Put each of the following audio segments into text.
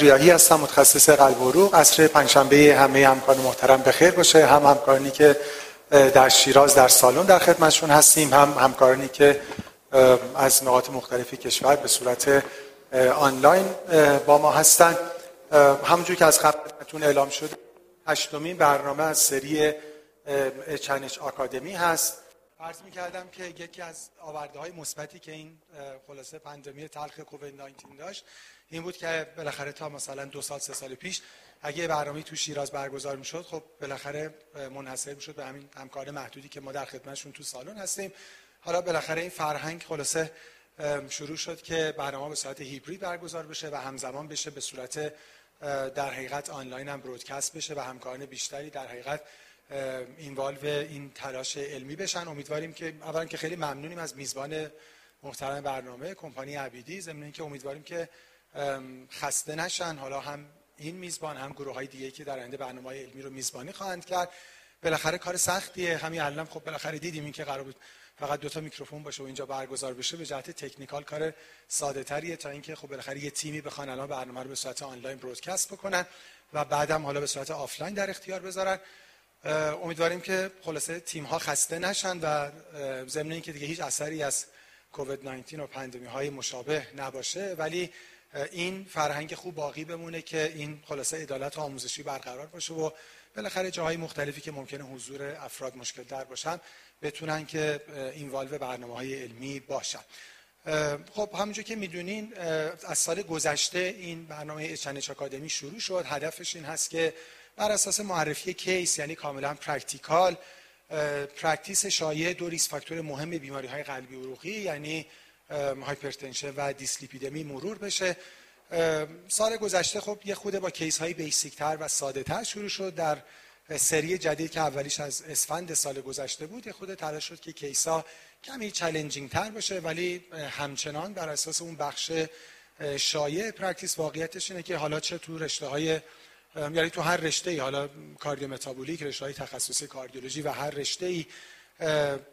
ریاهی هستم متخصص قلب و عروق عصر پنجشنبه همه همکاران محترم بخیر باشه. هم همکارانی که در شیراز در سالن در خدمتشون هستیم. هم همکارانی که از نقاط مختلفی کشور به صورت آنلاین با ما هستند همونجور که از قبلتون اعلام شده هشتمین برنامه از سری چنش آکادمی هست. عرض می کردم که یکی از آورده های مثبتی که این خلاصه پندمی تلخ کووید 19 داشت این بود که بالاخره تا مثلا دو سال سه سال پیش اگه برنامه تو شیراز برگزار می‌شد خب بالاخره منحصر می‌شد به همین همکار محدودی که ما در خدمتشون تو سالن هستیم. حالا بالاخره این فرهنگ خلاصه شروع شد که برنامه به صورت هیبرید برگزار بشه و همزمان بشه به صورت در حقیقت آنلاین هم برودکست بشه و همکاران بیشتری در حقیقت اینوالو این تلاش علمی بشن. امیدواریم که اولا که خیلی ممنونیم از میزبان محترم برنامه کمپانی عبیدی ضمن که امیدواریم که خسته نشن. حالا هم این میزبان هم گروه های دیگه که در آینده برنامه های علمی رو میزبانی خواهند کرد. بالاخره کار سختیه. همین الان خب بالاخره دیدیم این که قرار بود فقط دو تا میکروفون باشه و اینجا برگزار بشه. به جهت technical کار ساده تریه تا اینکه خب بالاخره یه تیمی بخوان الان برنامه رو به صورت آنلاین broadcast بکنن و بعدم حالا به صورت آفلاین در اختیار بذارن. امیدواریم که خلاصه تیم ها خسته نشن و ضمن اینکه دیگه هیچ اثری از کووید 19 و pandemic های مشابه نباشه. ولی این فرهنگ خوب باقی بمونه که این خلاصه عدالت آموزشی برقرار باشه و بالاخره جاهای مختلفی که ممکنه حضور افراد مشکل‌تر باشن بتونن که involve برنامه های علمی باشن. خب همونجور که می‌دونین از سال گذشته این برنامه H&H Academy شروع شد. هدفش این هست که بر اساس معرفی case یعنی کاملا practical practice شایع دو risk factor مهم بیماری های قلبی عروقی یعنی hypertension و دیسلیپیدمی مرور بشه. سال گذشته خب یه خوده با case های basic تر و ساده تر شروع شد. در سری جدید که اولیش از اسفند سال گذشته بود یه خورده تلاش شد که case ها کمی challenging تر باشه ولی همچنان بر اساس اون بخش شایع practice واقعیتش اینه که حالا چه تو رشته های یعنی تو هر رشته ای حالا cardiometabolic رشته های تخصصی کاردیولوژی و هر رشته ای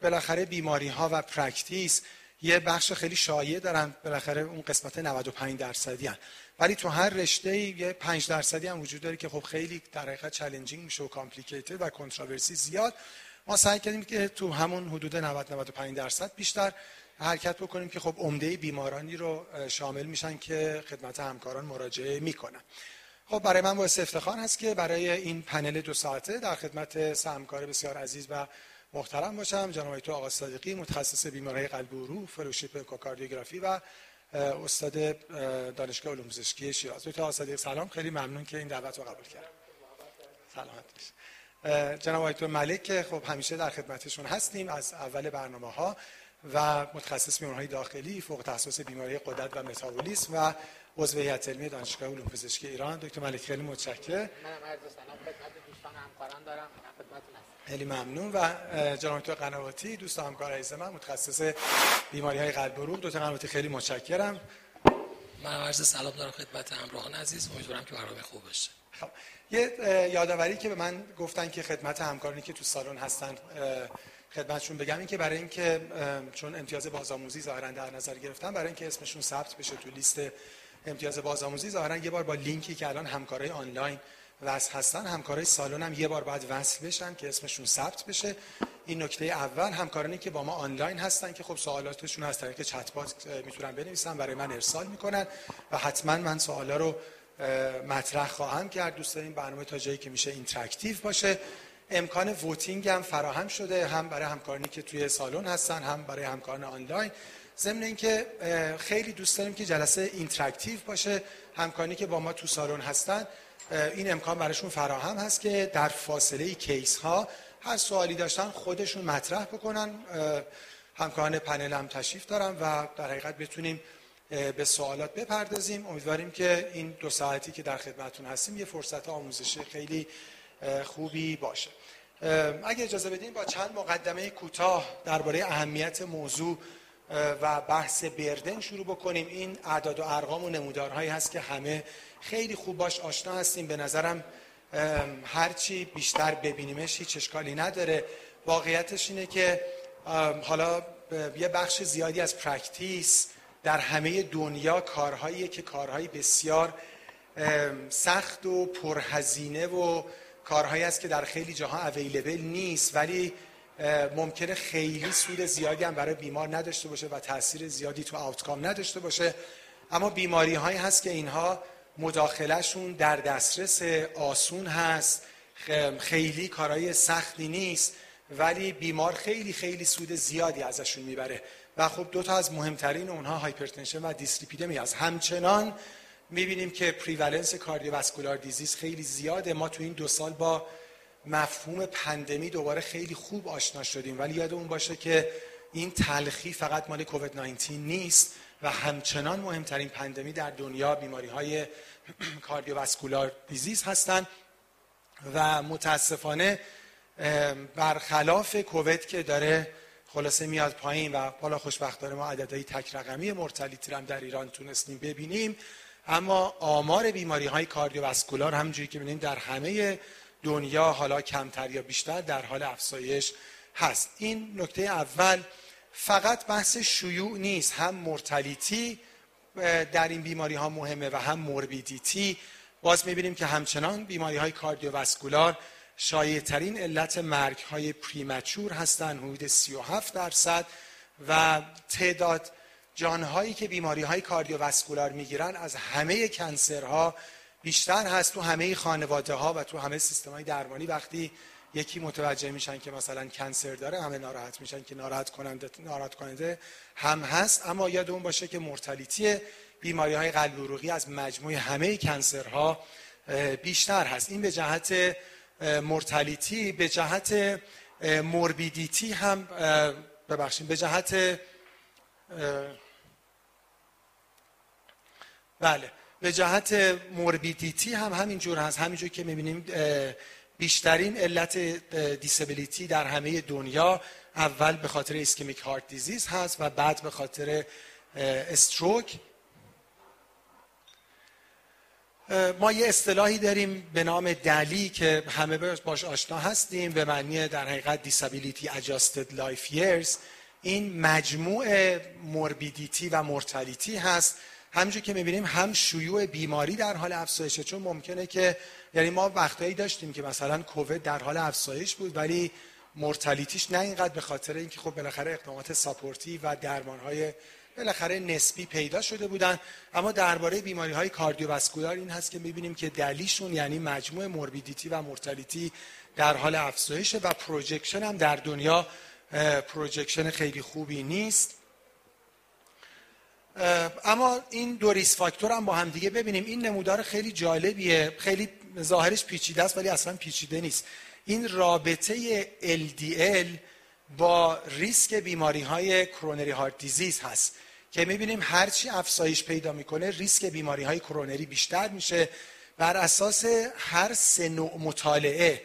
بالاخره بیماری ها و practice یه بخش خیلی شایع دارن بالاخره اون قسمت 95 درصدی هن. ولی تو هر رشته یه 5 درصدی هم وجود داره که خب خیلی در حقیقت challenging میشه و complicated و controversy زیاد ما سعی کردیم که تو همون حدود 90 95 درصد بیشتر حرکت بکنیم که خب عمده بیمارانی رو شامل میشن که خدمت همکاران مراجعه می‌کنن خب برای من باعث افتخار هست که برای این پنل دو ساعته در خدمت سهمکار بسیار عزیز و محترم باشم جناب تو آقا صادقی متخصص بیماری قلب و روح فلوشیپ کوکاردیوگرافی و استاد دانشگاه علوم پزشکی شیراز. دکتر آقا صادقی سلام. خیلی ممنون که این دعوت رو قبول کرد سلامت جناب آقای ملک که خب همیشه در خدمتشون هستیم از اول برنامه ها و متخصص بیماری داخلی فوق تخصص بیماری قدرت و متابولیسم و عضو هیئت علمی دانشگاه علوم پزشکی ایران. دکتر ملک خیلی متشکرم. منم عرض سلام خدمت دوستان همکاران دارم. خدمتتون خیلی ممنون. و جناب دکتر قنواتی دوست همکار عزیز من متخصص بیماری های قلب و روح. دکتر قنواتی خیلی متشکرم. من عرض سلام دارم خدمت همراهان عزیز. امیدوارم که برنامه خوب باشه. خب یه یادآوری که به من گفتن که خدمت همکارانی که تو سالن هستن خدمتشون بگم این که برای اینکه چون امتیاز بازآموزی ظاهرا در نظر گرفتن برای اینکه اسمشون ثبت بشه تو لیست امتیاز بازآموزی ظاهرا یه بار با لینکی که الان همکارای آنلاین وصل هستن همکارای سالن هم یه بار باید وصل بشن که اسمشون ثبت بشه. این نکته اول همکارانی که با ما آنلاین هستن که خب سوالاتشون از طریق chat box می‌تونن بنویسن برای من ارسال می‌کنن و حتما من سوالا رو مطرح خواهم کرد. دوست داریم برنامه تا جایی که میشه interactive باشه. امکان voting هم فراهم شده هم برای همکارانی که توی سالن هستن هم برای همکاران آنلاین. ضمن اینکه خیلی دوست داریم که جلسه interactive باشه. همکارانی که با ما تو سالن هستن این امکان براشون فراهم هست که در فاصله case ها هر سوالی داشتن خودشون مطرح بکنن. همکاران پنل هم تشریف دارن و در حقیقت بتونیم به سوالات بپردازیم. امیدواریم که این دو ساعتی که در خدمتون هستیم یه فرصت آموزشی خیلی خوبی باشه. اگه اجازه بدین با چند مقدمه کوتاه درباره اهمیت موضوع و بحث burden شروع بکنیم. این اعداد و ارقام و نمودارهایی هست که همه خیلی خوب باش آشنا هستیم. به نظرم هرچی بیشتر ببینیمش هیچ اشکالی نداره. واقعیتش اینه که حالا یه بخش زیادی از practice در همه دنیا کارهایی که کارهایی بسیار سخت و پرهزینه و کارهایی است که در خیلی جاها available نیست. ولی ممکنه خیلی سود زیادی هم برای بیمار نداشته باشه و تاثیر زیادی تو outcome نداشته باشه. اما بیماری هایی هست که اینها مداخلهشون در دسترس آسون هست. خیلی کارهای سختی نیست ولی بیمار خیلی خیلی سود زیادی ازشون می‌بره. و خب دو تا از مهمترین اونها hypertension و دیسلیپیدمی هست. همچنان می‌بینیم که prevalence cardiovascular disease خیلی زیاده. ما تو این دو سال با مفهوم pandemic دوباره خیلی خوب آشنا شدیم. ولی یادمون باشه که این تلخی فقط مال کووید 19 نیست و همچنان مهمترین pandemic در دنیا بیماری های cardiovascular disease هستند و متاسفانه برخلاف کووید که داره خلاصه میاد پایین و حالا خوشبختانه ما عددهای تک رقمی mortality هم در ایران تونستیم ببینیم. اما آمار بیماری های کاردیوواسکولار همونجوری که ببینیم در همه دنیا حالا کمتر یا بیشتر در حال افزایش هست. این نکته اول فقط بحث شیوع نیست هم مرتلیتی در این بیماری ها مهمه و هم موربیدیتی. باز می‌بینیم که همچنان بیماری های کاردیوواسکولار شایع ترین علت مرگ های پریمچور هستند حدود 37 درصد و تعداد جانهایی که بیماری های کاردیوواسکولار می‌گیرن از همه کنسرها بیشتر هست تو همه خانواده ها و تو همه سیستم های درمانی. وقتی یکی متوجه میشن که مثلا کنسر داره همه ناراحت میشن که ناراحت کننده ناراحت کننده هم هست. اما یادمون باشه که مرتلیتی بیماری های قلب عروقی از مجموع همه کنسرها بیشتر هست. این به جهت مرتلیتی به جهت موربیدیتی هم ببخشید به جهت بله به جهت موربیدیتی هم همینجور هست. همینجور که می‌بینیم بیشترین علت دیسابیلیتی در همه دنیا اول به خاطر اسکمیک هارت دیزیز هست و بعد به خاطر استروک ما یه اصطلاحی داریم به نام دلی که همه باش آشنا هستیم به معنی در حقیقت دیسابیلیتی adjusted life years. این مجموع morbidity و mortality هست. همینجور که می‌بینیم هم شیوع بیماری در حال افزایشه چون ممکنه که یعنی ما وقتایی داشتیم که مثلا کووید در حال افزایش بود ولی mortality ش نه اینقدر به خاطر اینکه خب بالاخره اقدامات supportی و درمانهای بالاخره نسبی پیدا شده بودن. اما درباره بیماری های cardiovascular این هست که می‌بینیم که DALY شون یعنی مجموع morbidity و mortality در حال افزایشه و projection هم در دنیا projection خیلی خوبی نیست. اما این دو risk factor هم با هم دیگه ببینیم. این نمودار خیلی جالبیه خیلی ظاهرش پیچیده است ولی اصلا پیچیده نیست. این رابطه LDL با ریسک بیماری های coronary heart disease هست که می‌بینیم هرچی افزایش پیدا می‌کنه ریسک بیماری های کرونری بیشتر میشه. بر اساس هر سه نوع مطالعه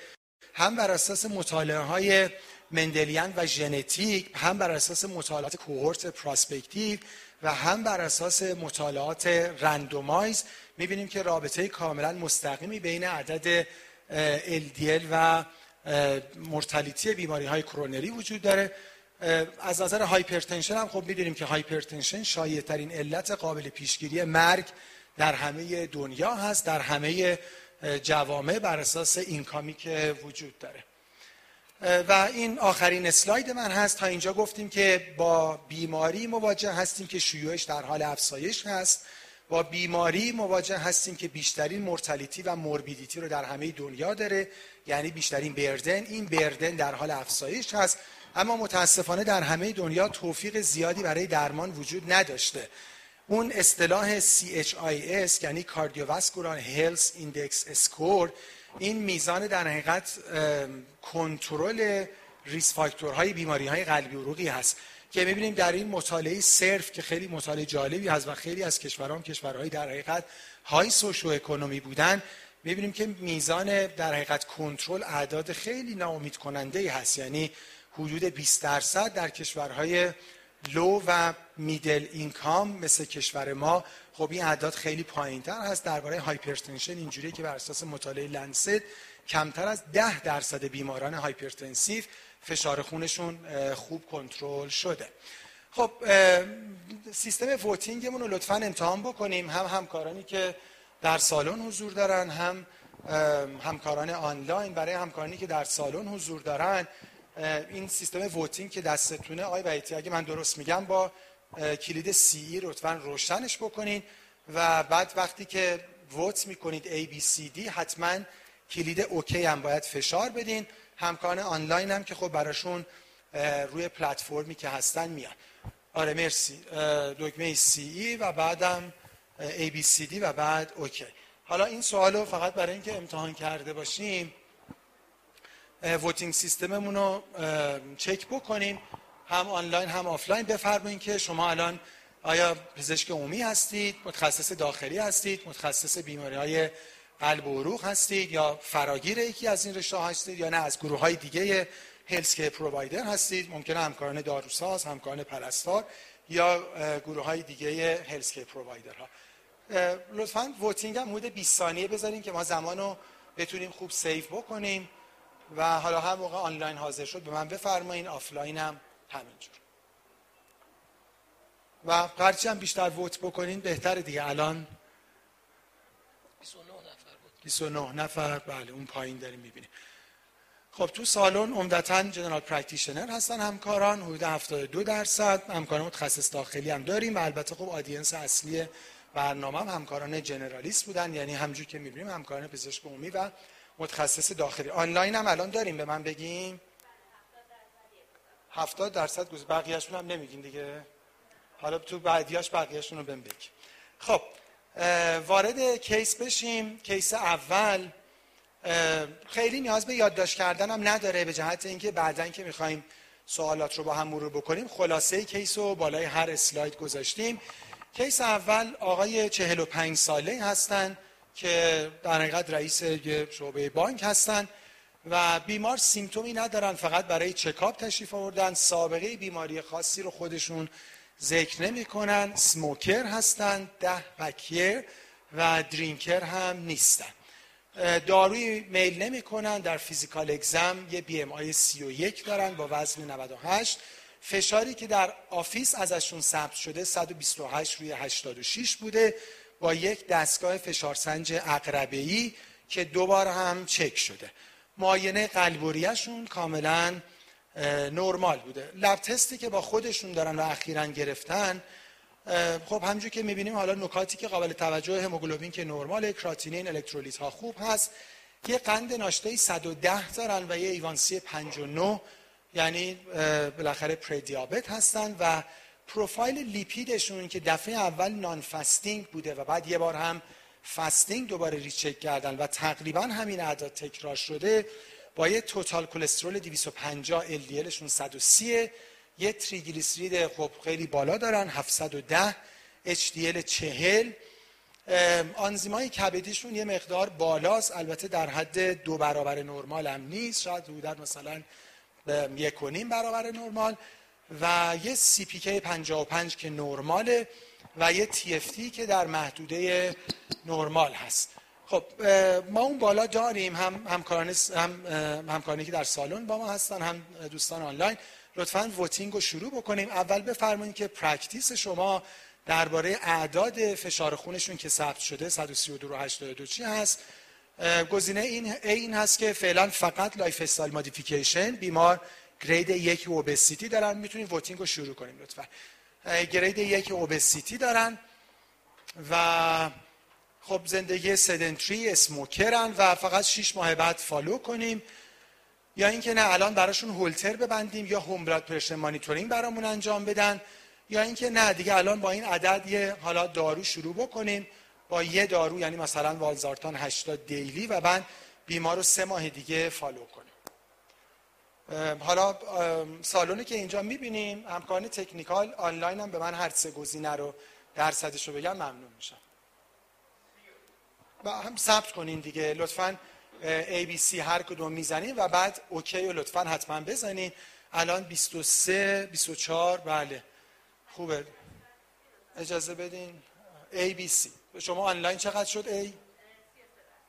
هم بر اساس مطالعه های Mendelian و ژنتیک هم بر اساس مطالعات cohort prospective و هم بر اساس مطالعات randomized می‌بینیم که رابطه کاملا مستقیمی بین عدد LDL و mortality بیماری های کرونری وجود داره. از نظر hypertension هم خب می‌دونیم که hypertension شایع ترین علت قابل پیشگیری مرگ در همه دنیا هست در همه جوامع بر اساس اینکامی که وجود داره. و این آخرین اسلاید من هست. تا اینجا گفتیم که با بیماری مواجه هستیم که شیوعش در حال افزایش هست. با بیماری مواجه هستیم که بیشترین مرتلیتی و موربیدیتی رو در همه دنیا داره. یعنی بیشترین بردن این بردن در حال افزایش هست. اما متاسفانه در همه دنیا توفیق زیادی برای درمان وجود نداشته. اون اصطلاح CHIS یعنی Cardiovascular Health Index Score این میزان در حقیقت کنترل ریس فاکتورهای بیماری های قلبی عروقی هست. که می‌بینیم در این مطالعه صرف که خیلی مطالعه جالبی هست و خیلی از کشوران کشورهای در حقیقت های سوشو اکونومی بودن می‌بینیم که میزان در حقیقت کنترل اعداد خیلی ناامید کننده هست. یعنی حدود 20 درصد در کشورهای low و middle income مثل کشور ما خب این اعداد خیلی پایین تر هست. درباره hypertension اینجوریه که بر اساس مطالعه Lancet کمتر از 10 درصد بیماران hypertensive فشار خونشون خوب کنترل شده. خب سیستم voting مون رو لطفا امتحان بکنیم. هم همکارانی که در سالن حضور دارن هم همکاران آنلاین. برای همکارانی که در سالن حضور دارن این سیستم voting که دستتونه آقای وحیدی اگه من درست میگم با کلید CE لطفا روشنش بکنین. و بعد وقتی که vote می‌کنید A B C D حتما کلید OK هم باید فشار بدین. همکاران آنلاین هم که خب براشون روی پلتفرمی که هستن میان. آره مرسی. دکمه CE و بعدم A B C D و بعد OK حالا این سوال رو فقط برای اینکه امتحان کرده باشیم voting سیستممون رو چک بکنیم هم آنلاین هم آفلاین. بفرمایید که شما الان آیا پزشک عمومی هستید متخصص داخلی هستید متخصص بیماری های قلب و عروق هستید یا فراگیر یکی از این رشته هستید یا نه؟ از گروه های دیگه health care provider هستید ممکنه همکاران داروساز همکاران پرستار یا گروه های دیگه health care provider ها لطفا voting هم حدود 20 ثانیه بذاریم که ما زمان رو بتونیم خوب save بکنیم و حالا هر موقع آنلاین حاضر شد به من بفرمایین آفلاین هم همینجور. و هرچی هم بیشتر vote بکنین بهتره دیگه. الان 29 نفر بود 29 نفر بله اون پایین داریم می‌بینیم. خب تو سالن عمدتا general practitioner هستن همکاران حدود 72 درصد. همکاران متخصص داخلی هم داریم و البته خب audience اصلی برنامه هم همکاران generalist بودن یعنی همجور که می‌بینیم همکاران پزشک عمومی و متخصص داخلی. آنلاین هم الان داریم به من بگیم 70 درصد گز بقیه‌شون هم نمیگین دیگه. حالا تو بعدیاش بقیه‌شون رو بهم خب وارد case بشیم. case اول خیلی نیاز به یادداشت کردن هم نداره به جهت اینکه بعدا که می‌خوایم سوالات رو با هم مرور بکنیم خلاصه case رو بالای هر اسلاید گذاشتیم. case اول آقای 45 ساله هستن که در حقیقت رئیس شعبه بانک هستن و بیمار symptom ی ندارن فقط برای چکاپ تشریف آوردن. سابقه بیماری خاصی رو خودشون ذکر نمی‌کنن smoker هستن ده pack-year و drinker هم نیستن. دارویی میل نمی‌کنن در physical exam یه BMI 31 دارن با وزن 98 فشاری که در office ازشون ثبت شده 128 روی 86 بوده با یک دستگاه فشارسنج عقربه‌ای که دوبار هم چک شده. معاینه قلب و ریه‌شون کاملا نرمال بوده. lab test ی که با خودشون دارن و اخیرا گرفتن خب همونجور که می‌بینیم حالا نکاتی که قابل توجه هموگلوبین که نرمال کراتینین الکترولیت ها خوب هست. یه قند ناشتایی 110 دارن و یه A1C 59 یعنی بالاخره پردیابت هستن و پروفایل لیپیدشون که دفعه اول non-fasting بوده و بعد یه بار هم fasting دوباره recheck کردن و تقریبا همین اعداد تکرار شده. با یه total cholesterol 250 LDL شون 130 یه تریگلیسیرید خب خیلی بالا دارن 710 HDL 40 آنزیمای کبدیشون یه مقدار بالاست البته در حد دو برابر نرمال هم نیست. شاید حدود مثلا یک و نیم برابر نرمال. و یه CPK 55 که نرماله و یه تی که در محدوده نرمال هست. خب ما اون بالا داریم هم همکاران هم همکارانی که در سالن با ما هستن هم دوستان آنلاین. لطفا voting رو شروع بکنیم. اول بفرمایید که practice شما درباره اعداد فشار خونشون که ثبت شده 132 و 82 چی هست؟ گزینه A این هست که فعلا فقط lifestyle modification بیمار grade یک obesity دارن. می‌تونید voting رو شروع کنیم لطفا. grade یک obesity دارن و خب زندگی sedentary smoker ن و فقط 6 ماه بعد follow کنیم. یا اینکه نه الان براشون هولتر ببندیم یا home blood pressure monitoring برامون انجام بدن. یا اینکه نه دیگه الان با این عدد یه حالا دارو شروع بکنیم. با یه دارو یعنی مثلا والزارتان 80 daily و بعد بیمار رو سه ماه دیگه follow کنیم. حالا سالونی که اینجا می‌بینیم همکاران technical آنلاین هم به من هر سه گزینه رو درصدش رو بگم ممنون میشم. هم ثبت کنین دیگه. لطفا سی هر کدوم می‌زنین و بعد OK رو لطفا حتما بزنین. الان 23 24 بله. خوبه. اجازه بدین. سی شما آنلاین چقدر شد؟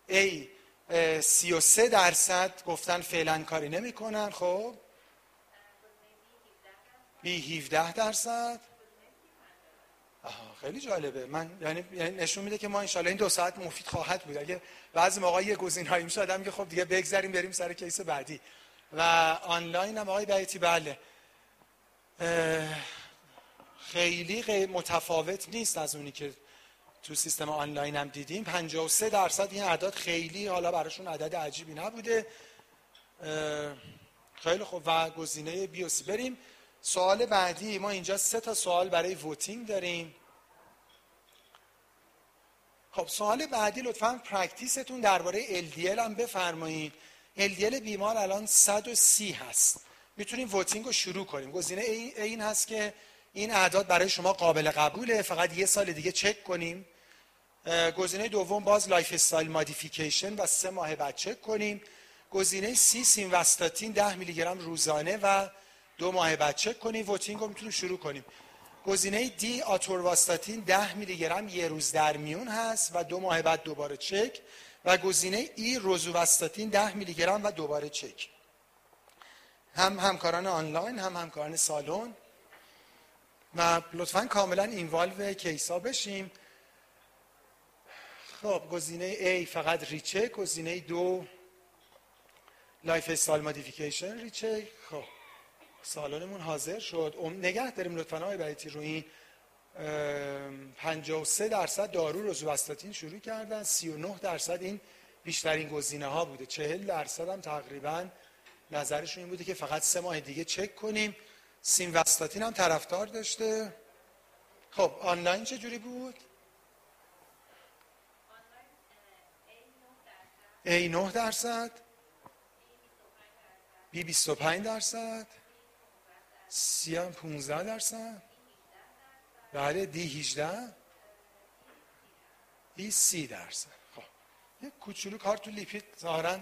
ای اه، 33 درصد. گفتن فعلا کاری نمی‌کنن. خب؟ بی 17 درصد. آها خیلی جالبه. من یعنی, یعنی نشون میده که ما انشالله این دو ساعت مفید خواهد بود. اگه بعضی موقع یه گزینه هایی میشه آدم که خب دیگه بگذریم بریم سر کیس بعدی. و آنلاین هم آقای بیتی بله. خیلی متفاوت نیست از اونی که تو سیستم آنلاین هم دیدیم. 53 درصد این اعداد خیلی حالا براشون عدد عجیبی نبوده. خیلی خوب. و گزینه B و C بریم. سوال بعدی ما اینجا سه تا سوال برای voting داریم. خب سوال بعدی لطفا practice تون درباره LDL هم بفرمایید. LDL بیمار الان 130 هست. می‌تونیم voting رو شروع کنیم. گزینه این هست که این اعداد برای شما قابل قبوله. فقط یه سال دیگه چک کنیم. گزینه دوم باز lifestyle modification و سه ماه بعد چک کنیم. گزینه C سیمواستاتین 10 میلی گرم روزانه و دو ماه بعد چک کنیم voting رو می‌تونیم شروع کنیم. گزینه D آتورواستاتین 10 میلی گرم یه روز در میون هست و دو ماه بعد دوباره چک. و گزینه E روزوواستاتین 10 میلی گرم و دوباره چک. هم همکاران آنلاین هم همکاران سالن. و لطفا کاملا involve case ا بشیم. خب گزینه A فقط recheck گزینه دو lifestyle modification recheck. خب. سالنمون حاضر شد. نگه داریم لطفا آقای بیاتی رو این 53 درصد دارو روزوستاتین شروع کردن. 39 درصد این بیشترین گزینه ها بوده. 40 درصد هم تقریبا نظرشون این بوده که فقط سه ماه دیگه چک کنیم. سینوستاتین هم طرفدار داشته. خب آنلاین چه جوری بود؟ A 9 درصد. B 25 درصد. هم 15 درصد. بله D 18 E 30 درصد. خب یک کوچولو کار تو لیپید ظاهرا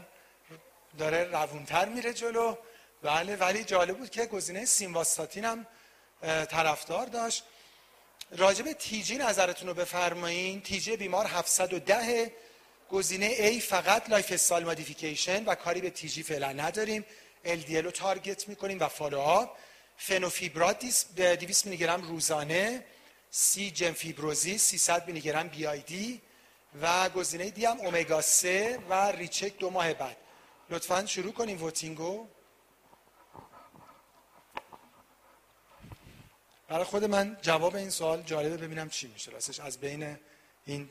داره روونتر میره جلو. بله ولی جالب بود که گزینه سیمواستاتین هم طرفدار داشت. راجب TG نظرتون رو بفرمایین. TG بیمار 710 گزینه A فقط lifestyle modification و کاری به TG فعلا نداریم. LDL رو target می‌کنیم و follow up فنوفیبرات 200 میلی گرم روزانه C جمفیبروزیل 300 میلی گرم BID و گزینه D هم اومگا 3 و recheck دو ماه بعد. لطفا شروع کنیم voting و. برای خود من جواب این سوال جالبه ببینم چی میشه. راستش از بین این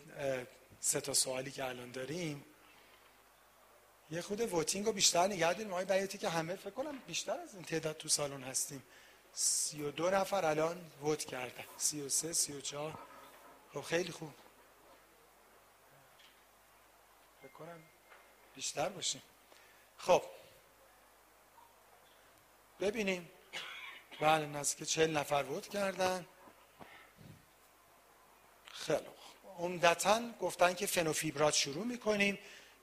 سه تا سوالی که الان داریم یه خود voting رو بیشتر نگه داریم. آقای بیاتی که همه فکر کنم بیشتر از این تعداد تو سالن هستیم. سی و دو نفر الان vote کردن. سی و سه سی و چهار. خب خیلی خوب. فکر کنم بیشتر باشیم. خب. ببینیم. بله نزدیک چهل نفر vote کردن. خیلی عمدتا گفتن که فنوفیبرات شروع می‌کنیم.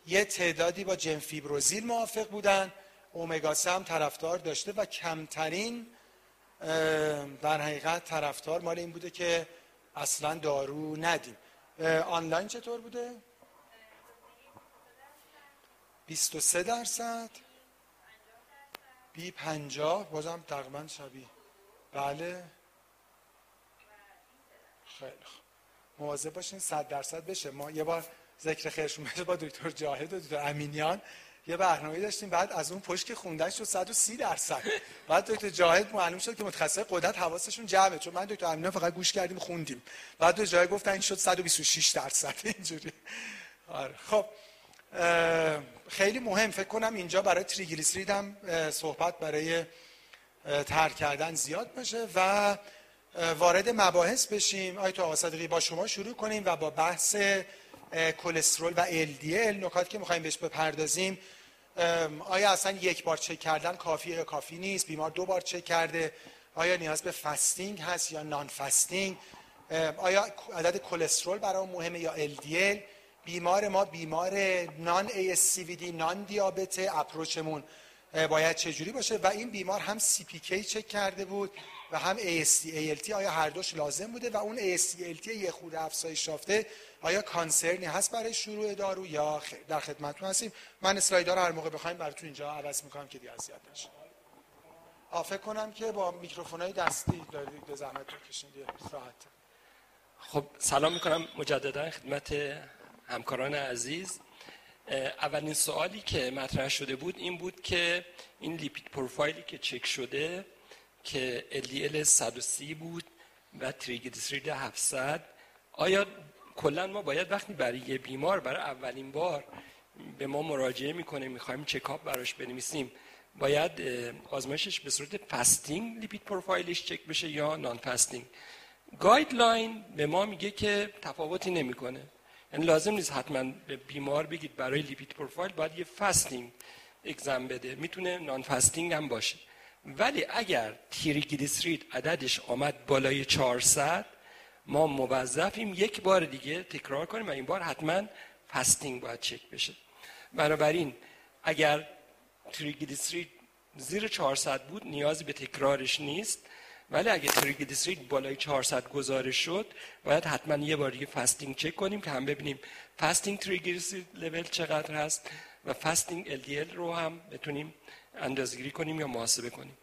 یه تعدادی با جنفیبروزیل موافق بودن. اومگا هم طرفدار داشته و کمترین در حقیقت طرفدار مال این بوده که اصلا دارو ندیم. آنلاین چطور بوده؟ 23 درصد. بی 50 بازم تقریبا شبیه. بله. خیلی خوب. مواظب باشین 100 درصد بشه. ما یه بار ذکر خیرشون بشه با دکتر جاهد و دکتر امینیان. یه برنامه داشتیم بعد از اون پشت که خوندن شد 130 درصد. بعد دکتر جاهد معلوم شد که متخصص قدرت حواسشون جمعه چون من دکتر امینیان فقط گوش کردیم خوندیم. بعد دکتر جاهد گفتن این شد 126 درصد. اینجوری. آره. خب خیلی مهم. فکر کنم اینجا برای تریگلیسیرید هم صحبت برای ترک کردن زیاد باشه و وارد مباحث بشیم. آیت آقا با شما شروع کنیم و با بحث کلسترول و LDL نکات که می‌خوایم بهش بپردازیم آیا اصلا یک بار چک کردن کافی یا کافی نیست؟ بیمار دو بار چک کرده. آیا نیاز به fasting هست یا non-fasting؟ آیا عدد کلسترول برای مهمه یا LDL بیمار ما بیمار نان ASCVD نان دیابت اپروچمون باید چجوری باشه؟ و این بیمار هم CPK چک کرده بود. و هم AST ALT آیا هر دوش لازم بوده؟ و اون AST ALT یه خود افزایش یافته آیا کانسرنی هست برای شروع دارو یا در خدمتتون هستیم؟ من اسلایدار هر موقع بخوایم براتون اینجا عوض می‌کنم که دیگه اذیت نشه فکر کنم که با میکروفونای دستی دارید به زحمت کشید راحت. خب سلام می‌کنم مجددا خدمت همکاران عزیز. اولین سوالی که مطرح شده بود این بود که این lipid profile ی که چک شده که LDL 130 بود و تریگلیسیرید 700 آیا کلا ما باید وقتی برای یه بیمار برای اولین بار به ما مراجعه می‌کنه می‌خوایم چکاپ براش بنویسیم باید آزمایشش به صورت fasting lipid profile ش چک بشه یا non-fasting؟ guideline به ما میگه که تفاوتی نمی‌کنه. یعنی لازم نیست حتما به بیمار بگید برای lipid profile باید یه fasting exam بده. می‌تونه non-fasting هم باشه. ولی اگر تریگلیسیرید عددش آمد بالای 400 ما موظفیم یک بار دیگه تکرار کنیم و این بار حتما fasting باید چک بشه. بنابراین اگر تریگلیسیرید زیر 400 بود نیازی به تکرارش نیست. ولی اگه تریگلیسیرید بالای 400 گزارش شد باید حتما یه بار دیگه fasting چک کنیم که هم ببینیم fasting triglyceride level چقدر هست و fasting LDL رو هم بتونیم اندازگیری کنیم یا محاسبه کنیم.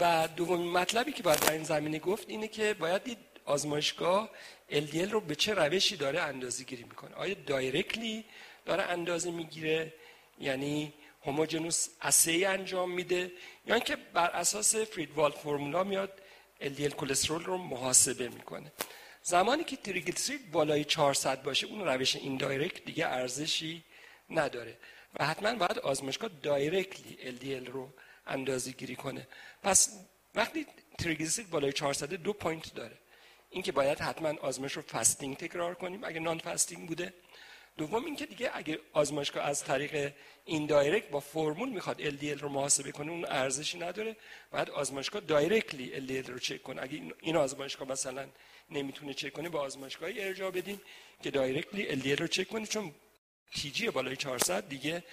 و دومین مطلبی که باید در این زمینه گفت اینه که باید دید آزمایشگاه LDL رو به چه روشی داره اندازه گیری می‌کنه؟ آیا directly داره اندازه می‌گیره؟ یعنی homogeneous assay انجام میده؟ یا اینکه بر اساس Friedewald formula میاد LDL cholesterol رو محاسبه می‌کنه. زمانی که تریگلیسیرید بالای 400 باشه اون روش indirect دیگه ارزشی نداره. و حتما باید آزمایشگاه directly LDL رو اندازه گیری کنه. پس وقتی تریگلیسیرید بالای 400 دو point داره اینکه باید حتما آزمایش رو fasting تکرار کنیم اگه non-fasting بوده. دوم اینکه دیگه اگه آزمایشگاه از طریق indirect با فرمول می‌خواد LDL رو محاسبه کنه اون ارزشی نداره. بعد آزمایشگاه directly LDL رو چک کنه. اگه این آزمایشگاه مثلا نمی‌تونه چک کنه با آزمایشگاهی ارجاع بدیم که directly LDL رو چک کنه. چون TG بالای 400 دیگه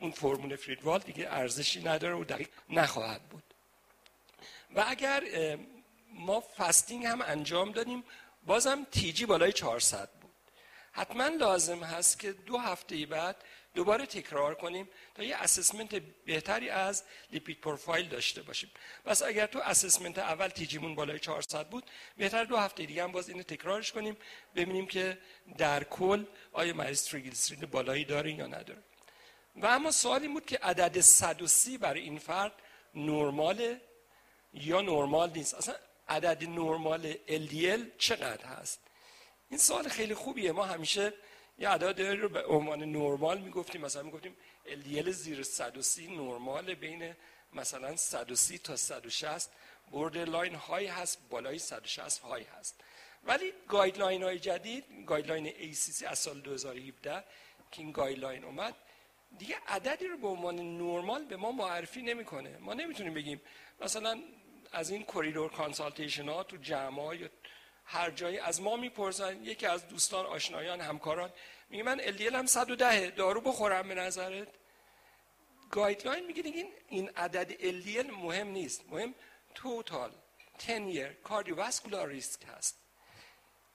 اون فرمول Friedewald دیگه ارزشی نداره و دقیق نخواهد بود. و اگر ما fasting هم انجام دادیم بازم TG بالای 400 بود. حتما لازم هست که دو هفته بعد دوباره تکرار کنیم تا یه assessment بهتری از lipid profile داشته باشیم. پس اگر تو assessment اول TG مون بالای 400 بود بهتر دو هفته دیگه هم باز اینو تکرارش کنیم ببینیم که در کل آیا مریض تریگلیسیرید بالایی داره یا نداره. و اما سوالی بود که عدد 130 برای این فرد نرماله یا نرمال نیست؟ اصلا عدد نرمال LDL چقدر هست؟ این سوال خیلی خوبیه. ما همیشه یه عدد رو به عنوان نرمال می‌گفتیم. مثلا می‌گفتیم LDL زیر 130 نرمال بین مثلا 130 تا 160 borderline high هست بالای 160 high هست. ولی guideline های جدید guideline ACC از سال 2017 که این guideline اومد دیگه عددی رو به عنوان نرمال به ما معرفی نمی‌کنه. ما نمی‌تونیم بگیم مثلا از این corridor consultation ها تو جمع یا هر جایی از ما می‌پرسن یکی از دوستان آشنایان همکاران میگه من LDL ام 110 دارو بخورم به نظرت؟ guideline میگه این این عدد LDL مهم نیست. مهم total 10 year cardiovascular risk هست.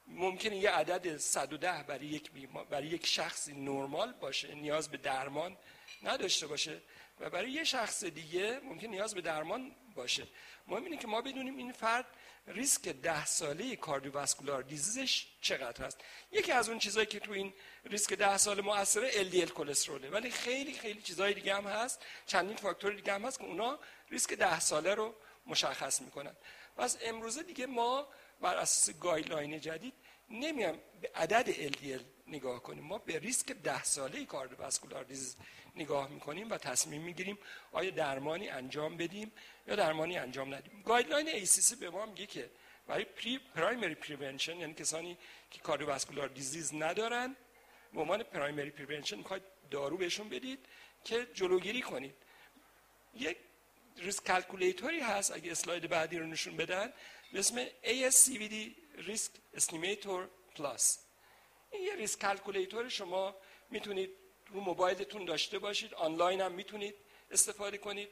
ممکنه یه عدد 110 برای یک برای یک شخصی نرمال باشه نیاز به درمان نداشته باشه و برای یه شخص دیگه ممکن نیاز به درمان باشه. مهم اینه که ما بدونیم این فرد ریسک ده ساله cardiovascular disease ش چقدر هست؟ یکی از اون چیزهایی که تو این ریسک ده ساله مؤثره LDL cholesterol ه ولی خیلی خیلی چیزهای دیگه هم هست چندین فاکتور دیگه هم هست که اونا ریسک ده ساله رو مشخص می‌کنن. پس امروزه دیگه ما بر اساس guideline جدید نمیام به عدد LDL نگاه کنیم ما به ریسک ده ساله cardiovascular disease نگاه می‌کنیم و تصمیم می‌گیریم آیا درمانی انجام بدیم یا درمانی انجام ندیم. guideline ACC به ما میگه که برای pri primary prevention یعنی کسانی که cardiovascular disease ندارن به عنوان primary prevention می‌خواید دارو بهشون بدید که جلوگیری کنید. یک risk calculator ی هست اگه اسلاید بعدی رو نشون بدن به اسم ASCVD risk estimator plus این یه risk calculator شما می‌تونید رو موبایلتون داشته باشید آنلاین هم می‌تونید استفاده کنید.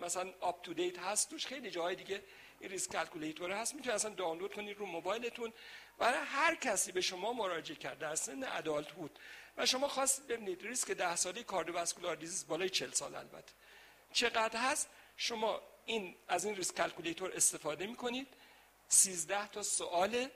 مثلا UpToDate هست توش خیلی جاهای دیگه این risk calculator هست. می‌تونید اصلا دانلود کنید رو موبایلتون. برای هر کسی به شما مراجعه کرد در سن adult بود و شما خواست ببینید ریسک ده ساله cardiovascular disease بالای 40 سال البته. چقدر هست؟ شما این از این risk calculator استفاده می‌کنید. 13 تا سوال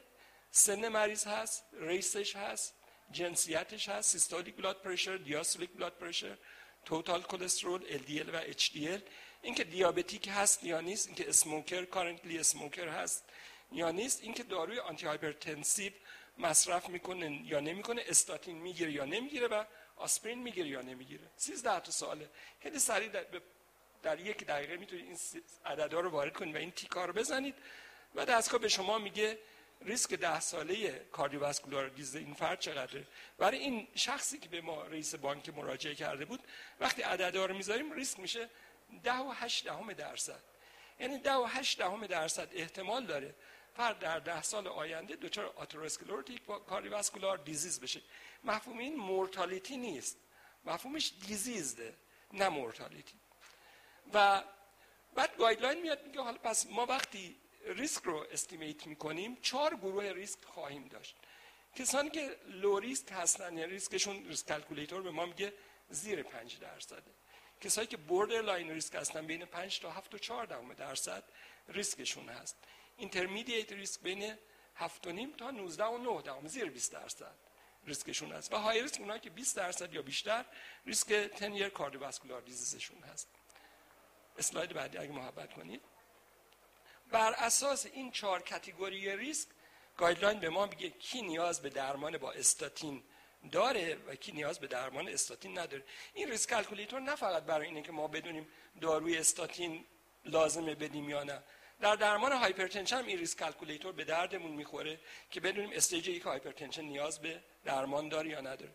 سن مریض هست race ش هست. جنسیتش هست systolic blood pressure diastolic blood pressure total cholesterol LDL و HDL اینکه دیابتیک هست یا نیست اینکه smoker currently smoker هست یا نیست اینکه داروی antihypertensive مصرف می‌کنه یا نمی‌کنه استاتین می‌گیره یا نمی‌گیره و آسپرین می‌گیره یا نمی‌گیره. 13 تا سواله. خیلی سریع در, در یک دقیقه می‌تونید این عددا رو وارد کنید و این تیکا رو بزنید و دستگاه به شما میگه ریسک ده ساله کاردیوواسکولار دیزه این فرد چقدره؟ برای این شخصی که به ما رئیس بانک مراجعه کرده بود وقتی عددا رو می‌ذاریم ریسک میشه ده و هشت دهم درصد. یعنی ده و هشت دهم درصد احتمال داره فرد در ده سال آینده دچار آتروسکلروتیک کاردیوواسکولار دیزیز بشه. مفهوم این mortality نیست. مفهومش disease ه نه mortality. و بعد guideline میاد میگه حالا پس ما وقتی ریسک رو estimate می‌کنیم چهار گروه ریسک خواهیم داشت. کسانی که low risk هستن یعنی ریسکشون risk calculator به ما میگه زیر 5 درصده. کسایی که borderline risk هستن بین 5 تا 7 و 4 درصد ریسکشون هست. intermediate risk بین 7 تا 19 و 9 دهم زیر 20 درصد ریسکشون هست. و high risk اونایی که 20 درصد یا بیشتر ریسک 10 year cardiovascular disease شون هست. اسلاید بعدی اگه محبت کنید. بر اساس این چهار category ریسک guideline به ما میگه کی نیاز به درمان با استاتین داره و کی نیاز به درمان استاتین نداره. این risk calculator نه فقط برای اینه که ما بدونیم داروی استاتین لازمه بدیم یا نه. در درمان hypertension هم این risk calculator به دردمون می‌خوره که بدونیم stage یک hypertension نیاز به درمان داره یا نداره.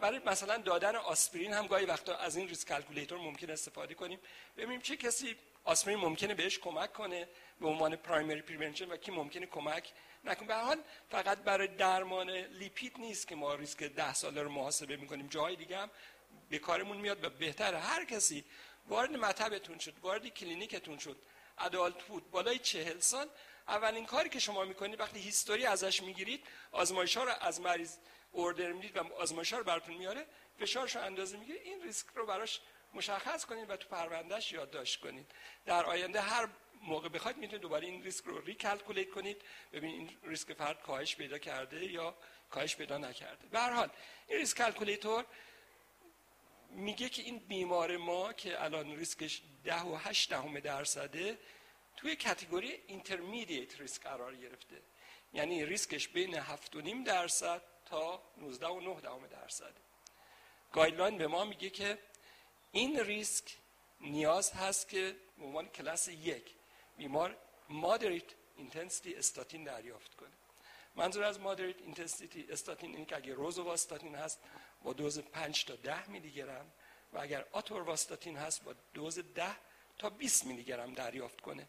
برای مثلا دادن آسپرین هم گاهی وقتا از این risk calculator ممکن استفاده کنیم. ببینیم چه کسی آسپرین ممکنه بهش کمک کنه به عنوان primary prevention و کی ممکنه کمک نکنه. به حال فقط برای درمان lipid نیست که ما ریسک ده ساله رو محاسبه می‌کنیم. جاهای دیگه هم به کارمون میاد و بهتره. هر کسی وارد مطبتون شد وارد کلینیکتون شد adult بود بالای چهل سال اولین کاری که شما می‌کنید وقتی history ازش می‌گیرید آزمایش ها رو از مریض order می‌دید و آزمایش ها رو براتون میاره فشارش رو اندازه می‌گیره. این ریسک رو براش مشخص کنید و تو پروندهش یادداشت کنید در آینده هر موقع بخواید می‌تونید دوباره این ریسک رو recalculate کنید ببینید این ریسک فرد کاهش پیدا کرده یا کاهش پیدا نکرده. به هر حال این risk calculator میگه که این بیمار ما که الان ریسکش ده و هشت دهم درصده توی category intermediate risk قرار گرفته. یعنی ریسکش بین هفت و نیم درصد تا 19 و 9 دهم درصد. guideline به ما میگه که این ریسک نیاز هست که به عنوان کلاس یک بیمار moderate intensity statin دریافت کنه. منظور از moderate intensity statin اینه که اگه روزوواستاتین هست با دوز 5 تا 10 میلی گرم و اگر آتورواستاتین هست با دوز 10 تا 20 میلی گرم دریافت کنه.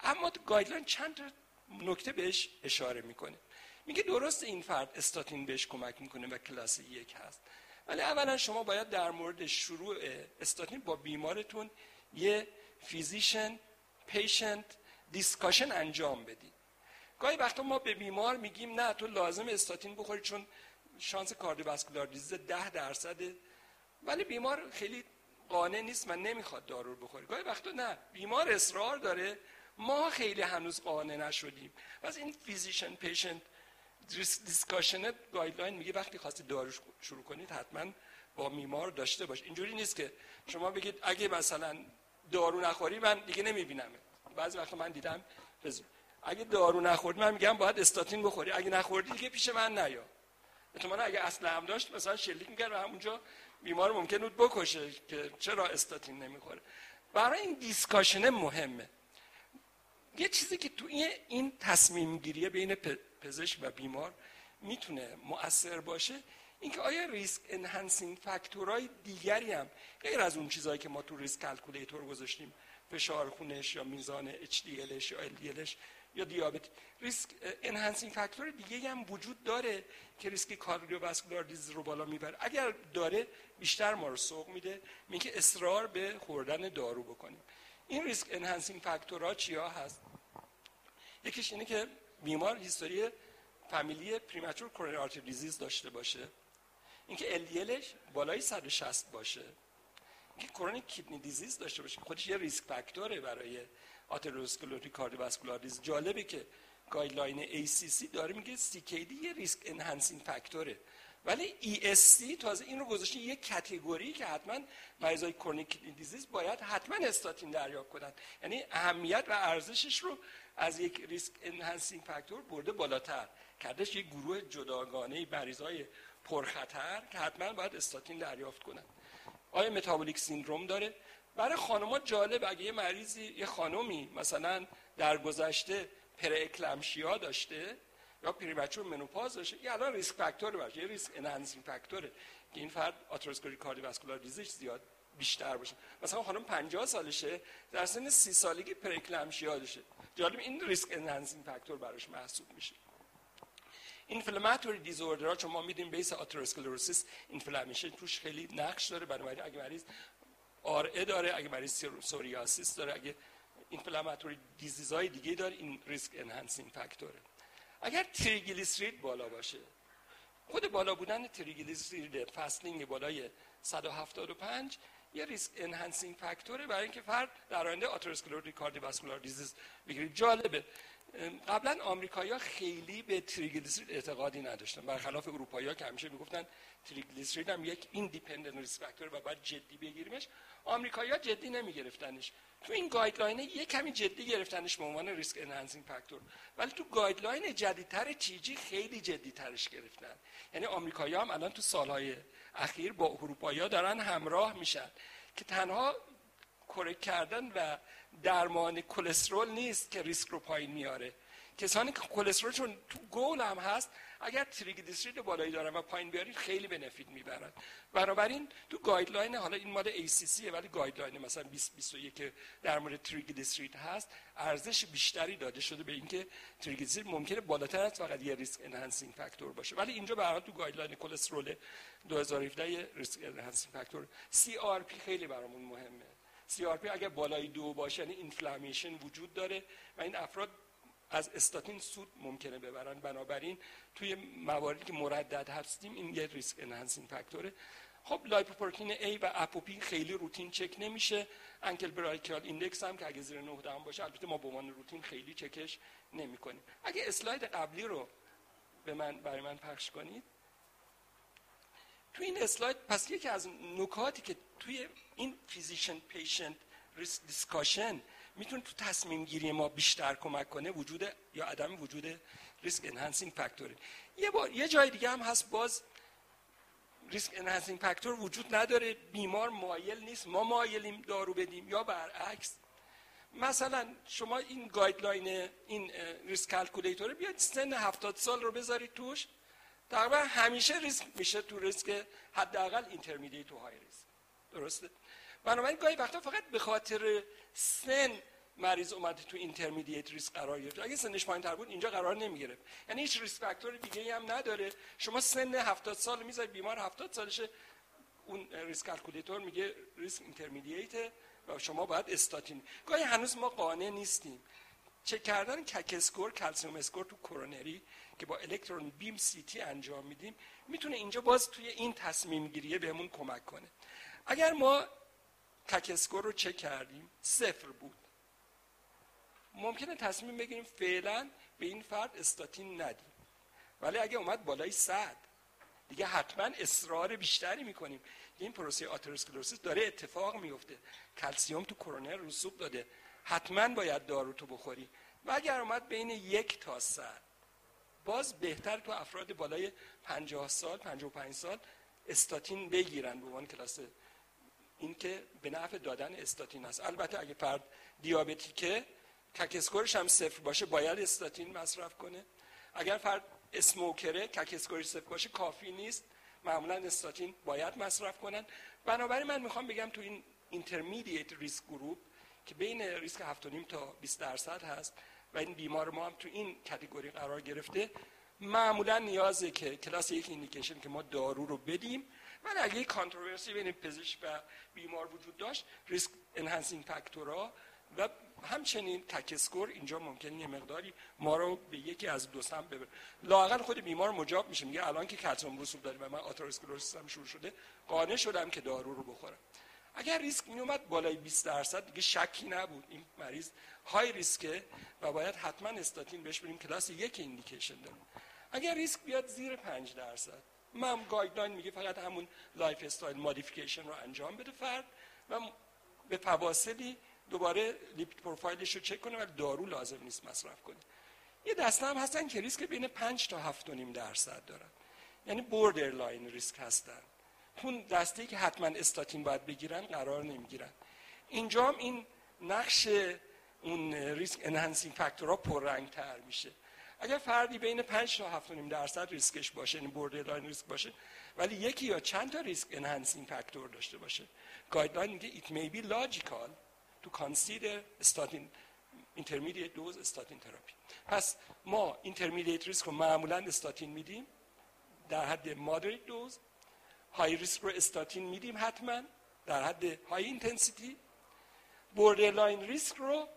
اما guideline چند تا نکته بهش اشاره می‌کنه. میگه درست این فرد استاتین بهش کمک می‌کنه و کلاس یک هست. ولی اولا شما باید در مورد شروع استاتین با بیمارتون یه physician patient discussion انجام بدید. گاهی وقتا ما به بیمار میگیم نه تو لازم استاتین بخوری چون شانس cardiovascular disease ده درصده. ولی بیمار خیلی قانع نیست و نمی‌خواد دارو بخوره. گاهی وقتا نه بیمار اصرار داره ما خیلی هنوز قانع نشدیم. پس این physician patient discussion guideline میگه وقتی خواستی دارو شروع کنید حتما با بیمار داشته باش اینجوری نیست که شما بگید اگه مثلا دارو نخوری من دیگه نمی‌بینم بعضی وقتا من دیدم اگه دارو نخوردی من میگم باید استاتین بخوری. اگه نخوردی دیگه پیش من نیا. من اگه اصلا هم داشت مثلا شلیک می‌کرد و همونجا بیمار ممکن بود بکشه که چرا استاتین نمی‌خوره. برای این دیسکاشنه مهمه. یه چیزی که تو این تصمیم گیریه بین پزشک و بیمار می‌تونه مؤثر باشه. اینکه آیا risk enhancing factor های دیگری هم غیر از اون چیزهایی که ما تو risk calculator گذاشتیم فشار خونش یا میزان HDLش یا LDLش یا دیابت risk enhancing factor دیگه هم وجود داره که ریسک cardiovascular disease رو بالا می‌بره. اگر داره بیشتر ما رو سوق میده. میگه اصرار به خوردن دارو بکنیم. این risk enhancing factor ها چیا هست؟ یکیش اینه که بیمار history فامیلی premature coronary artery disease داشته باشه. اینکه LDLش بالای 160 باشه. اینکه chronic kidney disease داشته باشه خودش یه risk factor ه برای atherosclerotic cardiovascular disease. جالبه که guideline ACC داره میگه CKD یه risk enhancing factor ه ولی ESC تازه این رو گذاشته یه category که حتما مریضای chronic disease باید حتما استاتین دریافت کنن یعنی اهمیت و ارزشش رو از یک risk enhancing factor برده بالاتر کردش یک گروه جداگانه مریضای پرخطر که حتما باید استاتین دریافت کنن آیا metabolic syndrome داره؟ برای خانم‌ها جالب اگه یه مریضی یه خانمی مثلا در گذشته preeclampsia داشته یا premature menopause داشته یه الان risk factor باشه یه risk enhancing factor ه که این فرد atherosclerotic cardiovascular disease زیاد بیشتر باشه. مثلا خانم 50 سالشه در سن 30 سالگی preeclampsia داشته جالب این risk enhancing factor براش محسوب میشه. inflammatory disorder ها چون ما می‌دونیم base atherosclerosis inflammation توش خیلی نقش داره بنابراین اگه مریض RA داره اگه مریض psoriasis داره اگه inflammatory های دیگه داره این risk enhancing factor ه. اگر تریگلیسیرید بالا باشه. خود بالا بودن تریگلیسیرید fasting بالای 175 یه risk enhancing factor ه برای اینکه فرد در آینده atherosclerotic cardiovascular disease بگیره جالبه. قبلا آمریکایی‌ها خیلی به تریگلیسیرید اعتقادی نداشتن. برخلاف اروپایی‌ها که همیشه می‌گفتن تریگلیسیرید هم یک independent risk factor و باید جدی بگیریمش آمریکایی‌ها جدی نمیگرفتنش. تو این guideline یه کمی جدی گرفتنش به عنوان risk enhancing factor ولی تو guideline جدیدتر TG خیلی جدی ترش گرفتن. یعنی آمریکایی‌ها هم الان تو سالهای اخیر با اروپایی‌ها دارن همراه میشن. که تنها correct کردن و درمان کلسترول نیست که ریسک رو پایین میاره. کسانی که کلسترولشون تو گول هم هست اگر تریگلیسیرید بالایی دارن و پایین بیارید خیلی benefit می‌برن. بنابراین تو guideline حالا این مال ACC ولی guideline مثلا 2021 که در مورد تریگلیسیرید هست ارزش بیشتری داده شده به اینکه تریگلیسیرید ممکنه بالاتر از فقط یه risk enhancing factor باشه. ولی اینجا به تو guideline کلسترول 2017 یه risk enhancing factor CRP خیلی برامون مهمه. CRP اگر بالای دو باشه یعنی inflammation وجود داره و این افراد از استاتین سود ممکنه ببرن. بنابراین توی مواردی که مردد هستیم این یه risk enhancing factor ه خب lipoprotein A و ApoB خیلی روتین چک نمیشه. ankle brachial index هم که اگه زیر 9 باشه البته ما به عنوان روتین خیلی چکش نمی‌کنیم. اگه اسلاید قبلی رو به من برای من پخش کنید. توی این اسلاید پس یکی از نکاتی که توی این physician patient risk discussion می‌تونه تو تصمیم گیری ما بیشتر کمک کنه؟ وجود یا عدم وجود risk enhancing factor ه یه بار یه جای دیگه هم هست باز risk enhancing factor وجود نداره بیمار مایل نیست ما مایلیم دارو بدیم یا برعکس. مثلا شما این guideline این risk calculator بیاید سن 70 سال رو بذارید توش تقریبا همیشه ریسک میشه تو ریسک حداقل intermediate و high risk درسته؟ بنابراین گاهی وقتا فقط به خاطر سن مریض اومده تو intermediate risk قرار گرفت اگه سنش پایین تر بود اینجا قرار نمی گرفت یعنی هیچ risk factor دیگه هم نداره. شما سن 70 سال می‌ذارید بیمار 70 سالشه. اون risk calculator میگه risk intermediate و شما باید استاتین. گاهی هنوز ما قانع نیستیم. چک کردن CAC score calcium score تو کرونری که با electron beam CT انجام میدیم می‌تونه اینجا باز توی این تصمیم گیریه بهمون کمک کنه. اگر ما CAC score رو چک کردیم صفر بود. ممکنه تصمیم بگیریم فعلا به این فرد استاتین ندیم. ولی اگه اومد بالای صد دیگه حتما اصرار بیشتری می‌کنیم. این پروسه آتروسکلروسیس داره اتفاق میفته کلسیوم تو کرونر رسوب داده. حتما باید دارو تو بخوری. و اگر اومد بین یک تا صد باز بهتر تو افراد بالای 50 سال 55 سال استاتین بگیرن به عنوان کلاس این که به نفع ندادن استاتین است البته اگه فرد دیابتیکه CAC score ش هم صفر باشه باید استاتین مصرف کنه. اگر فرد smoker ه CAC score ش صفر باشه کافی نیست. معمولا استاتین باید مصرف کنن. بنابراین من می‌خوام بگم تو این intermediate risk group که بین ریسک 7.5 تا 20 درصد هست و این بیمار ما هم تو این category قرار گرفته معمولا نیازه که کلاس یک indication که ما دارو رو بدیم ولی اگه یک controversy بین پزشک و بیمار وجود داشت risk enhancing factor ها و همچنین تا score اینجا ممکن یه مقداری ما رو به یکی از دو سمت ببر لاقل خود بیمار مجاب میشه. میگه الان که کلسیم رسوب داریم و من atherosclerosis هم شروع شده قانع شدم که دارو رو بخورم. اگر ریسک می اومد بالای 20 درصد دیگه شکی نبود. این مریض high risk ه و باید حتما استاتین بهش بریم کلاس یک indication داره. اگر ریسک بیاد زیر 5 درصد من guideline میگه فقط همون lifestyle modification رو انجام بده فرد و به فواصلی دوباره lipid profile ش رو چک کنه و دارو لازم نیست مصرف کنه. یه دسته هم هستن که ریسک بین 5 تا 7.5 درصد دارن. یعنی borderline risk هستن. اون دسته که حتما استاتین باید بگیرن قرار نمی‌گیرن. اینجا هم این نقش اون risk enhancing factor ها پررنگ تر میشه. اگر فردی بین 5 تا 7.5 درصد ریسکش باشه یعنی borderline risk باشه ولی یکی یا چند تا risk enhancing factor داشته باشه. guideline میگه it may be logical to consider statin intermediate dose statin therapy. پس ما intermediate risk رو معمولا استاتین میدیم در حد moderate dose high risk رو استاتین میدیم حتما در حد high intensity borderline risk رو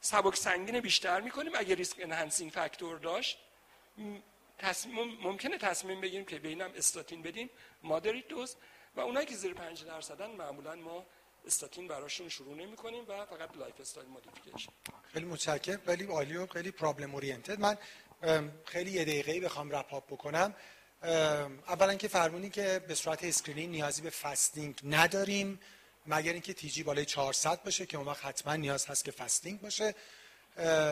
سبک سنگین بیشتر می‌کنیم. اگه risk enhancing factor داشت تصمیم ممکنه تصمیم بگیریم که بینم استاتین بدیم. moderate dose و اونایی که زیر 5 درصدن معمولا ما استاتین براشون شروع نمی کنیم و فقط lifestyle modification. خیلی متشکرم. خیلی عالی و خیلی problem oriented. من خیلی یه دقیقه‌ای بخوام wrap up بکنم. اولا که فرمودین که به صورت screening نیازی به fasting نداریم. مگر اینکه TG بالای 400 باشه که اون وقت حتما نیاز هست که fasting باشه.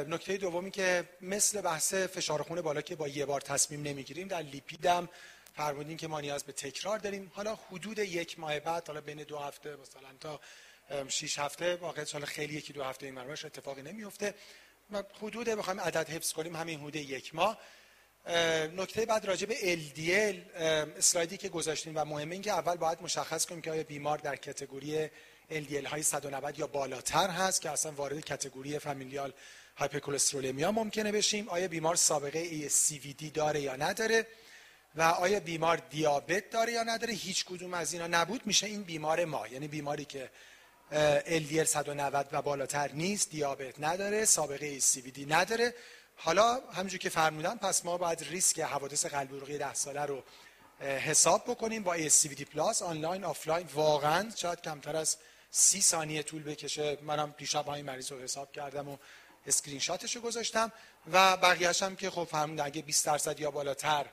نکته دومی که مثل بحث فشار خون بالا که با یه بار تصمیم نمی‌گیریم در لیپیدم فرمودین که ما نیاز به تکرار داریم. حالا حدود یک ماه بعد حالا بین دو هفته مثلا تا 6 هفته واقعا حالا خیلی یکی دو هفته این اتفاقی نمیفته حدود بخوایم عدد حفظ کنیم همین حدود یک ماه. نکته بعد راجع به LDL اسلایدی که گذاشتیم و مهمه این که اول باید مشخص کنیم که آیا بیمار در کتگوری LDL های 190 یا بالاتر هست که اصلا وارد کتگوری فامیلیال هایپرکلسترولمیا ممکنه بشیم آیا بیمار سابقه CVD داره یا نداره و آیا بیمار دیابت داره یا نداره هیچ کدوم از اینا نبود میشه این بیمار ما یعنی بیماری که LDL 190 و بالاتر نیست دیابت نداره سابقه CVD نداره حالا همونجور که فرمودن پس ما باید ریسک حوادث قلبی عروقی 10 ساله رو حساب بکنیم با ASCVD Plus آنلاین آفلاین. واقعا شاید کمتر از سی ثانیه طول بکشه. منم دیشب این مریض رو حساب کردم و اسکرین شاتش رو گذاشتم و بقیهش هم که خب فرمودن اگه 20 درصد یا بالاتر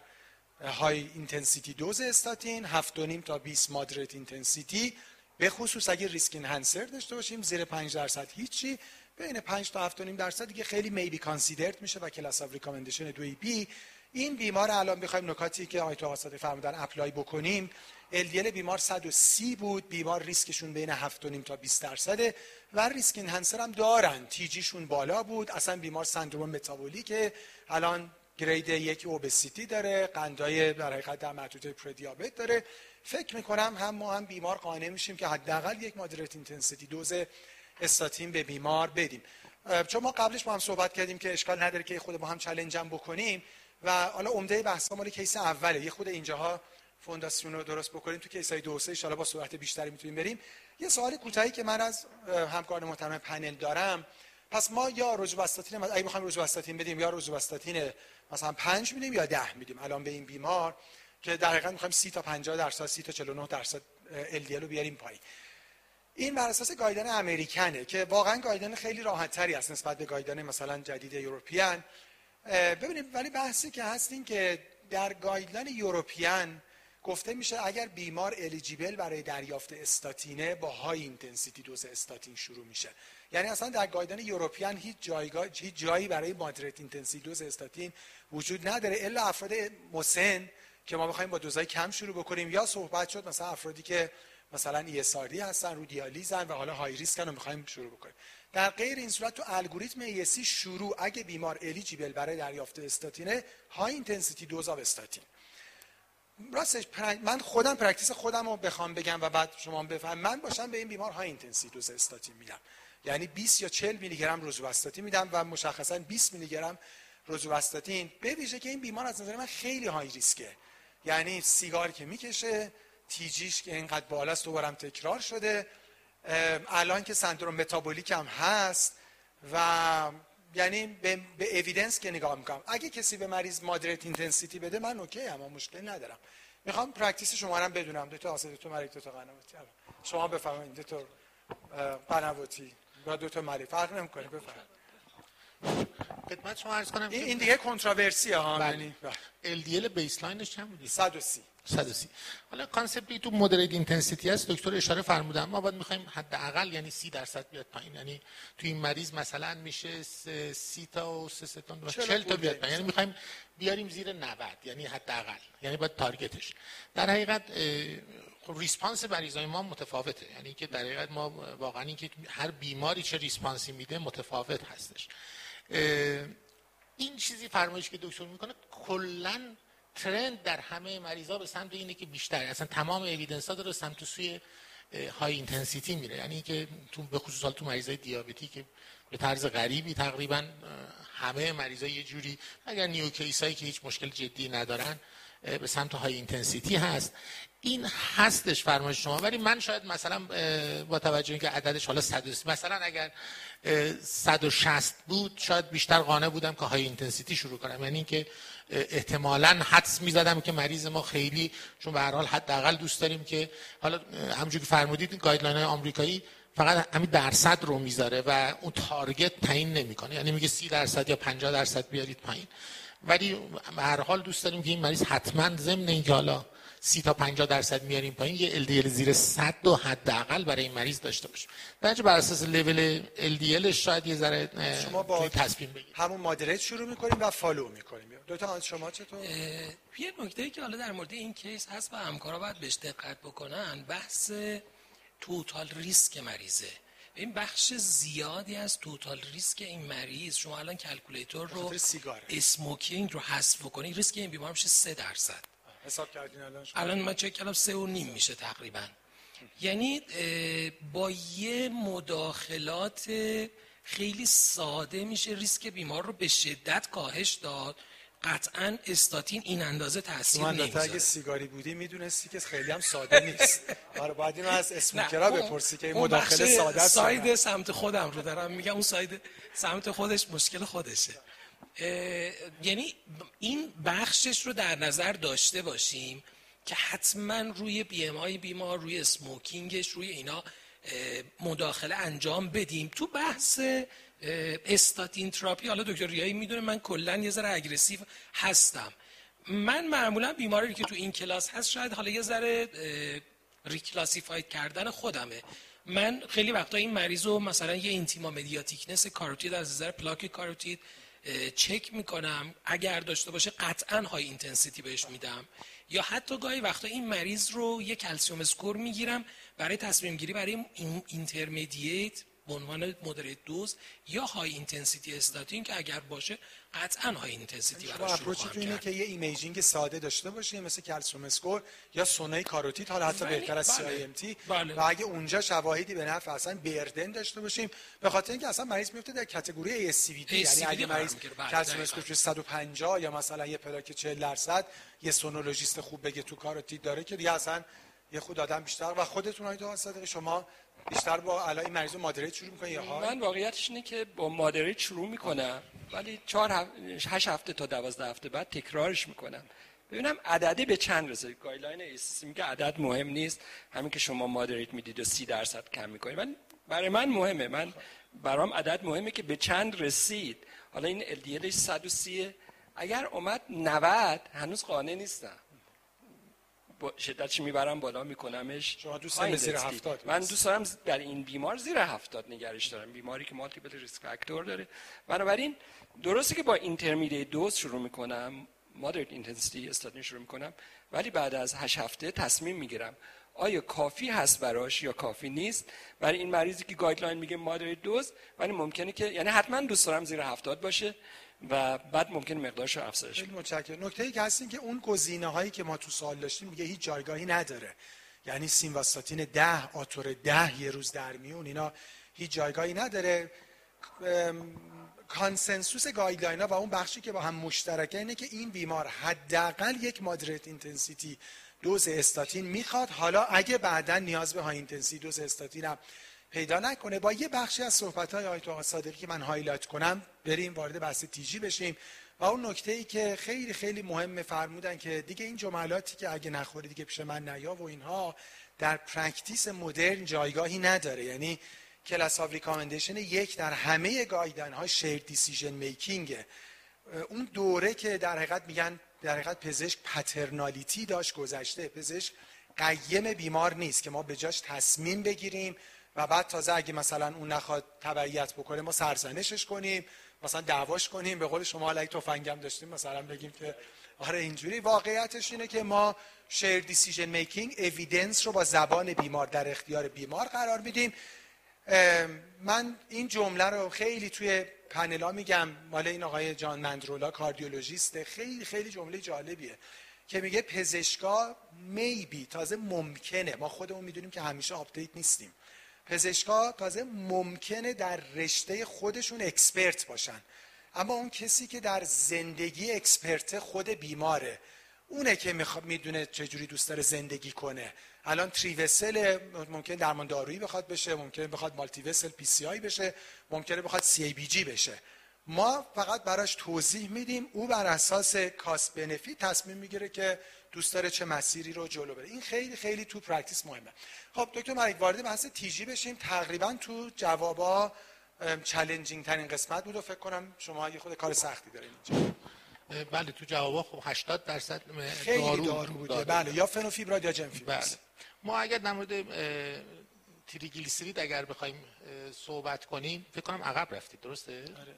high intensity dose استاتین 7.5 تا 20 moderate intensity. به خصوص اگه risk enhancer داشته باشیم زیر 5 درصد هیچی. بین 5 تا 7.5 درصد دیگه خیلی maybe considered میشه و class of recommendation 2b. این بیمار الان بخوایم نکاتی که آیت واسطه فرمودن apply بکنیم. LDL بیمار 130 بود. بیمار ریسکشون بین 7.5 تا 20 درصده و risk enhancer هم دارن. TG شون بالا بود. اصلا بیمار سندروم متابولیکه. الان grade یک obesity داره. قندای در حقیقت در محدوده پردیابت داره. فکر می‌کنم هم ما هم بیمار قانع میشیم که حداقل یک moderate intensity dose استاتین به بیمار بدیم. چون ما قبلش با هم صحبت کردیم که اشکال نداره که خود ما هم چالش هم بکنیم و حالا عمده بحث مال کیس اوله. یه خود اینجاها فونداسیون رو درست بکنیم. تو کیس های دو سه با صورت بیشتری می‌تونیم بریم. یه سوال کوتاهی که من از همکار محترم پنل دارم. پس ما یا روزوستاتین اگه می‌خوایم روزوستاتین بدیم یا روزوستاتین مثلا 5 میدیم یا 10 میدیم؟ الان به این بیمار که در حقیقت می‌خوایم 30 تا 50 درصد 30 تا 49 درصد LDL رو بیاریم پایین. این بر اساس guideline American ه که واقعا guideline خیلی راحت تری است نسبت به guideline مثلا جدید European ببینید ولی بحثی که هست این که در guideline European گفته میشه اگر بیمار eligible برای دریافت استاتینه با high intensity dose استاتین شروع میشه. یعنی اصلا در guideline European هیچ جایگاه هیچ جایی برای moderate intensity dose استاتین وجود نداره الا افراد مسن که ما بخوایم با dose ای کم شروع بکنیم یا صحبت شد مثلا افرادی که مثلا ESRD هستن رو دیالیزن و حالا high risk ن و می‌خوایم شروع بکنیم. در غیر این صورت تو الگوریتم ESC شروع اگه بیمار eligible برای دریافت استاتینه high intensity dose of statin راستش من خودم practice خودم رو بخوام بگم و بعد شما بفهم من باشم به این بیمار high intensity dose استاتین میدم. یعنی 20 یا 40 میلی گرم روزوستاتین میدم و مشخصا 20 میلی گرم روزوستاتین به ویژه که این بیمار از نظر من خیلی های ریسکه یعنی سیگار که می‌کشه تیجیش که اینقدر بالاست دوبارم تکرار شده. الان که سندروم متابولیک هم هست و یعنی به, به اویدنس که نگاه می‌کنم. اگه کسی به مریض مادرت اینتنسیتی بده من اوکی اما مشکل ندارم. می‌خوام پرکتیس شما رو بدونم. دو تا آسه دو تا ملک دو تا قنواتی شما بفرمایید دو تا قنواتی و دو تا ملک. فرق نمی‌کنه بفرمایید. خدمت شما عرض کنم این دیگه controversy ها بله. یعنی LDL baseline ش چند بودی 130 130 حالا concept ی تو moderate intensity است دکتر اشاره فرمودن ما باید می‌خوایم حداقل یعنی 30 درصد بیاد پایین. یعنی تو این مریض مثلا میشه 30 تا و 3 تا و 40 تا بیاد پایین. یعنی می‌خوایم بیاریم زیر 90 یعنی حداقل. یعنی باید target ش. در حقیقت خب response مریضای ما متفاوته. یعنی که در حقیقت ما واقعا اینکه هر بیماری چه response ی میده متفاوت هستش. این چیزی فرمایش که دکتر می‌کنه کلا trend در همه مریضا به سمت اینه که بیشتر. اصلا تمام evidence ها داره سمت سوی high intensity میره. یعنی که تو به خصوص تو مریضای دیابتی که به طرز غریبی تقریبا همه مریضا یه جوری اگر new هایی که هیچ مشکل جدی ندارن به سمت high intensity هست. این هستش فرمایش شما. ولی من شاید مثلا با توجه اینکه عددش حالا 100 مثلا اگر 160 بود شاید بیشتر قانع بودم که high intensity شروع کنم. یعنی اینکه احتمالا حدس می‌زدم که مریض ما خیلی چون به هر حال حداقل دوست داریم که حالا همونجوری که فرمودید این guideline های آمریکایی فقط همین درصد رو می‌ذاره و اون target تعیین نمی‌کنه. یعنی میگه 30 درصد یا 50 درصد بیارید پایین. ولی به هر حال دوست داریم که این مریض حتما ضمن اینکه حالا سی تا 50 درصد میاریم پایین یه LDL زیر 100 رو حداقل برای این مریض داشته باشیم. بنابراین بر اساس لول LDL شاید یه ذره شما با تصمیم بگیرید. همون moderate شروع می‌کنیم و follow می‌کنیم. دو تا از شما چطور؟ یه نکته که حالا در مورد این case هست و همکارا باید بهش دقت بکنن بحث total risk مریضه. این بخش زیادی از total risk این مریض شما الان calculator رو اسموکینگ رو حذف بکنید ریسک این بیمار میشه 3 درصد. حساب کردین الان شما؟ الان من چک کردم سه و نیم میشه تقریبا. یعنی با یه مداخلات خیلی ساده میشه ریسک بیمار رو به شدت کاهش داد. قطعا استاتین این اندازه تاثیر نمی‌ذاره. اگه سیگاری بودی می‌دونستی که خیلی هم ساده نیست. آره باید اینو از اسموکرا بپرسی که این مداخله ساده است ساید سمت خودم رو دارم. میگم اون side سمت خودش مشکل خودشه. یعنی این بخشش رو در نظر داشته باشیم که حتما روی BMI بیمار روی smoking ش روی اینا مداخله انجام بدیم. تو بحث statin therapy حالا دکتر ریایی می‌دونه من کلا یه ذره aggressive هستم. من معمولا بیماری که تو این کلاس هست شاید حالا یه ذره reclassified کردن خودمه. من خیلی وقتا این مریض رو مثلا یه intima media thickness carotid از نظر plaque carotid چک می‌کنم. اگر داشته باشه قطعا high intensity بهش میدم. یا حتی گاهی وقتا این مریض رو یه calcium score می‌گیرم برای تصمیم گیری برای intermediate. به عنوان moderate dose یا high intensity statin که اگر باشه قطعا high intensity براش شروع خواهم اینه که یه ایمیجینگ ساده داشته باشی مثل کلسیوم اسکور یا سونای کاروتید حالا حتی بهتر از سی تی بله. و اگه اونجا شواهدی به نفع اصلا بردن داشته باشیم به خاطر اینکه اصلا مریض میفته در کاتگوری ASCVD یعنی اگه مریض بله، کلسیوم اسکور 150 یا مثلا یه پلاک 40 درصد یه سونولوژیست خوب بگه تو کاروتید داره که دیگه اصلا یه خود آدم بیشتر و خودتون های صادقی شما بیشتر با این مریض مادریت شروع می‌کنه یا من واقعیتش اینه که با مادریت شروع می‌کنم ولی چهار هفته هشت هفته تا دوازده هفته بعد تکرارش می‌کنم. ببینم عددی به چند رسه. guideline ESC میگه عدد مهم نیست. همین که شما moderate می‌دید و سی درصد کم می‌کنید. من برای من مهمه. من برام عدد مهمه که به چند رسید. حالا این LDLش 130 اگر اومد 90 هنوز قانع نیستم. شدتش می‌برم بالا میکنمش. شما دوست دارم زیر هفتاد من دوست دارم در این بیمار زیر هفتاد نگهش دارم. بیماری که multiple risk factor داره. بنابراین درسته که با intermediate dose شروع می‌کنم moderate intensity statin شروع می‌کنم ولی بعد از 8 هفته تصمیم می‌گیرم آیا کافی هست براش یا کافی نیست. برای این مریضی که guideline میگه moderate dose ولی ممکنه که یعنی حتما دوست دارم زیر هفتاد باشه. و بعد ممکن مقدارش رو افزایش خیلی متشکرم. نکته ای که هست که اون گزینه هایی که ما تو سوال داشتیم میگه هیچ جایگاهی نداره. یعنی سینواستاتین ده آتور ده یه روز در میون اینا هیچ جایگاهی نداره. consensus guideline ها و اون بخشی که با هم مشترکه اینه که این بیمار حداقل یک moderate intensity dose statin می‌خواد. حالا اگه بعدا نیاز به high intensity dose statin هم پیدا بکنه با یه بخشی از صحبت های آیت صادقی که من highlight کنم بریم وارد بحث TG بشیم. و اون نکته ای که خیلی خیلی مهمه فرمودن که دیگه این جملاتی که اگه نخوری دیگه پیش من نیا و اینها در practice مدرن جایگاهی نداره. یعنی class of recommendation یک در همه guideline های shared decision making ه اون دوره که در حقیقت میگن در حقیقت پزشک paternality داشت گذشته. پزشک قیم بیمار نیست که ما به جاش تصمیم بگیریم و بعد تازه اگه مثلا اون نخواد تبعیت بکنه ما سرزنشش کنیم. مثلا دعواش کنیم به قول شما علی تفنگم داشتیم مثلا بگیم که آره اینجوری. واقعیتش اینه که ما shared decision making evidence رو با زبان بیمار در اختیار بیمار قرار میدیم. من این جمله رو خیلی توی پنلا میگم. مال این آقای جان مندرولا کاردیولوژیسته. خیلی خیلی جمله جالبیه که میگه پزشکا maybe تازه ممکنه. ما خودمون می‌دونیم که همیشه update نیستیم. پزشکا تازه ممکنه در رشته خودشون expert باشن. اما اون کسی که در زندگی expert خود بیماره اونه که می‌دونه چجوری دوست داره زندگی کنه. الان three vessel ممکن درمان دارویی بخواد بشه ممکن بخواد multi vessel PCI بشه ممکنه بخواد CABG بشه. ما فقط براش توضیح میدیم او بر اساس cost benefit تصمیم می‌گیره که دوست داره چه مسیری رو جلو بره این خیلی خیلی تو practice مهمه. خب دکتر مرید وارد بحث TG بشیم. تقریبا تو جوابا چالنجینگ ترین قسمت بود و فکر کنم شما یه خود کار سختی دارین. بله تو جوابا خب 80 درصد خیلی دارو, دارو بوده. بله یا فنوفیبرات یا جنفیبرات بله. ما اگر در مورد تریگلیسیرید اگر بخوایم صحبت کنیم فکر کنم عقب رفتید. درسته؟ آره.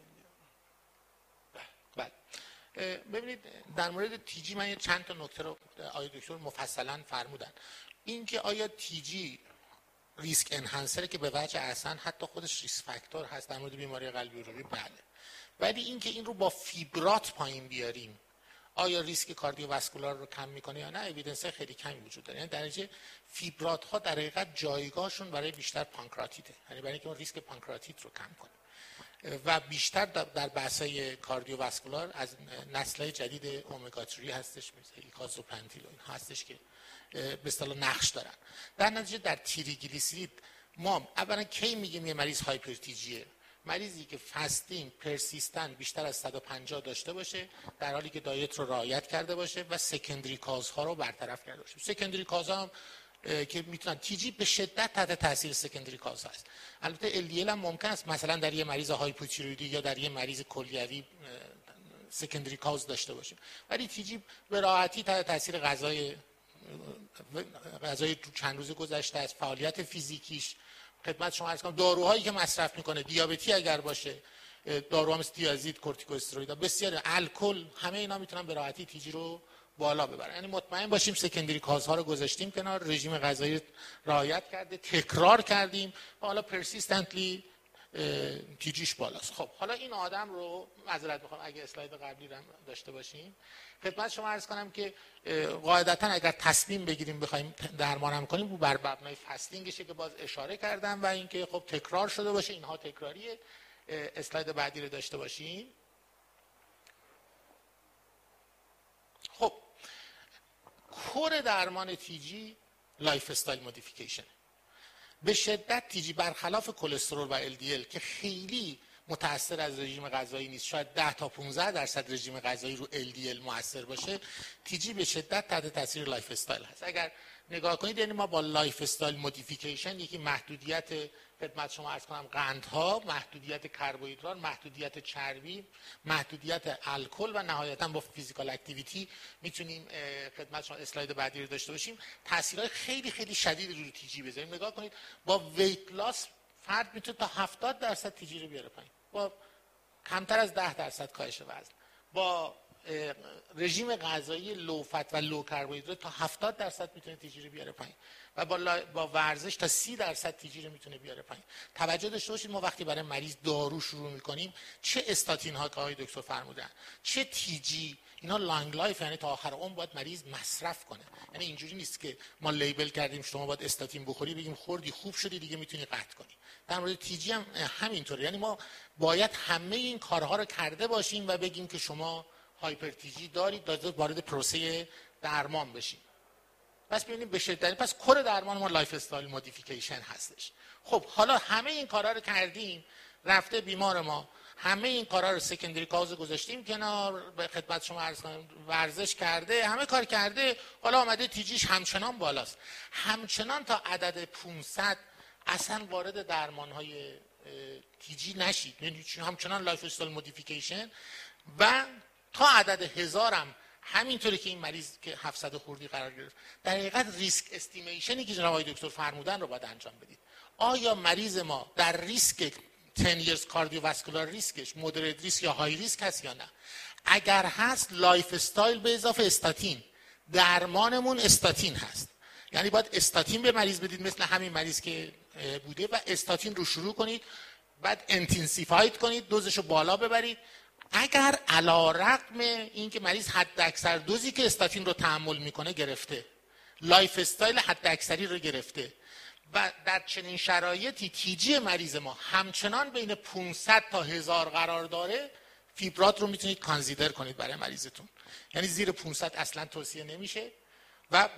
ببینید در مورد تیجی من یه چند تا نکته رو آقای دکتر مفصلا فرمودن. اینکه آیا تیجی risk enhancer ه که به وجه اصلا حتی خودش risk factor هست در مورد بیماری قلبی عروقی بله. ولی اینکه این رو با fibrate پایین بیاریم آیا risk cardiovascular رو کم می‌کنه یا نه؟ evidence خیلی کمی وجود داره. یعنی درجه fibrate ها در حقیقت جایگاهشون برای بیشتر pancreatitis ه. یعنی برای اینکه اون ریسک pancreatitis رو کم کنه. و بیشتر در بحثای cardiovascular از نسل جدید اومگا 3 هستش مثل icosapent ethyl این هستش که به اصطلاح نقش دارن. در نتیجه در تریگلیسیرید ما اولا کی میگیم یه مریض هایپر TG ایه؟ مریضی که fasting persistent بیشتر از 150 داشته باشه در حالی که diet رو رعایت کرده باشه و secondary cause ها رو برطرف کرده باشه. secondary cause هم که می‌تونن TG به شدت تحت تاثیر secondary cause هست. البته LDL هم ممکن است مثلا در یه مریض hypothyroidی یا در یه مریض کلیوی secondary cause داشته باشه ولی تیجی به راحتی تحت تاثیر غذای غذای چند روز گذشته از فعالیت فیزیکیش. خدمت شما عرض کنم داروهایی که مصرف می‌کنه دیابتی اگر باشه داروها مثل دیازید کورتیکوستروید بسیار الکل همه اینا می‌تونن به راحتی تیجی رو بالا ببرن یعنی مطمئن باشیم سکندری کازها رو گذاشتیم کنار رژیم غذایی رعایت کرده تکرار کردیم و حالا پرسیستنتلی تیجیش بالاست. خب حالا این آدم رو معذرت بخوام اگه اسلاید قبلی رو داشته باشیم خدمت شما عرض کنم که قاعدتا اگر تصمیم بگیریم بخوایم درمانم کنیم او بر مبنای fasting شه که باز اشاره کردم و اینکه خب تکرار شده باشه اینها تکراریه. اسلاید بعدی رو داشته باشیم خب core درمان TG lifestyle modification به شدت TG برخلاف کلسترول و LDL که خیلی متاثر از رژیم غذایی نیست. شاید 10 تا 15 درصد رژیم غذایی رو LDL موثر باشه TG به شدت تحت تاثیر lifestyle هست. اگر نگاه کنید یعنی ما با lifestyle modification یکی محدودیت خدمت شما عرض کنم قندها محدودیت کربوهیدرات محدودیت چربی محدودیت الکل و نهایتا با physical activity می‌تونیم خدمت شما اسلاید بعدی رو داشته باشیم. تاثیرهای خیلی خیلی شدید روی TG بذاریم. نگاه کنید با weight loss فرد می‌تونه تا 70 درصد TG رو بیاره پایین. با کمتر از 10 درصد کاهش وزن. با رژیم غذایی low fat و low کربوهیدرات تا 70 درصد می‌تونه TG رو بیاره پایین. و با, با ورزش تا 30 درصد TG رو می‌تونه بیاره پایین. توجه داشته باشید ما وقتی برای مریض دارو شروع می‌کنیم چه استاتین ها که آقای دکتر فرمودن چه TG اینا long life یعنی تا آخر عمر باید مریض مصرف کنه. یعنی اینجوری نیست که ما label کردیم شما باید استاتین بخوری بگیم خوردی خوب شدی دیگه می‌تونی قطع کنی. در مورد TG هم همینطوره. یعنی ما باید همه این کارها رو کرده باشیم و بگیم که شما hyper TG دارید داده وارد پروسه درمان بشیم پس ببینیم به شدت. پس core درمان ما lifestyle modification هستش. خب حالا همه این کارا رو کردیم رفته بیمار ما. همه این کارا رو secondary cause گذاشتیم کنار به خدمت شما عرض ورزش کرده همه کار کرده. حالا آمده TG ش همچنان بالاست. همچنان تا عدد 500 اصلا وارد درمان های TG نشید. یعنی همچنان lifestyle modification. و تا عدد هزارم همینطوری که این مریض که 700 خوردی قرار گرفت. در حقیقت risk estimation ی که جناب دکتر فرمودن رو باید انجام بدید. آیا مریض ما در ریسک 10 years cardiovascular risk ش moderate risk یا high risk هست یا نه؟ اگر هست lifestyle به اضافه استاتین. درمانمون استاتین هست. یعنی باید استاتین به مریض بدید مثل همین مریض که بوده و استاتین رو شروع کنید. بعد intensified کنید دوزش رو بالا ببرید. اگر علی رغم این که مریض حداکثر دوزی که استاتین رو تحمل می‌کنه گرفته. lifestyle حداکثری رو گرفته. و در چنین شرایطی TG مریض ما همچنان بین 500 تا هزار قرار داره fibrate رو می‌تونید consider کنید برای مریضتون. یعنی زیر 500 اصلا توصیه نمیشه. و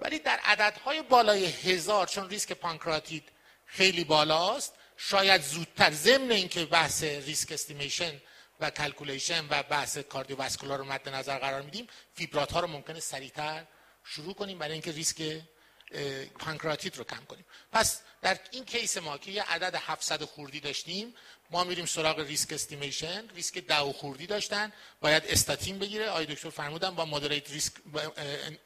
ولی در عددهای بالای هزار چون ریسک pancreatit خیلی بالاست شاید زودتر ضمن اینکه بحث risk estimation و calculation و بحث cardiovascular رو مد نظر قرار میدیم. fibrate ها رو ممکنه سریعتر شروع کنیم برای اینکه ریسک پانکراتیت رو کم کنیم. پس در این case ما که یه عدد 700 خوردی داشتیم ما میریم سراغ risk estimation ریسک دو خوردی داشتن باید استاتین بگیره. آقای دکتر فرمودن با moderate risk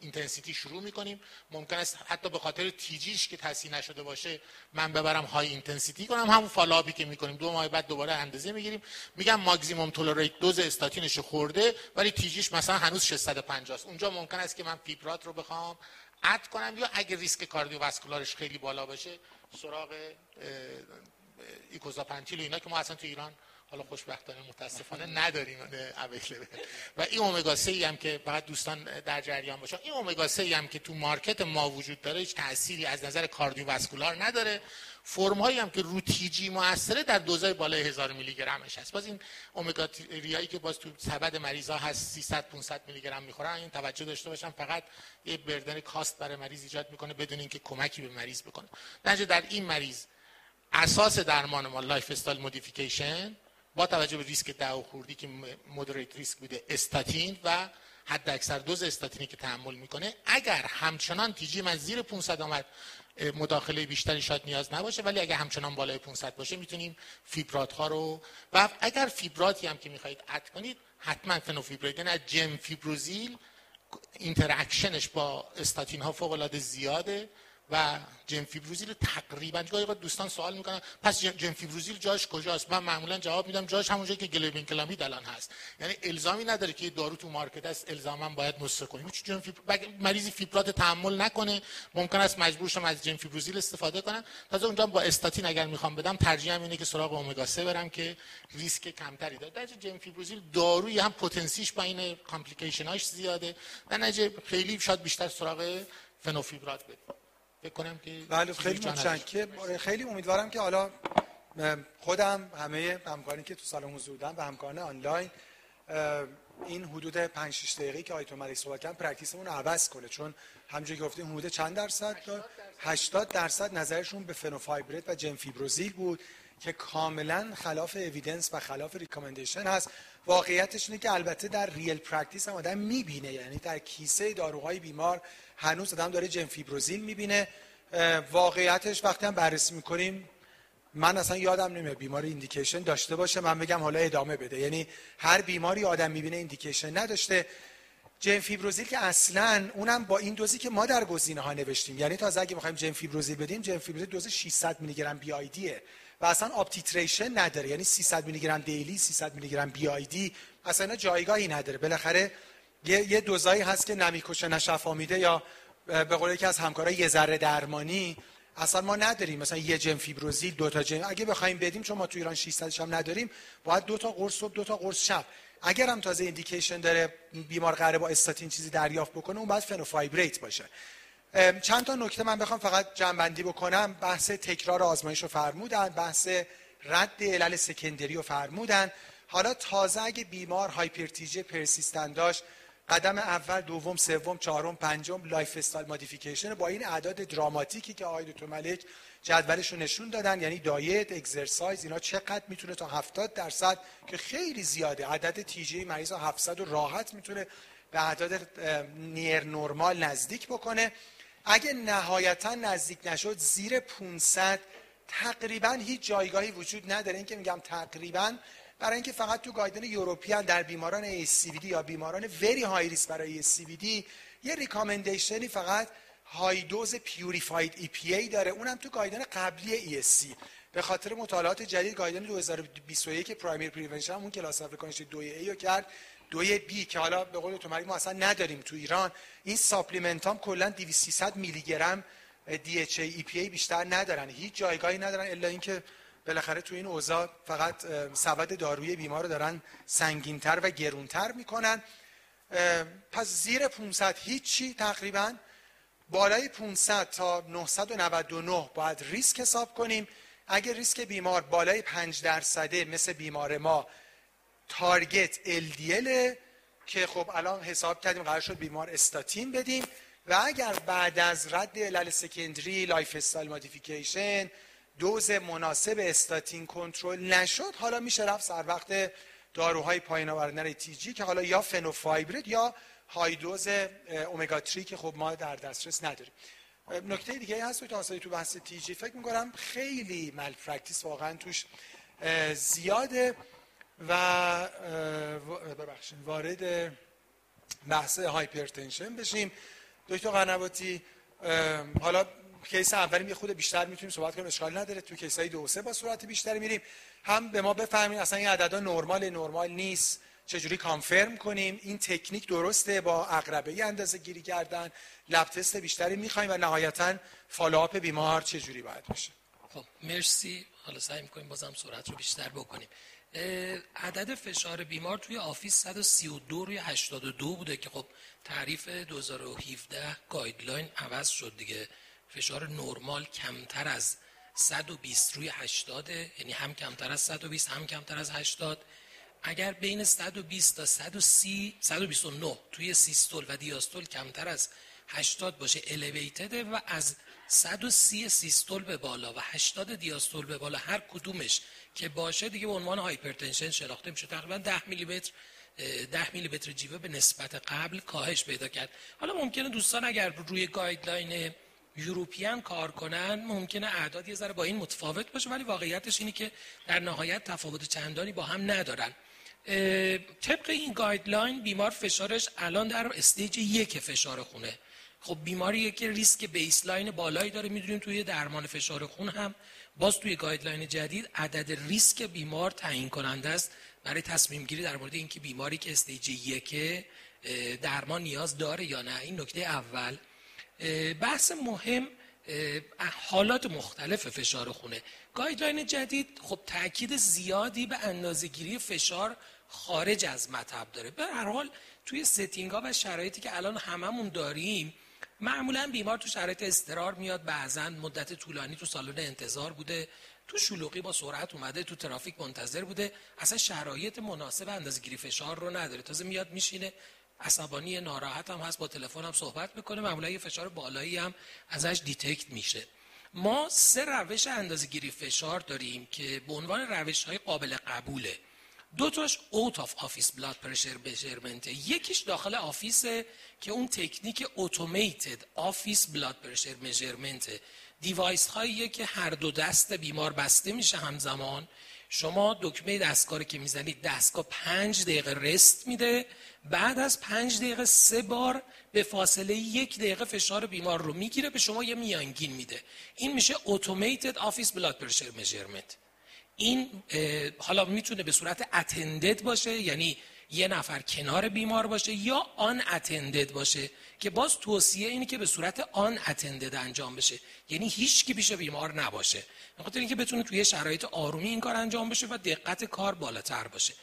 intensity شروع می‌کنیم. ممکن است حتی به خاطر TG ش که تصحیح نشده باشه من ببرم high intensity کنم. همون follow up ی که می‌کنیم. دو ماه بعد دوباره اندازه می‌گیریم. میگم maximum tolerate dose statin ش خورده ولی TG ش مثلا هنوز 650 است. اونجا ممکن است که من fibrate رو بخوام add کنم یا اگه ریسک cardiovascular ش خیلی بالا باشه سراغ icosapent ethyl و اینا که ما اصلا تو ایران حالا خوشبختانه متاسفانه نداریم و این اومگا 3 هم که فقط دوستان در جریان باشن. این اومگا 3 هم که تو market ما وجود داره هیچ تأثیری از نظر cardiovascular نداره. فرم هایی هم که رو موثره در دوزای بالای هزار میلی گرمش هست. باز این اومگا 3 هایی که باز تو سبد مریضا هست 300 500 میلی گرم می‌خورن. این توجه داشته باشن فقط یه burden cost برای مریض ایجاد می‌کنه بدون اینکه کمکی به مریض بکنه. در این مریض اساس درمان ما lifestyle modification با توجه به ریسک دو خوردی که moderate risk بوده استاتین و حداکثر دوز استاتینی که تحمل می‌کنه. اگر همچنان TG من زیر 500 آمد مداخله بیشتری شاید نیاز نباشه ولی اگر همچنان بالای 500 باشه می‌تونیم fibrate ها رو و اگر fibrate ی هم که می‌خواهید add کنید حتما fenofibrate یعنی gemfibrozil interaction ش با استاتین ها فوق العاده زیاده. و gemfibrozil تقریبا گاهی دوستان سوال می‌کنن پس gemfibrozil جاش کجاست؟ من معمولا جواب میدم جاش همونجا که glibenclamide الان هست. یعنی الزامی نداره که دارو تو market است الزاما باید نسخه کنیم. چون مریضی fibrate تحمل نکنه ممکن است مجبور شم از gemfibrozil استفاده کنم. تازه اونجا با استاتین اگر می‌خوام بدم ترجیحم اینه که سراغ امگا 3 برم که ریسک کمتری داره. در gemfibrozil داروی هم potency ش با این complication هاش زیاده. در نتیجه خیلی شاید بیشتر سراغ فنوفیبرات بدیم کنم که بله خیلی متشکرم. آره، خیلی امیدوارم که حالا خودم همه همکارانی که تو سالن حضور بودن و همکاران آنلاین این حدود 5 6 دقیقه که آیتو ملک صحبت کردن practice مون رو عوض کنه. چون همونجوری که گفتیم حدود چند درصد؟ 80 درصد نظرشون به fenofibrate و gemfibrozil بود. که کاملا خلاف evidence و خلاف recommendation هست. واقعیتش اینه که البته در real practice هم آدم می‌بینه. یعنی در کیسه داروهای بیمار هنوز آدم داره gemfibrozil می‌بینه. واقعیتش وقتی هم بررسی می‌کنیم من اصلا یادم نمیاد بیمار indication داشته باشه. من بگم حالا ادامه بده. یعنی هر بیماری آدم می‌بینه indication نداشته. gemfibrozil که اصلا اونم با این دوزی که ما در گزینه ها نوشتیم. یعنی تا اگه می‌خوایم gemfibrozil بدیم gemfibrozil دوز 600 میلی گرم BID یه و اصلا up-titration نداره. یعنی 300 میلی گرم daily 300 میلی گرم BID اصلا جایگاهی نداره. بالاخره یه, یه دوزایی هست که نه میکشه نه شفا میده یا به قول یکی از همکارای یه ذره درمانی اصلا ما نداریم. مثلا یه gemfibrozil دو تا جن. اگه بخوایم بدیم چون ما تو ایران 600 هم نداریم باید دو تا قرص صبح دو تا قرص شب. اگر هم تازه indication داره بیمار قراره با استاتین چیزی دریافت بکنه اون باید fenofibrate باشه. چند تا نکته من بخوام فقط جمع‌بندی بکنم. بحث تکرار آزمایش رو فرمودن بحث رد علل secondary رو فرمودن. حالا تازه اگه بیمار hyper TG persistent داشت قدم اول دوم سوم چهارم پنجم lifestyle modification با این اعداد dramatic ی که آقای دکتر ملک جدولش رو نشون دادن یعنی diet exercise اینا چقدر می‌تونه تا 70 درصد که خیلی زیاده. عدد TG مریض 700 و راحت می‌تونه به اعداد near normal نزدیک بکنه. اگه نهایتا نزدیک نشد زیر 500 تقریبا هیچ جایگاهی وجود نداره. این که میگم تقریبا برای اینکه فقط تو guideline European در بیماران ASCVD یا بیماران very high risk برای ASCVD یه recommendation ی فقط high dose purified EPA داره. اونم تو guideline قبلی ESC به خاطر مطالعات جدید guideline 2021 primary prevention اون class of recommendation ش 2A رو کرد. 2B که حالا به قول تو ما اصلا نداریم تو ایران. این supplement هم کلا 2300 میلی گرم DHA EPA بیشتر ندارن. هیچ جایگاهی ندارن الا اینکه بالاخره تو این اوضاع فقط سبد داروی بیمار رو دارن سنگینتر و گرونتر می‌کنن. پس زیر 500 هیچی تقریبا. بالای 500 تا 999 باید ریسک حساب کنیم. اگر ریسک بیمار بالای 5 درصده مثل بیمار ما target LDL که خب الان حساب کردیم قرار شد بیمار استاتین بدیم و اگر بعد از رد علل secondary lifestyle modification دوز مناسب استاتین کنترل نشد حالا میشه رفت سر وقت داروهای پایین آوردن TG که حالا یا fenofibrate یا high dose اومگا 3 که خب ما در دسترس نداریم. نکته دیگه هست تو تو بحث TG فکر می‌کنم خیلی malpractice واقعا توش زیاده. و ببخشید وارد بحث hypertension بشیم. دکتر قنواتی حالا case اولی یه خرده بیشتر می‌تونیم صحبت کنیم اشکال نداره. تو case های دو سه با سرعت بیشتری میریم. هم به ما بفهمیم اصلا این عددا نرمال نرمال نیست. چجوری confirm کنیم؟ این تکنیک درسته با عقربه اندازه گیری کردن. lab test بیشتری می‌خوایم و نهایتا follow-up بیمار چجوری باید بشه خب مرسی. حالا سعی می‌کنیم بازم سرعت رو بیشتر بکنیم. عدد فشار بیمار توی office 132 روی 82 بوده که خب تعریف 2017 guideline عوض شد دیگه. فشار نرمال کمتر از 120 روی 80 یعنی هم کمتر از 120 هم کمتر از 80 اگر بین 120 تا 130 129 توی systole و diastole کمتر از 80 باشه elevated و از 130 systole به بالا و 80 diastole به بالا هر کدومش که باشه دیگه به عنوان hypertension شناخته میشه. تقریبا 10 میلی متر 10 میلی متر جیوه به نسبت قبل کاهش پیدا کرد. حالا ممکنه دوستان اگر روی guideline European کار کنن ممکنه اعداد یه ذره با این متفاوت باشه ولی واقعیتش اینه که در نهایت تفاوت چندانی با هم ندارن. طبق این guideline بیمار فشارش الان در stage یک فشار خونه. خب بیماری که ریسک baseline بالایی داره می‌دونیم توی درمان فشار خون هم باز توی guideline جدید عدد ریسک بیمار تعیین کننده است برای تصمیم گیری در مورد اینکه بیماری که stage یک درمان نیاز داره یا نه. این نکته اول. بحث مهم حالات مختلف فشار خونه. guideline جدید خب تاکید زیادی به اندازهگیری فشار خارج از مطب داره. به هر حال توی setting ها و شرایطی که الان هممون داریم معمولا بیمار تو شرایط استرس‌دار میاد بعضا مدت طولانی تو سالن انتظار بوده تو شلوغی با سرعت اومده تو ترافیک منتظر بوده اصلا شرایط مناسب اندازه گیری فشار رو نداره. تازه میاد میشینه عصبانی ناراحت هم هست با تلفن هم صحبت می‌کنه معمولا یه فشار بالایی هم ازش detect میشه. ما سه روش اندازه گیری فشار داریم که به عنوان روش های قابل قبوله. دو تاش out of office blood pressure measurement یکیش داخل office ه که اون تکنیک automated office blood pressure measurement device هایی که هر دو دست بیمار بسته میشه همزمان. شما دکمه دستگاه که می‌زنید دستگاه پنج دقیقه rest میده. بعد از پنج دقیقه سه بار به فاصله یک دقیقه فشار بیمار رو می‌گیره به شما یه میانگین میده. این میشه automated office blood pressure measurement این حالا می‌تونه به صورت attended باشه یعنی یه نفر کنار بیمار باشه یا unattended باشه که باز توصیه اینه که به صورت unattended انجام بشه. یعنی هیچ کی پیش بیمار نباشه. بخاطر اینکه بتونه توی شرایط آرومی این کار انجام بشه و دقت کار بالاتر باشه.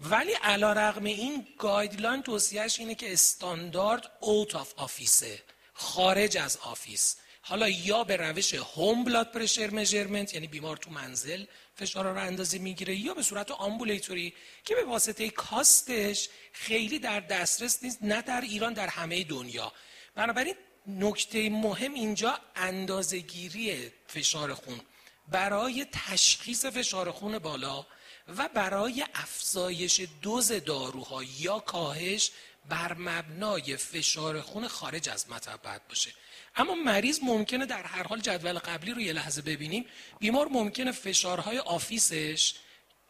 ولی علیرغم این guideline توصیهش اینه که استاندارد out of office ه خارج از office حالا یا به روش هوم بلاد پرشر مژرمنت یعنی بیمار تو منزل فشار رو اندازه می‌گیره یا به صورت آمبولیتوری که به واسطه کاستش خیلی در دسترس نیست نه در ایران در همه دنیا. بنابراین نکته مهم اینجا اندازهگیری فشار خون. برای تشخیص فشار خون بالا و برای افزایش دوز داروها یا کاهش بر مبنای فشار خون خارج از مطب باشه. اما مریض ممکنه در هر حال جدول قبلی رو یه لحظه ببینیم. بیمار ممکنه فشارهای office ش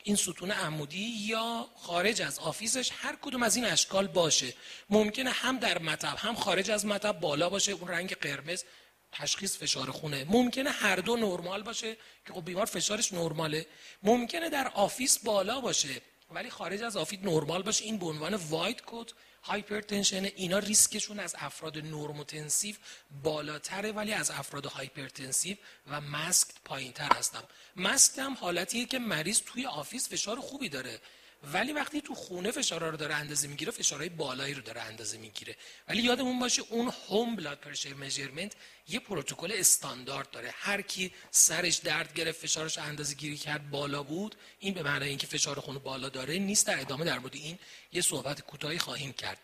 این ستون عمودی یا خارج از office ش هر کدوم از این اشکال باشه. ممکنه هم در مطب هم خارج از مطب بالا باشه اون رنگ قرمز تشخیص فشار خونه. ممکنه هر دو نرمال باشه که خب بیمار فشارش نرماله. ممکنه در office بالا باشه ولی خارج از office نرمال باشه. این به عنوان white coat hypertension اینا ریسکشون از افراد normotensive بالاتره ولی از افراد hypertensive و masked پایینتر هستن. masked هم حالتیه که مریض توی office فشار خوبی داره. ولی وقتی تو خونه فشارها رو داره اندازه می‌گیره فشارهای بالایی رو داره اندازه می‌گیره. ولی یادمون باشه اون home blood pressure measurement یه پروتکل استاندارد داره. هر کی سرش درد گرفت فشارش اندازه گیری کرد بالا بود این به معنی اینکه فشار خون بالا داره نیست. در ادامه در مورد این یه صحبت کوتاهی خواهیم کرد.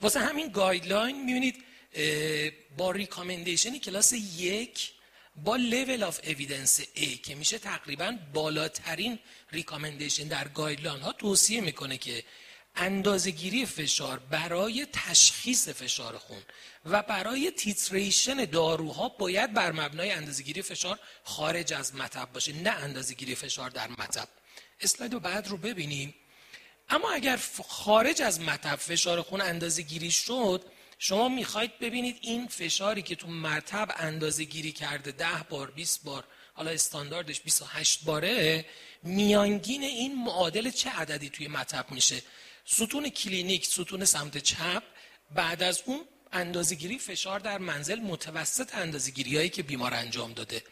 واسه همین guideline می‌بینید با recommendation class یک با level of evidence A که میشه تقریبا بالاترین recommendation در guideline ها توصیه می‌کنه که اندازهگیری فشار برای تشخیص فشار خون و برای titration داروها باید بر مبنای اندازهگیری فشار خارج از مطب باشه نه اندازهگیری فشار در مطب. اسلاید بعد رو ببینیم. اما اگر خارج از مطب فشار خون اندازهگیری شد شما می‌خواید ببینید این فشاری که تو مرتب اندازه گیری کرده ده بار 20 بار حالا استانداردش 28 باره میانگین این معادل چه عددی توی مطب میشه؟ ستون کلینیک ستون سمت چپ بعد از اون اندازهگیری فشار در منزل متوسط اندازهگیری هایی که بیمار انجام داده.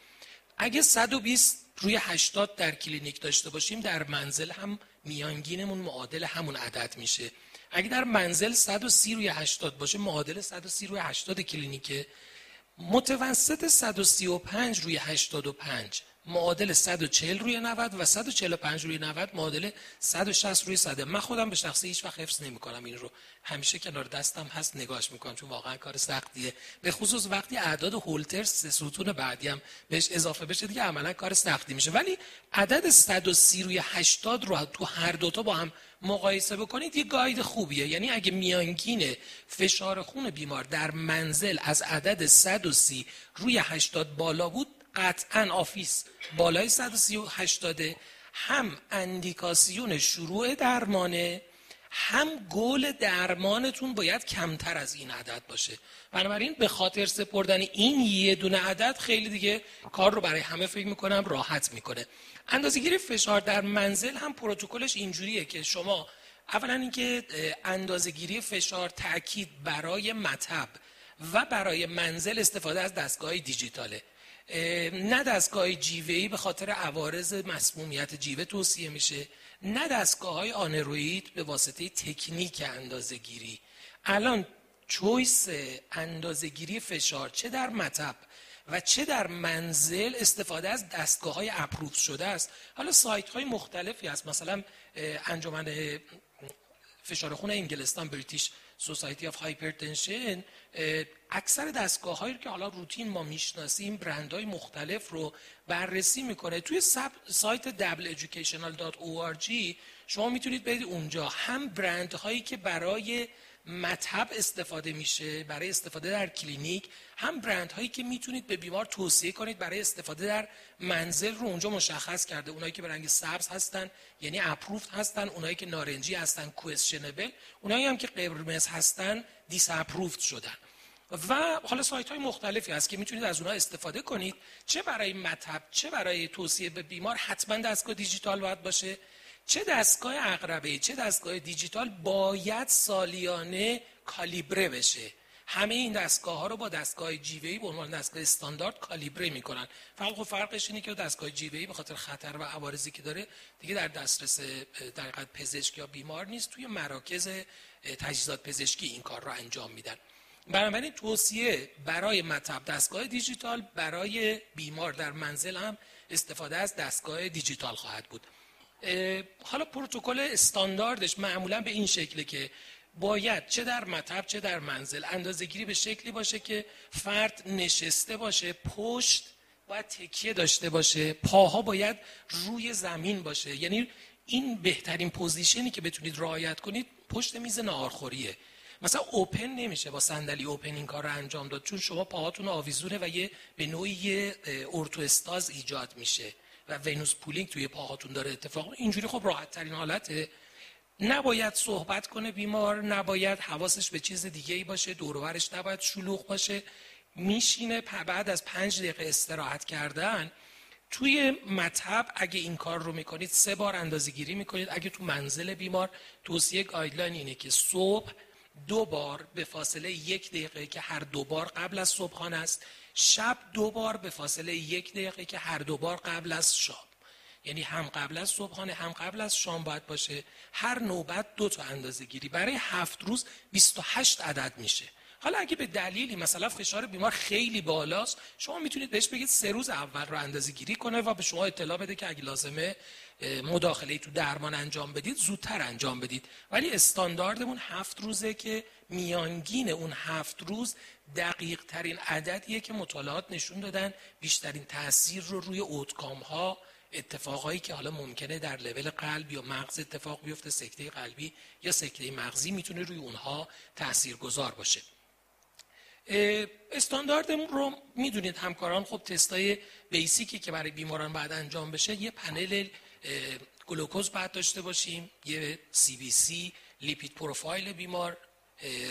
اگه 120 روی 80 در کلینیک داشته باشیم در منزل هم میانگینمون معادل همون عدد میشه. اگه در منزل 130 روی 80 باشه معادل 130 روی 80 کلینیکه. متوسط 135 روی 85 معادل 140 روی 90 و 145 روی 90 معادل 160 روی 100 من خودم به شخصی هیچ وقت حفظ نمی کنم این رو. همیشه کنار دستم هست نگاش می‌کنم چون واقعا کار سختیه. به خصوص وقتی اعداد هولتر ستون بعدی هم بهش اضافه بشه دیگه عملا کار سختی میشه. ولی عدد 130 روی 80 رو تو هر دوتا با هم مقایسه بکنید یه guide خوبیه. یعنی اگه میانگین فشار خون بیمار در منزل از عدد 130 روی 80 بالا بود قطعا office بالای 138 داده هم اندیکاسیون شروع درمانه هم گل درمانتون باید کمتر از این عدد باشه. بنابراین به خاطر سپردن این یه دونه عدد خیلی دیگه کار رو برای همه فکر می‌کنم راحت می‌کنه. اندازهگیری فشار در منزل هم پروتکلش اینجوریه که شما اولا اینکه اندازهگیری فشار تاکید برای مطب و برای منزل استفاده از دستگاه دیجیتاله. نه دستگاه جیوهی به خاطر عوارض مسمومیت جیوه توصیه میشه نه دستگاه های aneroid به واسطه تکنیک اندازه گیری الان choice اندازه گیری فشار چه در مطب و چه در منزل استفاده از دستگاه های approve شده است. حالا سایت های مختلفی هست. مثلا انجمن فشار خون انگلستان British Society of Hypertension اکثر دستگاه هایی که حالا روتین ما می‌شناسیم برند های مختلف رو بررسی می‌کنه. توی سایت www.educational.org شما می‌تونید برید اونجا. هم برند هایی که برای مطب استفاده میشه برای استفاده در کلینیک هم برند هایی که می‌تونید به بیمار توصیه کنید برای استفاده در منزل رو اونجا مشخص کرده. اونایی که به رنگ سبز هستن یعنی approved هستن. اونایی که نارنجی هستن questionable اونایی هم که قرمز هستن dis شدن. و حالا سایت های مختلفی هست که می‌تونید از اونها استفاده کنید. چه برای مطب چه برای توصیه به بیمار حتما دستگاه دیجیتال باید باشه. چه دستگاه اقربه چه دستگاه دیجیتال باید سالیانه کالیبره بشه. همه این دستگاه ها رو با دستگاه جیوهی به عنوان دستگاه استاندارد کالیبره می‌کنن. فرق و فرقش اینه که دستگاه جیوهی به خاطر خطر و عوارضی که داره دیگه در دسترس در پزشک یا بیمار نیست. توی مراکز تجهیزات پزشکی این کار رو انجام میدن. بنابراین توصیه برای مطب دستگاه دیجیتال برای بیمار در منزل هم استفاده از دستگاه دیجیتال خواهد بود. حالا پروتکل استانداردش معمولا به این شکله که باید چه در مطب چه در منزل اندازه گیری به شکلی باشه که فرد نشسته باشه پشت باید تکیه داشته باشه پاها باید روی زمین باشه. یعنی این بهترین position ی که بتونید رعایت کنید پشت میز ناهارخوریه. مثلا open نمیشه با صندلی open این کار رو انجام داد چون شما پاهاتون آویزونه و یه به نوعی orthostase ایجاد میشه و venous pooling توی پاهاتون داره اتفاق اینجوری خب راحت ترین حالته. نباید صحبت کنه بیمار نباید حواسش به چیز دیگه ای باشه دورورش نباید شلوغ باشه. میشینه بعد از پنج دقیقه استراحت کردن توی مطب اگه این کار رو می‌کنید سه بار اندازه گیری می‌کنید. اگه تو منزل بیمار توصیه گایدلاین اینه که صبح دو بار به فاصله یک دقیقه که هر دو بار قبل از صبحانه است شب دو بار به فاصله یک دقیقه که هر دو بار قبل از شام. یعنی هم قبل از صبحانه هم قبل از شام باید باشه. هر نوبت دو تا اندازه گیری برای هفت روز 28 عدد میشه. حالا اگه به دلیلی مثلا فشار بیمار خیلی بالاست شما می‌تونید بهش بگید سه روز اول رو اندازه گیری کنه و به شما اطلاع بده که اگه لازمه مداخله تو درمان انجام بدید زودتر انجام بدید. ولی استانداردمون هفت روزه که میانگین اون هفت روز دقیق ترین عددیه که مطالعات نشون دادن. بیشترین تاثیر رو روی اوتکام ها اتفاقایی که حالا ممکنه در لول قلب یا مغز اتفاق بیفته سکته قلبی یا سکته مغزی می‌تونه روی اونها تأثیر گذار باشه. استانداردمون رو می‌دونید همکاران خب تستای basic ی که برای بیماران باید انجام بشه یه پنل گلوکوز باید داشته باشیم یه CBC lipid profile بیمار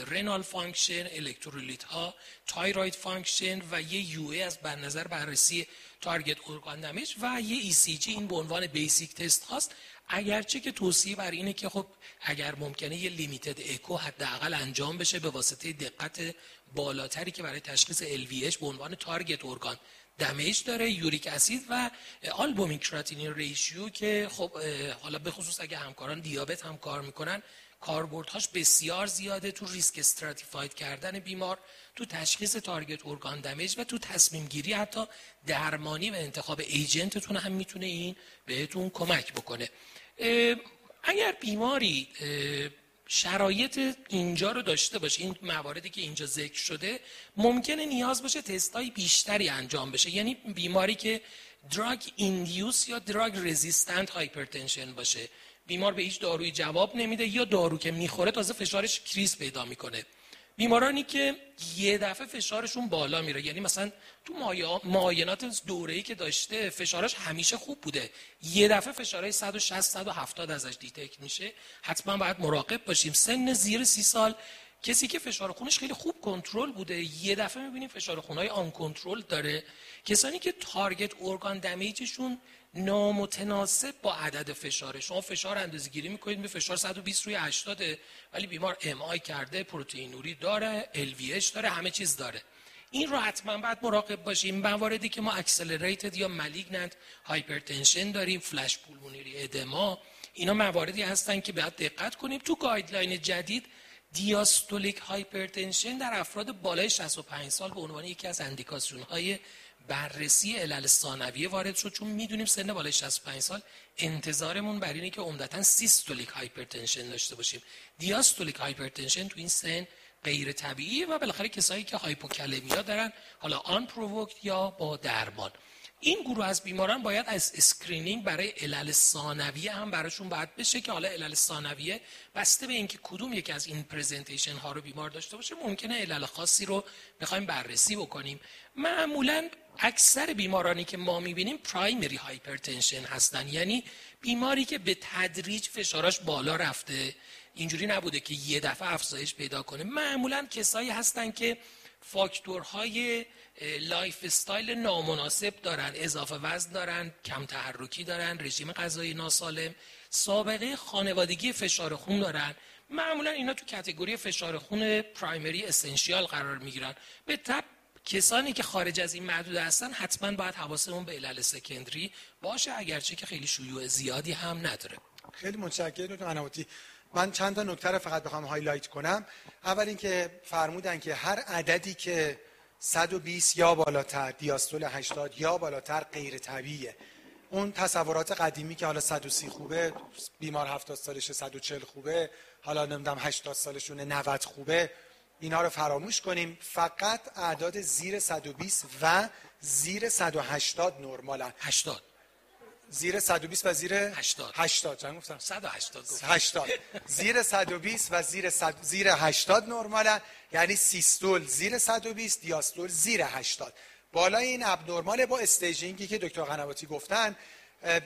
renal function الکترولیت ها thyroid function و یه UA از از نظر بررسی target organ damage و یه ECG این به عنوان basic test هاست. اگرچه که توصیه بر اینه که خب اگر ممکنه یه limited echo حداقل انجام بشه به واسطه دقت بالاتری که برای تشخیص LVH به عنوان target organ damage داره uric acid و albumin creatinine ratio که خب حالا به خصوص اگه همکاران دیابت هم کار می‌کنن کاربردهاش بسیار زیاده تو risk stratified کردن بیمار تو تشخیص target organ damage و تو تصمیم گیری حتی درمانی و انتخاب agent تون هم می‌تونه این بهتون کمک بکنه. اگر بیماری شرایط اینجا رو داشته باشه این مواردی که اینجا ذکر شده ممکنه نیاز باشه تستای بیشتری انجام بشه. یعنی بیماری که drug induced یا drug resistant hypertension باشه. بیمار به هیچ داروی جواب نمیده یا دارو که می‌خوره تازه فشارش crise پیدا می‌کنه. بیمارانی که یه دفعه فشارشون بالا میره. یعنی مثلا تو معاینات دوره‌ای که داشته فشارش همیشه خوب بوده. یه دفعه فشارهای 160 170 ازش detect میشه. حتما باید مراقب باشیم. سن زیر سی سال کسی که فشار خونش خیلی خوب کنترل بوده یه دفعه می‌بینیم فشار خونهای uncontrolled داره. کسانی که target organ damage شون نامتناسب با عدد فشاره. شما فشار اندازه گیری می‌کنید به فشار 120 روی 80 ولی بیمار MI کرده پروتئینوری داره LVH داره همه چیز داره. این رو حتما باید مراقب باشیم. مواردی که ما accelerated یا malignant hypertension داریم flash pulmonary edema اینا مواردی هستن که باید دقت کنیم. تو guideline جدید diastolic hypertension در افراد بالای 65 سال به عنوان یکی از اندیکاسیون های بررسی علل ثانویه وارد شد چون می‌دونیم سن بالای 65 سال انتظارمون بر اینه که عمدتا systolic hypertension داشته باشیم. diastolic hypertension تو این سن غیر طبیعیه و بالاخره کسایی که hypokalemia دارن حالا unprovoked یا با درمان. این گروه از بیماران باید از screening برای علل ثانویه هم براشون باید بشه که حالا علل ثانویه بسته به اینکه کدوم یکی از این presentation ها رو بیمار داشته باشه ممکنه علل خاصی رو بخوایم بررسی بکنیم. معمولا اکثر بیمارانی که ما می‌بینیم primary hypertension هستن. یعنی بیماری که به تدریج فشارش بالا رفته. اینجوری نبوده که یه دفعه افزایش پیدا کنه. معمولا کسایی هستن که فاکتورهای lifestyle نامناسب دارن اضافه وزن دارن کم تحرکی دارن رژیم غذایی ناسالم سابقه خانوادگی فشار خون دارن. معمولا اینا تو category فشار خون primary essential قرار می‌گیرن. به تبع کسانی که خارج از این محدوده هستن حتما باید حواسمون به علل secondary باشه اگرچه که خیلی شیوع زیادی هم نداره. خیلی متشکرم دکتر من چند تا نکته رو فقط بخوام هایلایت کنم. اول اینکه فرمودن که هر عددی که 120 یا بالاتر دیاستول 80 یا بالاتر غیر طبیعیه. اون تصورات قدیمی که حالا 130 خوبه بیمار 70 سالشه 140 خوبه حالا نمی‌دونم 80 سالشونه 90 خوبه اینا رو فراموش کنیم. فقط اعداد زیر 120 و زیر 180 نرمالن. 80 زیر 120 و زیر 80 80 چند گفتم؟ 180 گفت 80 زیر 120 و زیر 100 زیر 80 نرمالن. یعنی سیستول زیر 120 دیاستول زیر 80 بالای این abnormal با staging ی که دکتر قنواتی گفتن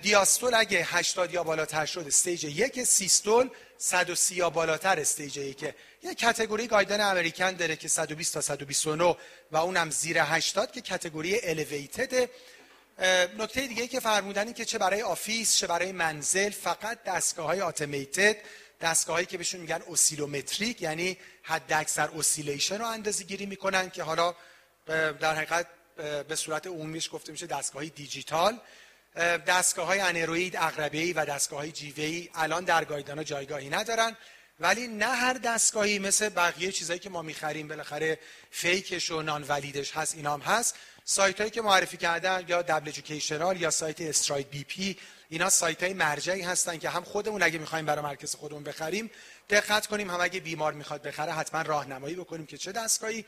دیاستول اگه 80 یا بالاتر شد stage یک سیستول 130 یا بالاتر stage یک یه category guideline American داره که 120 تا 129 و اونم زیر 80 که category elevated. نکته دیگه که فرمودن این که چه برای office چه برای منزل فقط دستگاه های automated دستگاه هایی که بهشون میگن oscillometric یعنی حد اکثر oscillation رو اندازه گیری می‌کنن که حالا در حقیقت به صورت عمومیش گفته میشه دستگاه دیجیتال. دستگاه های aneroid عقربه‌ای و دستگاه های جیوه‌ای الان در guideline ها جایگاهی ندارن. ولی نه هر دستگاهی مثل بقیه چیزایی که ما می‌خریم بالاخره fake ش و non-valid ش هست اینام هست. سایت هایی که معرفی کردن یا dabl Educational یا سایت STRIDE BP اینا سایت های مرجعی هستن که هم خودمون اگه می‌خوایم برای مرکز خودمون بخریم دقت کنیم هم اگه بیمار می‌خواد بخره حتما راهنمایی بکنیم که چه دستگاهی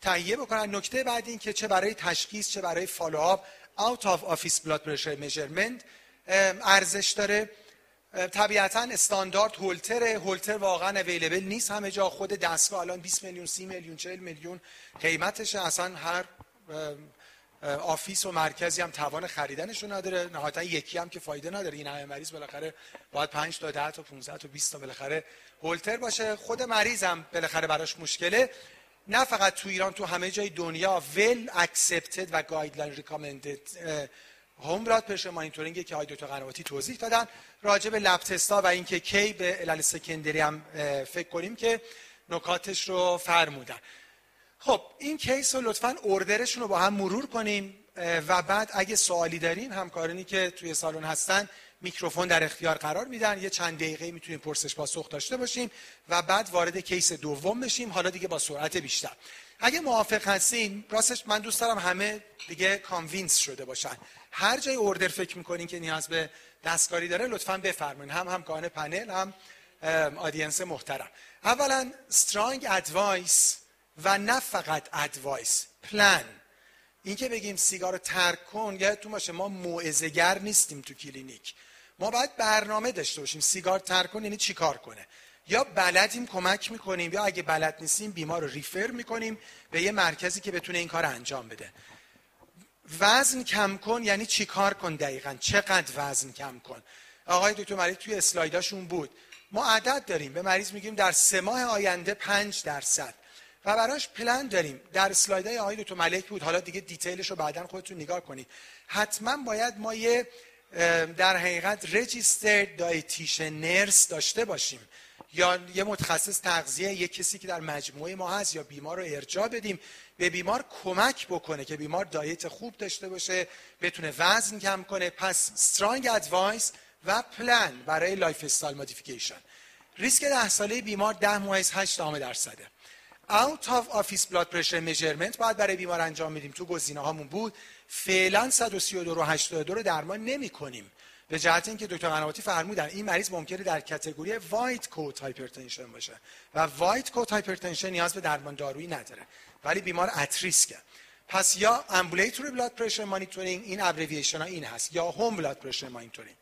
تهیه بکنن. نکته بعد این که چه برای تشخیص چه برای follow-up. Out of office blood pressure measurement ارزش داره. طبیعتا استاندارد هولتر هولتر واقعا available نیست. همه جا خود دستگاه الان 20 میلیون 30 میلیون 40 میلیون قیمتشه. اصلا هر office و مرکزی هم توان خریدنش رو نداره. نهایتا یکی هم که فایده نداره. این همه مریض بالاخره باید 5 تا 10 تا 15 تا 20 تا بالاخره هولتر باشه. خود مریض هم بالاخره براش مشکله. نه فقط تو ایران تو همه جای دنیا. Well accepted و guideline recommended. home blood pressure monitoring که های دکتر قنواتی توضیح دادن. راجع به lab test ا و اینکه کی به علل secondary هم فکر کنیم که نکاتش رو فرمودن. خب این case رو لطفا order شون رو با هم مرور کنیم و بعد اگه سوالی دارین همکارانی که توی سالن هستن میکروفون در اختیار قرار میدن. یه چند دقیقه می‌تونیم پرسش پاسخ داشته باشیم و بعد وارد case دوم بشیم. حالا دیگه با سرعت بیشتر. اگه موافق هستین راستش من دوست دارم همه دیگه convince شده باشن. هر جای order فکر می‌کنین که نیاز به دستکاری داره لطفا بفرمایید هم همکاران پنل هم audience محترم. اولا strong advice و نه فقط advice plan این که بگیم سیگار رو ترک کن یادتون باشه ما موعظه‌گر نیستیم تو کلینیک. ما باید برنامه داشته باشیم. سیگار ترک کن یعنی چی کار کنه؟ یا بلدیم کمک می‌کنیم یا اگه بلد نیستیم بیمار رو refer می‌کنیم به یه مرکزی که بتونه این کار انجام بده. وزن کم کن یعنی چی کار کن دقیقا؟ چقدر وزن کم کن؟ آقای دکتر مریض توی اسلایداشون بود. ما عدد داریم. به مریض میگیم در سه ماه آینده پنج درصد. و براش پلن داریم. در اسلایدهای آقای دکتر ملک بود. حالا دیگه دیتیلش رو بعدا خودتون نگاه کنید. حتما باید ما یه در حقیقت رجیسترد دایتیشن نرس داشته باشیم. یا یه متخصص تغذیه یه کسی که در مجموعه ما هست یا بیمار رو ارجاع بدیم به بیمار کمک بکنه که بیمار diet خوب داشته باشه بتونه وزن کم کنه. پس strong advice و پلان برای lifestyle modification ریسک ده ساله بیمار 10 ممیز 8 درصده. out of office blood pressure measurement باید برای بیمار انجام میدیم تو گزینه هامون بود. فعلا 132 رو 82 رو درمان نمی کنیم به جهت اینکه دکتر قنواتی فرمودن این مریض ممکنه در category white coat hypertension باشه و white coat hypertension نیاز به درمان دارویی نداره ولی بیمار at risk ه پس یا ambulatory blood pressure monitoring این abbreviation ها این هست یا home blood pressure monitoring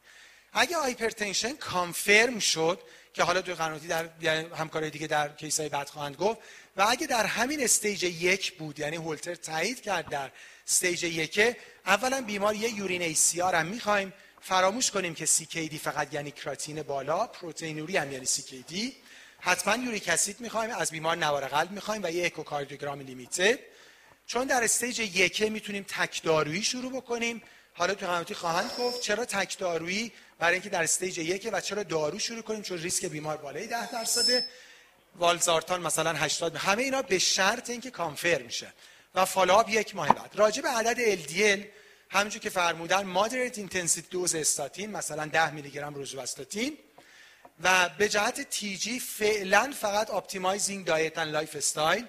اگه hypertension confirm شد که حالا دکتر قنواتی در یعنی همکارای دیگه در case های بعد خواهند گفت. و اگه در همین stage یک بود یعنی هولتر تایید کرد در stage یک اولا بیمار یه urine ACR هم می‌خوایم. فراموش کنیم که دی فقط یعنی کراتین بالا پروتئینوری هم یعنی دی حتما uric acid می‌خوایم از بیمار نوار قلب می‌خوایم و یه echocardiogram limited. چون در stage یکه می‌تونیم تک دارویی شروع بکنیم. حالا دکتر قنواتی خواهند گفت چرا تک دارویی برای اینکه در stage یکه و چرا دارو شروع کنیم؟ چون ریسک بیمار بالای 10 درصده. والزارتان مثلا 80 همه اینا به شرط اینکه confirm میشه. و follow up یک ماه بعد. راجع به عدد LDL همونجور که فرمودن moderate intensity dose statin مثلا 10 میلی گرم روزوستاتین و به جهت TG فعلا فقط optimizing diet lifestyle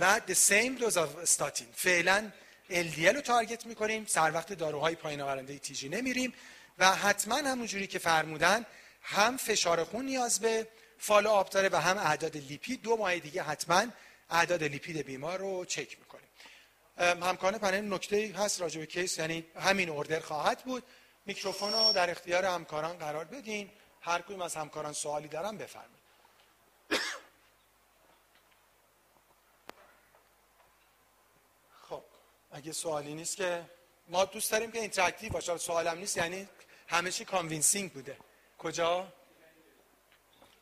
و the same dose of statin فعلا LDL رو تارگت می‌کنیم. سر وقت داروهای پایین آورنده TG نمیریم. و حتما همونجوری که فرمودن هم فشار خون نیاز به follow up داره و هم اعداد لیپید. دو ماه دیگه حتما اعداد لیپید بیمار رو چک می‌کنیم. همکاران پنل نکته هست راجع به case. یعنی همین order خواهد بود. میکروفون رو در اختیار همکاران قرار بدین. هر کدوم از همکاران سوالی دارن بفرمایید خب اگه سوالی نیست که ما دوست داریم که interactive باشه. سوالم نیست یعنی همه چی convincing بوده. کجا؟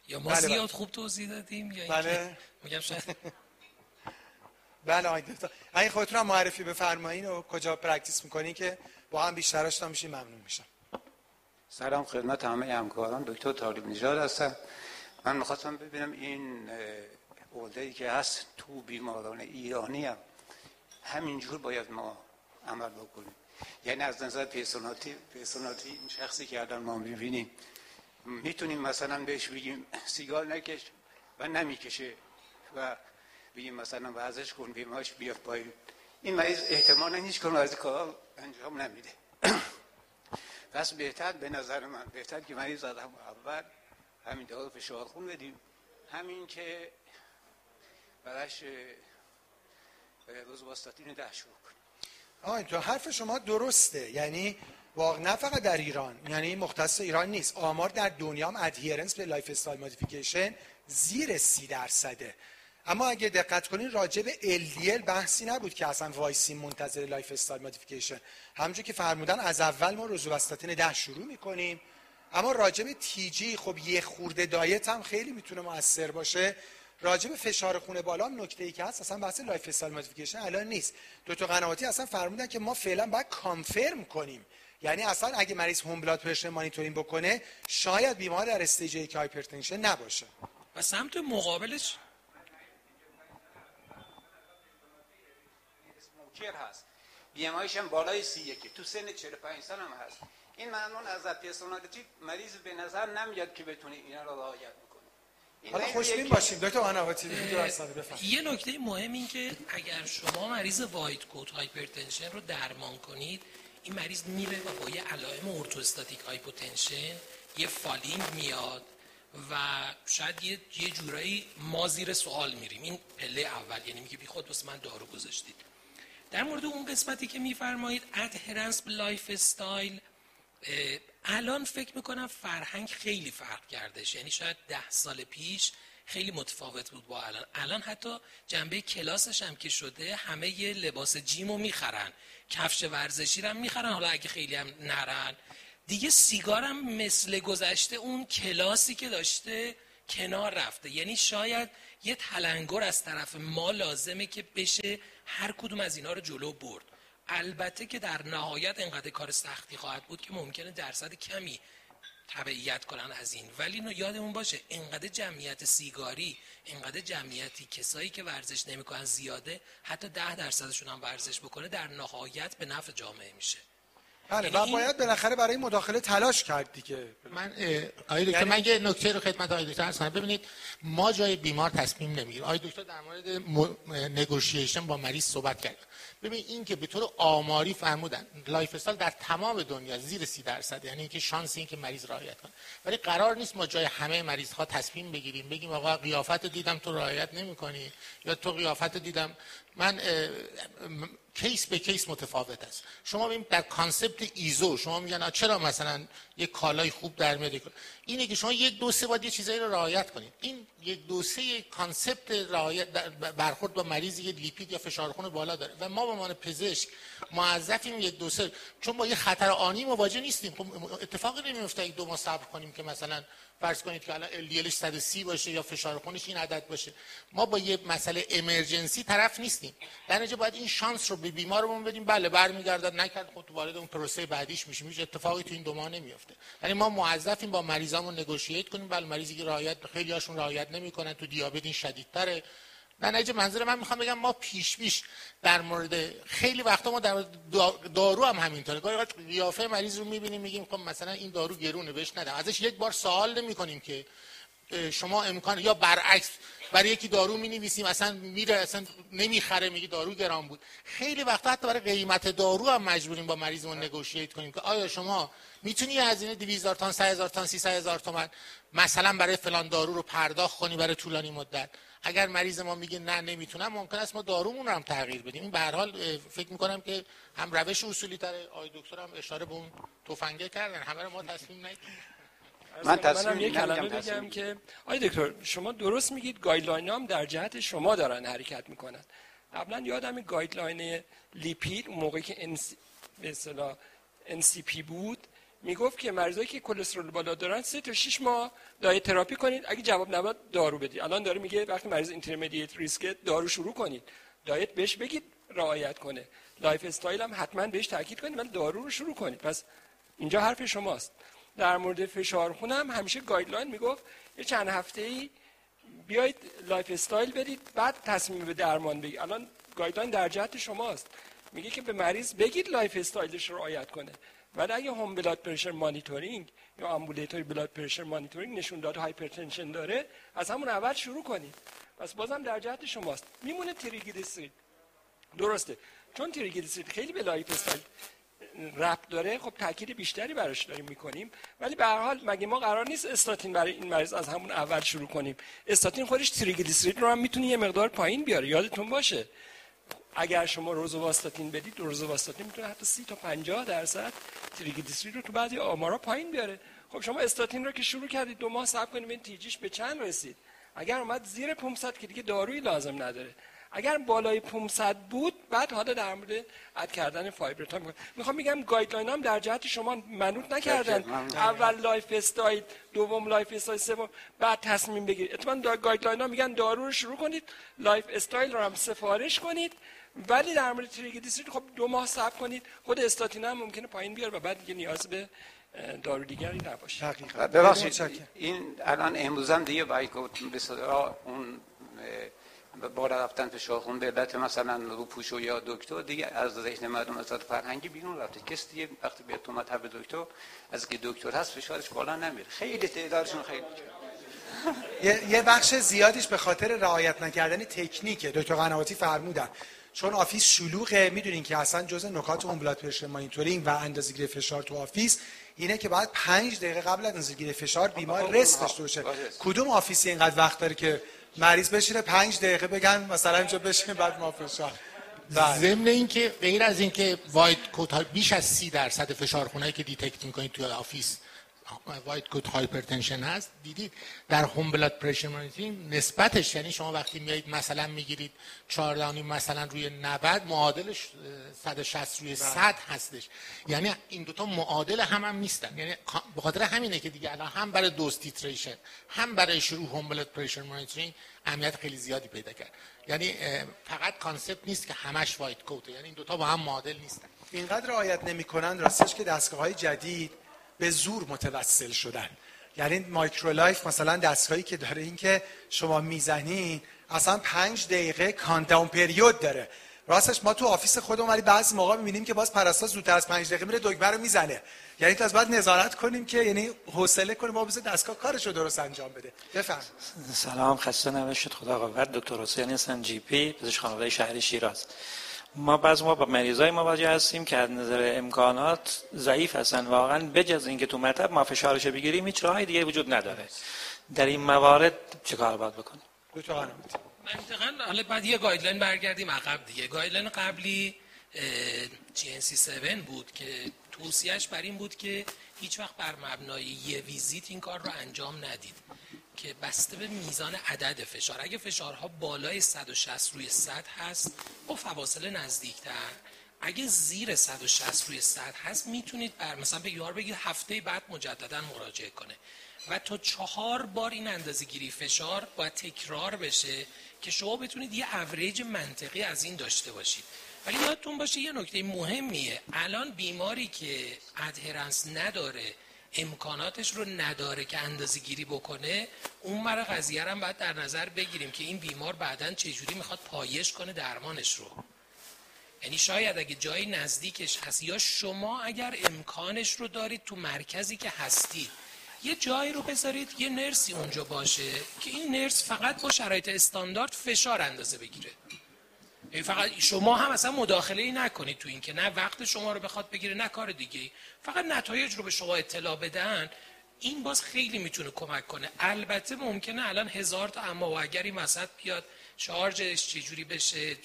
یا ما بله، زیاد بله. خوب توضیح دادیم یا بله. میگم شاید. بله آقای دکتر. اگه خودتون هم معرفی بفرمایین و کجا practice می‌کنین که با هم بیشتر آشنا میشیم ممنون میشم. سلام خدمت همه همکاران. دکتر طالب نژاد هستم. من می‌خواستم ببینم این ای که هست تو بیماران ایرانی هم همینجور باید ما عمل بکنیم. یعنی از نظر personality personality این شخصی که الان ما می‌بینیم می‌تونیم مثلا بهش بگیم سیگار نکش و نمی‌کشه و بگیم مثلا ورزش کن بیماش بیاد پایین. این مریض احتمالا هیچ کنون از کارا انجام نمیده. پس بهتر به نظر من بهتر که مریض از هم اول همین دارو فشار خون بدیم. همین که براش روزواستاتین ده شروع کنیم. آقای تو حرف شما درسته. یعنی واقع نه فقط در ایران. یعنی مختص ایران نیست. آمار در دنیا هم adherence به lifestyle modification زیر سی درصده اما اگه دقت کنین راجع به LDL بحثی نبود که اصلا وایسی منتظر lifestyle modification همونجور که فرمودن از اول ما روزوستاتین ده شروع می‌کنیم. اما راجع به TG خب یه خورده diet هم خیلی می‌تونه موثر باشه. راجع به فشار خون بالا هم نکته ای که هست اصلا بحث lifestyle modification الان نیست. دکتر قنواتی اصلا فرمودن که ما فعلا باید confirm کنیم. یعنی اصلا اگه مریض home blood pressure monitoring بکنه شاید بیمار در stage یک hypertension نباشه. و سمت مقابلش؟ smoker هست. BMI هم بالای سی یکی تو سن 45 سال هم هست. این ممنون از personality مریض به نظر نمیاد که بتونه اینا رو رعایت حالا خوشبین باشیم دکتر بفرمایید. یه نکته مهم این که اگر شما مریض white coat hypertension رو درمان کنید این مریض میره و با یه علائم orthostatic hypotension یه falling میاد و شاید یه, یه جورایی ما زیر سوال میریم. این پله اول یعنی میگه بی خود واسه من دارو گذاشتید. در مورد اون قسمتی که میفرمایید adherence به lifestyle الان فکر می‌کنم فرهنگ خیلی فرق کردش. یعنی شاید ده سال پیش خیلی متفاوت بود با الان. الان حتی جنبه کلاسش هم که شده همه یه لباس جیم رو می‌خرن. کفش ورزشی رو هم می‌خرن. حالا اگه خیلی هم نرن. دیگه سیگار هم مثل گذشته اون کلاسی که داشته کنار رفته. یعنی شاید یه تلنگر از طرف ما لازمه که بشه هر کدوم از اینا رو جلو برد. البته که در نهایت انقدر کار سختی خواهد بود که ممکنه درصد کمی تبعیت کنن از این. ولی اینو یادمون باشه انقدر جمعیت سیگاری انقدر جمعیتی کسایی که ورزش نمی‌کنن زیاده حتی ده درصدشون هم ورزش بکنه در نهایت به نفع جامعه میشه. بله یعنی و باید بالاخره برای مداخله تلاش کرد دیگه. من آقای دکتر یعنی- من یه نکته رو خدمت آقای دکتر عرض کنم ببینید ما جای بیمار تصمیم نمی‌گیریم. آقای دکتر در مورد negotiation با مریض صحبت کرد. ببین این که به طور آماری فرمودن lifestyle در تمام دنیا زیر سی درصد یعنی اینکه شانس این که مریض رعایت کنه. ولی قرار نیست ما جای همه مریض ها تصمیم بگیریم بگیم آقا قیافت رو دیدم تو رعایت نمی‌کنی یا تو قیافت رو دیدم. من case به case متفاوت است. شما ببین در concept ایزو شما میگن چرا مثلا یک کالای خوب در میاد؟ اینه که شما یک دو سه باید یه چیزایی رو رعایت کنید. این یک دو سه concept رعایت برخورد با مریضی که لیپید یا فشار خون بالا داره. و ما به عنوان پزشک موظفیم یک دو سه. چون با یه خطر آنی مواجه نیستیم. خب اتفاقی نمیفته اگه دو ماه صبر کنیم که مثلا فرض کنید که الان LDLش 130 باشه یا فشار خونش این عدد باشه. ما با یه مسئله امرجنسی طرف نیستیم. در نتیجه باید این شانس رو به بیمارمون بدیم. بله برمیگردد نکرد خود وارد اون پروسه بعدیش میشیم. هیچ اتفاقی تو این دو ماه نمیفته یعنی ما موظفیم با مریضامون نگوشییت کنیم. بله مریضی که رعایت خیلی هاشون رعایت نمی‌کنن. تو دیابت این شدیدتره. نه نه منظور من می‌خوام بگم ما پیش پیش در مورد خیلی وقتا ما در دارو هم همینطوره. گاهی قیافه مریض رو می‌بینیم میگیم خب مثلا این دارو گرونه بهش ندم. ازش یک بار سوال نمی کنیم که شما امکان یا برعکس برای یکی دارو می نویسیم اصلا میره اصلا نمی‌خره میگه دارو گران بود. خیلی وقتا حتی برای قیمت دارو هم مجبوریم با مریضمون نگوشیت کنیم که آیا شما می‌تونی هزینه 2000 تا 3000 تا 300000 تومان مثلا برای فلان دارو رو پرداخت کنی برای طولانی مدت؟ اگر مریض ما میگه نه نمی‌تونم ممکن است ما دارومون رو هم تغییر بدیم. این به هر حال فکر می‌کنم که هم روش اصولی تره آقای دکتر هم اشاره به اون تفنگه کردن. همه رو ما تصمیم نگیریم من تصمیم یه کلمه بگم که آقای دکتر شما درست میگید guideline هم در جهت شما دارن حرکت می‌کنن. قبلا یادم guideline لیپید موقعی که به اصطلاح NCEP بود می‌گفت که مریضایی که کلسترول بالا دارن سه تا 6 ماه diet therapy کنید. اگه جواب نداد دارو بدید. الان داره میگه وقتی مریض intermediate risk دارو شروع کنید. diet بهش بگید رعایت کنه. lifestyle هم حتما بهش تاکید کنید ولی دارو رو شروع کنید. پس اینجا حرف شماست. در مورد فشار خون هم همیشه guideline می‌گفت یه چند هفته ای بیاید lifestyle بدید بعد تصمیم به درمان بگید الان guideline در جهت شماست. میگه که به مریض بگید lifestyle ش رو رعایت کنه. ولی اگه home blood pressure monitoring یا ambulatory blood pressure monitoring نشون داد hypertension داره از همون اول شروع کنید. پس بازم در جهت شماست. میمونه تریگلیسیرید درسته. چون تریگلیسیرید خیلی به lifestyle ربط داره خب تاکید بیشتری براش داریم می‌کنیم. ولی به هر حال مگه ما قرار نیست استاتین برای این مریض از همون اول شروع کنیم؟ استاتین خودش تریگلیسیرید رو هم می‌تونه یه مقدار پایین بیاره. یادتون باشه؟ اگر شما روزوواستاتین بدید روزوواستاتین می‌تونه حتی 30 تا 50 درصد تریگلیسیرید رو تو بعضی آمارا پایین بیاره. خب شما استاتین رو که شروع کردید دو ماه صبر کنید ببین TG ش به چند رسید. اگر اومد زیر 500 که دیگه دارویی لازم نداره. اگر بالای 500 بود بعد حالا در مورد add کردن فایبرات می‌خوام میگم guideline هم در جهت شما منوط نکردن. اول lifestyle دوم lifestyle سوم بعد تصمیم بگیرید. اتفاقا guideline ها میگن دارو رو شروع کنید lifestyle رو هم سفارش کنید. ولی در مورد تریگلیسیرید خب دو ماه صبر کنید. خود استاتین هم ممکنه پایین بیاره و بعد دیگه نیاز به دارو دیگری نباشه. ببخشید این الان امروز هم دیگه باید به اون بالا رفتن فشار خون به علت مثلا روپوشو یا دکتر دیگه از ذهن مردم از فرهنگی بیرون رفته. کسی دیگه وقتی به تو مطب دکتر از که دکتر هست فشارش بالا نمیره. خیلی تعدادشون خیلی یه بخش زیادیش به خاطر رعایت نکردن تکنیکه. دکتر قنواتی فرمودن. چون office شلوغه می‌دونین که اصلا جزء نکات اون blood pressure monitoring و اندازه‌گیری فشار تو office اینه که بعد پنج دقیقه قبل از اندازه‌گیری فشار بیمار rest داشته باشه کدوم office ی اینقدر وقت داره که مریض بشینه پنج دقیقه بگن مثلا اینجا بشین بعد ما فشار بله. ضمن اینکه غیر از اینکه white coat بیش از سی درصد فشار خونه‌ای که detect می‌کنید توی office white coat hypertension هست. دیدید در home blood pressure monitoring نسبتش یعنی شما وقتی میایید مثلا می‌گیرید 14 مثلا روی 90 معادلش 160 روی 100 بله. هستش. یعنی این دوتا معادل هم هم نیستن. یعنی به خاطر همینه که دیگه الان هم برای dose titration هم برای شروع home blood pressure monitoring اهمیت خیلی زیادی پیدا کرد. یعنی فقط concept نیست که همش white coat ه یعنی این دوتا با هم معادل نیستن. اینقدر رعایت نمی‌کنن راستش که دستگاه های جدید به زور متوسل شدن. یعنی Microlife مثلا دستگاهی که داره این که شما می‌زنین اصلا پنج دقیقه countdown period داره. راستش ما تو office خودمون ولی بعضی موقع می‌بینیم که باز پرستار زودتر از پنج دقیقه میره دکمه رو می‌زنه. یعنی تو از بعد نظارت کنیم که یعنی حوصله کنیم ما بزن دستگاه کارش رو درست انجام بده. بفهم سلام خسته نباشید. خدا قوت دکتر حسین هستن GP پزشک خانواده شهری شیراز. ما بعض ما با مریضای مواجه هستیم که از نظر امکانات ضعیف هستن. واقعا بجز اینکه تو مطب ما فشارش بگیریم هیچ راهی دیگه وجود نداره. در این موارد چه کار باید بکنیم؟ منطقا حالا بعد یه guideline برگردیم عقب دیگه. guideline قبلی JNC7 بود که توصیهش بر این بود که هیچ وقت بر مبنای یه ویزیت این کار رو انجام ندید. که بسته به میزان عدد فشار. اگه فشارها بالای 160 روی 100 هست با فواصل نزدیکتر. اگه زیر 160 روی 100 هست می‌تونید بر مثلا به یار بگید هفته بعد مجددا مراجعه کنه. و تا چهار بار این اندازه گیری فشار باید تکرار بشه که شما بتونید یه اوریج منطقی از این داشته باشید. ولی یادتون باشه یه نکته مهمیه. الان بیماری که ادهرنس نداره امکاناتش رو نداره که اندازه گیری بکنه اون مرا قضیه هم باید در نظر بگیریم که این بیمار بعدا چجوری می‌خواد پایش کنه درمانش رو. یعنی شاید اگه جای نزدیکش هست یا شما اگر امکانش رو دارید تو مرکزی که هستید یه جایی رو بذارید یه نرسی اونجا باشه که این نرس فقط با شرایط استاندارد فشار اندازه بگیره. فقط شما هم اصلا مداخله ای نکنید تو این که نه وقت شما رو بخواد بگیره نه کار دیگه فقط نتایج رو به شما اطلاع بدن این باز خیلی می‌تونه کمک کنه. البته ممکنه الان هزار تا اما و اگر این وسط بیاد شارژش چجوری بشه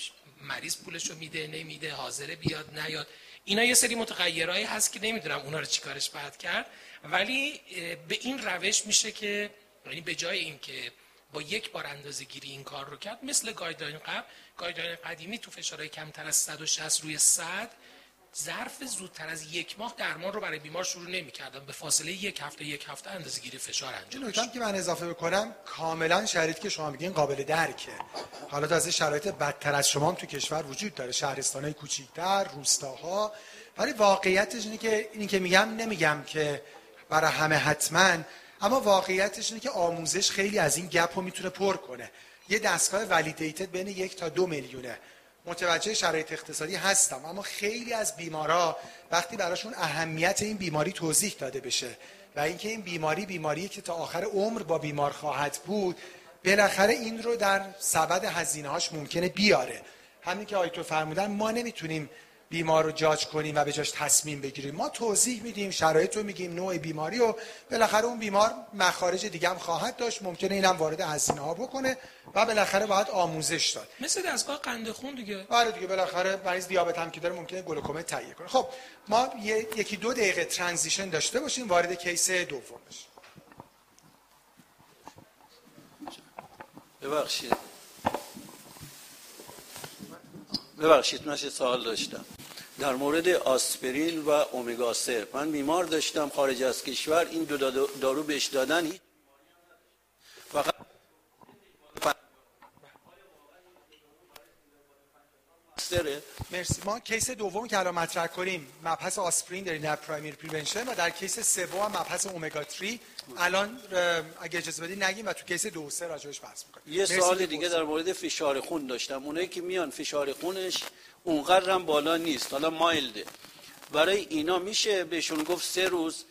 مریض پولش رو میده نمیده حاضره بیاد نیاد. اینا یه سری متغیرهایی هست که نمی‌دونم اونا رو چیکارش بعد کرد. ولی به این روش میشه که یعنی به جای اینکه با یک بار اندازه گیری این کار رو کرد. مثل guideline قبل guideline قدیمی تو فشارهای کمتر از 160 روی 100 ظرف زودتر از یک ماه درمان رو برای بیمار شروع نمی‌کردن به فاصله یک هفته یک هفته اندازه گیری فشار انجام نکته که من اضافه بکنم کاملا شرایطی که شما میگین قابل درکه. حالا تازه شرایط بدتر از شما هم تو کشور وجود داره. شهرستانهای کوچیک‌تر روستاها. ولی واقعیتش اینه که اینی که میگم نمیگم که برای همه حتما اما واقعیتش اینه که آموزش خیلی از این گپ رو می‌تونه پر کنه. یه دستگاه ولیدیتد بین یک تا دو میلیونه. متوجه شرایط اقتصادی هستم اما خیلی از بیمارا وقتی براشون اهمیت این بیماری توضیح داده بشه و اینکه این بیماری بیماری که تا آخر عمر با بیمار خواهد بود بالاخره این رو در سبد هزینه هاش ممکنه بیاره. همین که آیتو فرمودن ما نمی‌تونیم بیمار رو جاج کنیم و به جاش تصمیم بگیریم. ما توضیح میدیم شرایط رو میگیم نوع بیماری و بالاخره اون بیمار مخارج دیگه هم خواهد داشت. ممکنه اینم وارد هزینه ها بکنه و بالاخره باید آموزش داد. مثل دستگاه قند خون دیگه. آره دیگه بالاخره مریض دیابت هم که داره ممکنه گلوکومه تهیه کنه. خب ما یکی دو دقیقه ترانزیشن داشته باشیم وارد کیس دوم بشیم. ببخشید. ببخشید من سوال داشتم. در مورد آسپرین و اومگا 3 من بیمار داشتم خارج از کشور این دو دارو بهش دادن فقط مرسی. ما case دوم که الان مطرح کنیم مبحث آسپرین داریم در primary prevention و در case سوم هم مبحث اومگا 3 الان اگه اجازه بدید نگیم و تو case دو و سه راجعش بحث می‌کنیم. یه سوال دیگه در مورد فشار خون داشتم. اونایی که میان فشار خونش اونقدر هم بالا نیست. حالا mild ه. برای اینا میشه بهشون گفت سه روز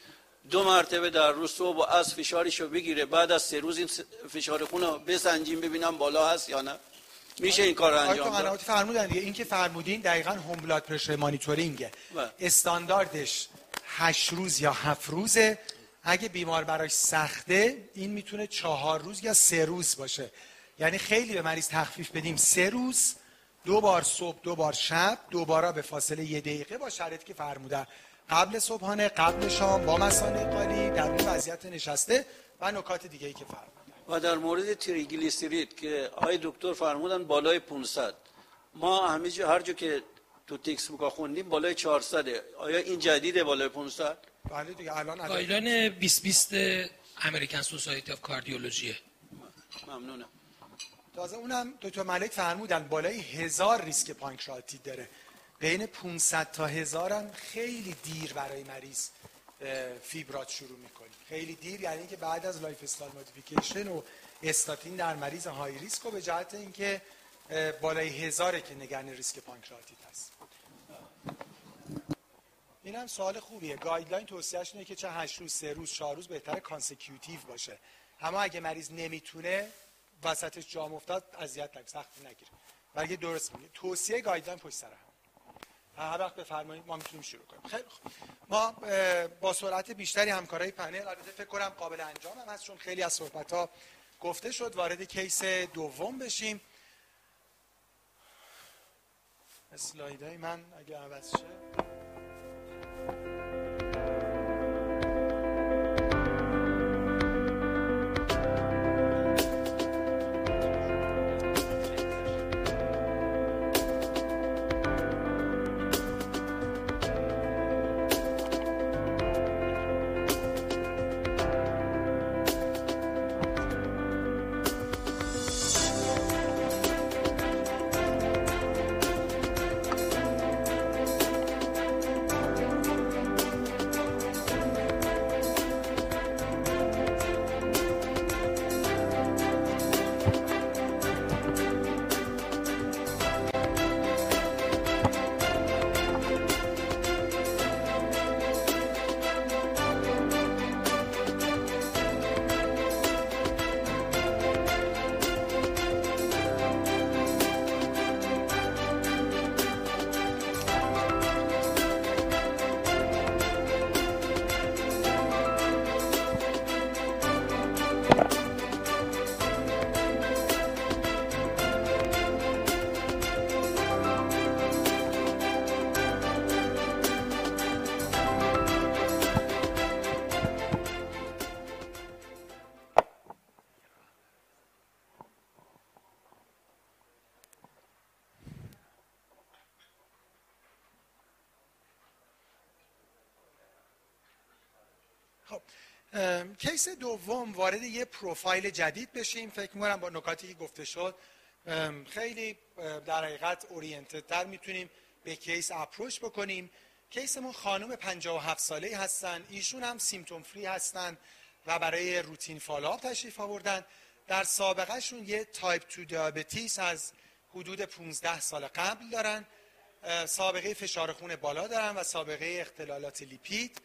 دو مرتبه در روز صبح و عصر فشارشو بگیره. بعد از سه روز این فشار خون رو بسنجیم ببینم بالا هست یا نه. میشه این کار رو انجام داد. فرمودن دیگه. این که فرمودین دقیقاً هوم بلاد پرشر مانیتورینگه بله. استانداردش 8 روز یا 7 روزه. اگه بیمار براش سخته این می‌تونه چهار روز یا سه روز باشه. یعنی خیلی به مریض تخفیف بدیم. سه روز دو بار صبح دو بار شب دوباره به فاصله یه دقیقه با شرط که فرمودن. قبل صبحانه قبل شام با مسانه قالی در اون وضعیت نشسته و نکات دیگه ای که فرمودن. و در مورد تریگلیسیرید که آقای دکتر فرمودن بالای 500 ما همه هر جا که تو textbook ا خوندیم بالای 400 آیا این جدیده بالای 500 بله دیگه الان guideline 2020 American Society of Cardiology ممنونم. تازه اونم دکتر ملک فرمودن بالای هزار ریسک پانکراتیت داره. بین 500 تا هزار هم خیلی دیر برای مریض فیبرات شروع می‌کنی. خیلی دیر یعنی که بعد از lifestyle modification و استاتین در مریض های ریسک و به جهت اینکه بالای هزاره که نگران ریسک پانکراتیت هست. این هم سوال خوبیه. guideline توصیهش اینه که چه 8 روز 3 روز 4 روز بهتر consecutive باشه. اما اگه مریض نمی‌تونه وسطش جام افتاد اذیت نکنه سخت نگیره ولی درست میگه. توصیه guideline پشت سر هم. هر وقت بفرمایید ما می‌تونیم شروع کنیم. خیلی خوب. ما با سرعت بیشتری همکارای پنل البته فکر کنم قابل انجام هم هست چون خیلی از صحبت ها گفته شد وارد کیس دوم بشیم. اسلایدهای من اگه عوض شه. دوم وارد یه پروفایل جدید بشیم. فکر می‌کنم با نکاتی که گفته شد خیلی در حقیقت oriented تر می‌تونیم به case approach بکنیم. case مون خانم 57 ساله هستن. ایشون هم symptom free هستن و برای routine follow-up تشریف آوردن. در سابقهشون یه تایپ 2 diabetes از حدود 15 سال قبل دارن. سابقه فشار خون بالا دارن و سابقه اختلالات لیپید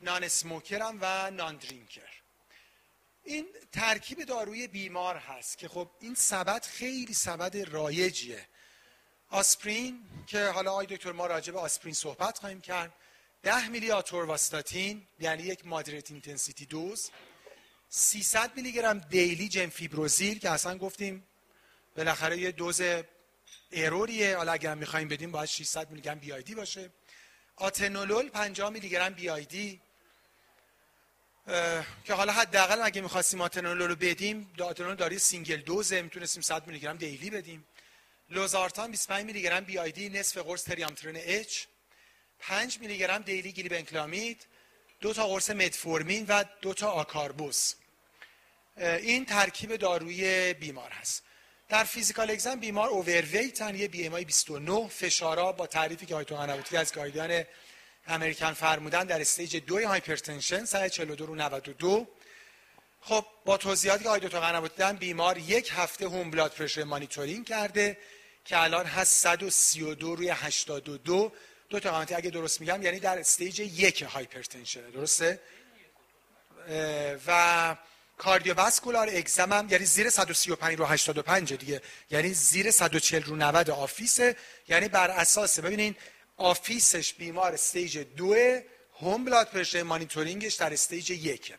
non-smoker و non-drinker این ترکیب داروی بیمار هست که خب این سبد خیلی سبد رایجیه. آسپرین که حالا آقای دکتر ما راجع به آسپرین صحبت خواهیم کرد 10 میلی آتورواستاتین یعنی یک moderate intensity dose 300 میلی گرم daily جنفیبروزیل که اصلا گفتیم بالاخره یه دوز error یه حالا اگر می‌خوایم بدیم باید 600 میلی گرم BID باشه. آتنولول 50 میلی گرم BID که حالا حداقل اگه می‌خواستیم آتنولول رو بدیم آتنولول داری single dose ه می‌تونستیم 100 میلی گرم daily بدیم. لوزارتان 25 میلی گرم BID نصف قرص تریامترن H 5 میلی گرم daily گلیبنکلامید دو تا قرص متفورمین و دو تا آکاربوس. این ترکیب دارویی بیمار هست. در physical exam بیمار overweight ان یه BMI 29 فشارا با تعریفی که آقای دکتر قنواتی از guideline American فرمودن در stage دو hypertension 142 رو 92 خب با توضیحاتی که آقای دکتر قنواتی بیمار یک هفته home blood pressure monitoring کرده که الان هست 132 روی 82 دکتر قنواتی اگه درست میگم یعنی در stage یک hypertension درسته؟ و cardiovascular exam هم یعنی زیر 135 رو 85 دیگه. یعنی زیر 140 رو 90 office ه. یعنی بر اساس ببینین office ش بیمار stage دو home blood pressure monitoring ش در stage یکه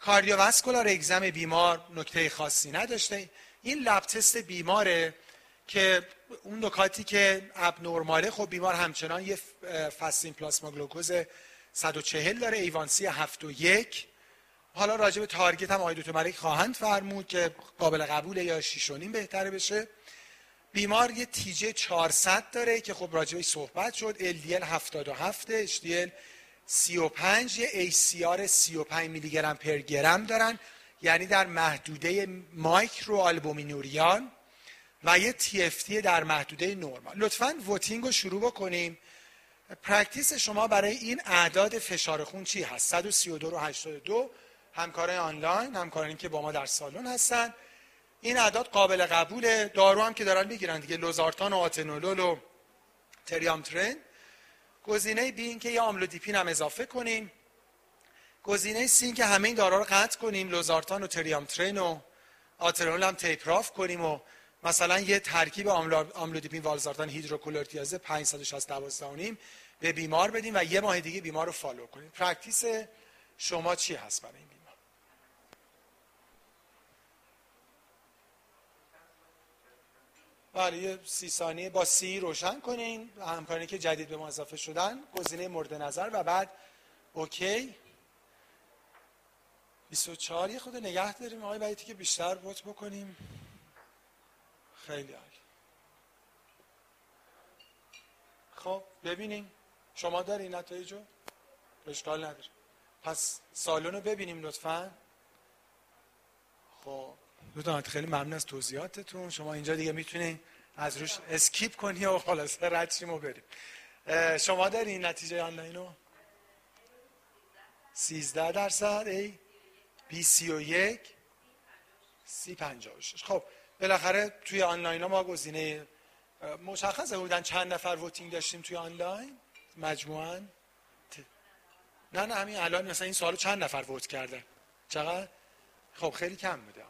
cardiovascular exam بیمار نکته خاصی نداشته. این lab test بیماره که اون نکاتی که abnormal ه خب بیمار همچنان یه fasting plasma glucose 140 داره A1C 7 و 1 حالا راجع به target هم آقای ملک خواهند فرمود که قابل قبوله یا 6 بهتره بشه. بیمار یه TG 400 داره که خب راجع صحبت شد. LDL 77 HDL 35 یه ACR 35 میلی گرم per گرم دارن. یعنی در محدوده microalbuminuria ان و یه TFT در محدوده نرمال لطفا voting رو شروع بکنیم. practice شما برای این اعداد فشار خون چی هست؟ 132 رو 82 همکارای آنلاین همکارانی که با ما در سالن هستن. این اعداد قابل قبوله. دارو هم که دارن می‌گیرن دیگه لوزارتان و آتنولول و تریامترن گزینه B این که یه آملودیپین هم اضافه کنیم. گزینه C که همه این داروها رو قطع کنیم لوزارتان و تریامترن و آتنولول هم taper off کنیم و مثلا یه ترکیب آملودیپین والزارتان هیدروکلروتیازید 5 160 12 به بیمار بدیم و یه ماه دیگه بیمار رو follow کنیم. practice شما چی هست برای این بیمار بله یه سی ثانیه با سی روشن کنین. همکارانی که جدید به ما اضافه شدن گزینه مورد نظر و بعد اوکی. 24 یه خود نگه داریم. آقای باید که بیشتر بوت بکنیم. خیلی عالی. خب ببینیم. شما داری نتایجو اشکال نداره. پس سالن رو ببینیم لطفا. خب. دوستان خیلی ممنون از توضیحاتتون. شما اینجا دیگه می‌تونین از روش اسکیپ کنی و خلاص رد و بریم. شما دارین نتیجه آنلاین رو 13 درصد ای؟ بی سی و یک سی پنجاه خب بالاخره توی آنلاین ها ما گزینه مشخصه. بودن چند نفر voting داشتیم توی آنلاین؟ مجموعا؟ نه نه همین الان مثلا این سوالو چند نفر vote کردن؟ چقدر؟ خب خیلی کم بوده.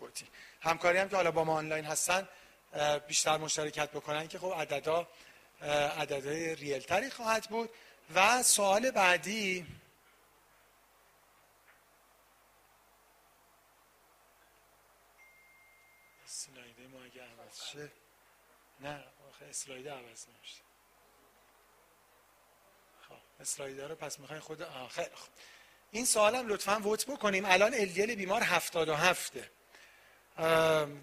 voting همکاری هم که حالا با ما آنلاین هستن بیشتر مشارکت بکنن که خب عددا عددهای real تری خواهد بود. و سوال بعدی نه آخه اسلاید عوض نمیشه. خب اسلاید رو پس می‌خواین خود آخر خب. این سوالم لطفا vote بکنیم. الان LDL بیمار 77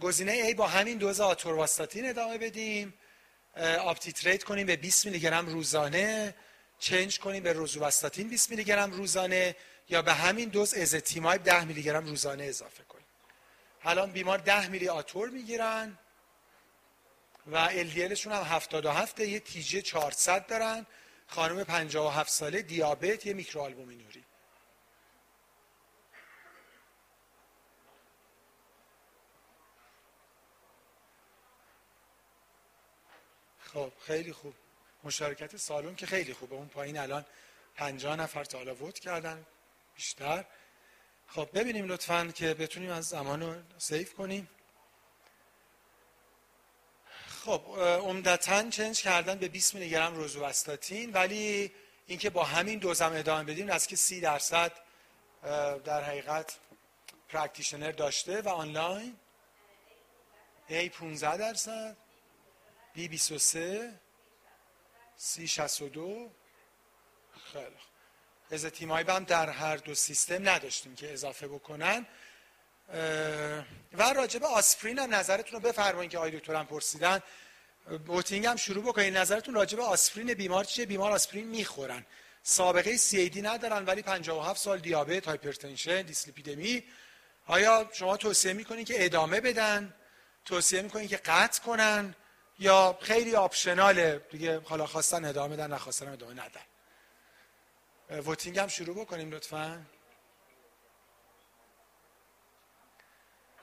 گزینه A با همین دوز آتورواستاتین ادامه بدیم. up-titrate کنیم به 20 میلی گرم روزانه. change کنیم به روزوواستاتین 20 میلی گرم روزانه یا به همین دوز ازتیمایب 10 میلی گرم روزانه اضافه کنیم. الان بیمار 10 میلی آتور می‌گیرن و LDLشون هم 77 یه تیجه 400 دارن. خانم 57 ساله دیابت یه میکروآلبومینوری خب خیلی خوب. مشارکت سالون که خیلی خوبه. اون پایین الان 50 نفر تا حالا ووت کردن. بیشتر. خب ببینیم لطفا که بتونیم از زمان رو save کنیم. خب عمدتا change کردن به 20 میلی گرم روزوواستاتین ولی اینکه با همین دوزم ادامه بدیم از که 30 درصد در حقیقت practitioner داشته و آنلاین. A 15 درصد. B 23 C 62 خیلی ازتیمایب هم در هر دو سیستم نداشتیم که اضافه بکنن. و راجع به آسپرین هم نظرتون رو بفرمایید که آقای دکترم پرسیدن. voting هم شروع بکنید نظرتون راجع به آسپرین بیمار چیه؟ بیمار آسپرین می‌خورن. سابقه CAD ندارن ولی 57 سال دیابت hypertension dyslipidemia. آیا شما توصیه می‌کنید که ادامه بدن؟ توصیه می‌کنید که قطع کنن؟ یا خیلی optional ه. دیگه حالا خواستن ادامه بدن نخواستن ادامه ندن. voting هم شروع بکنیم لطفا.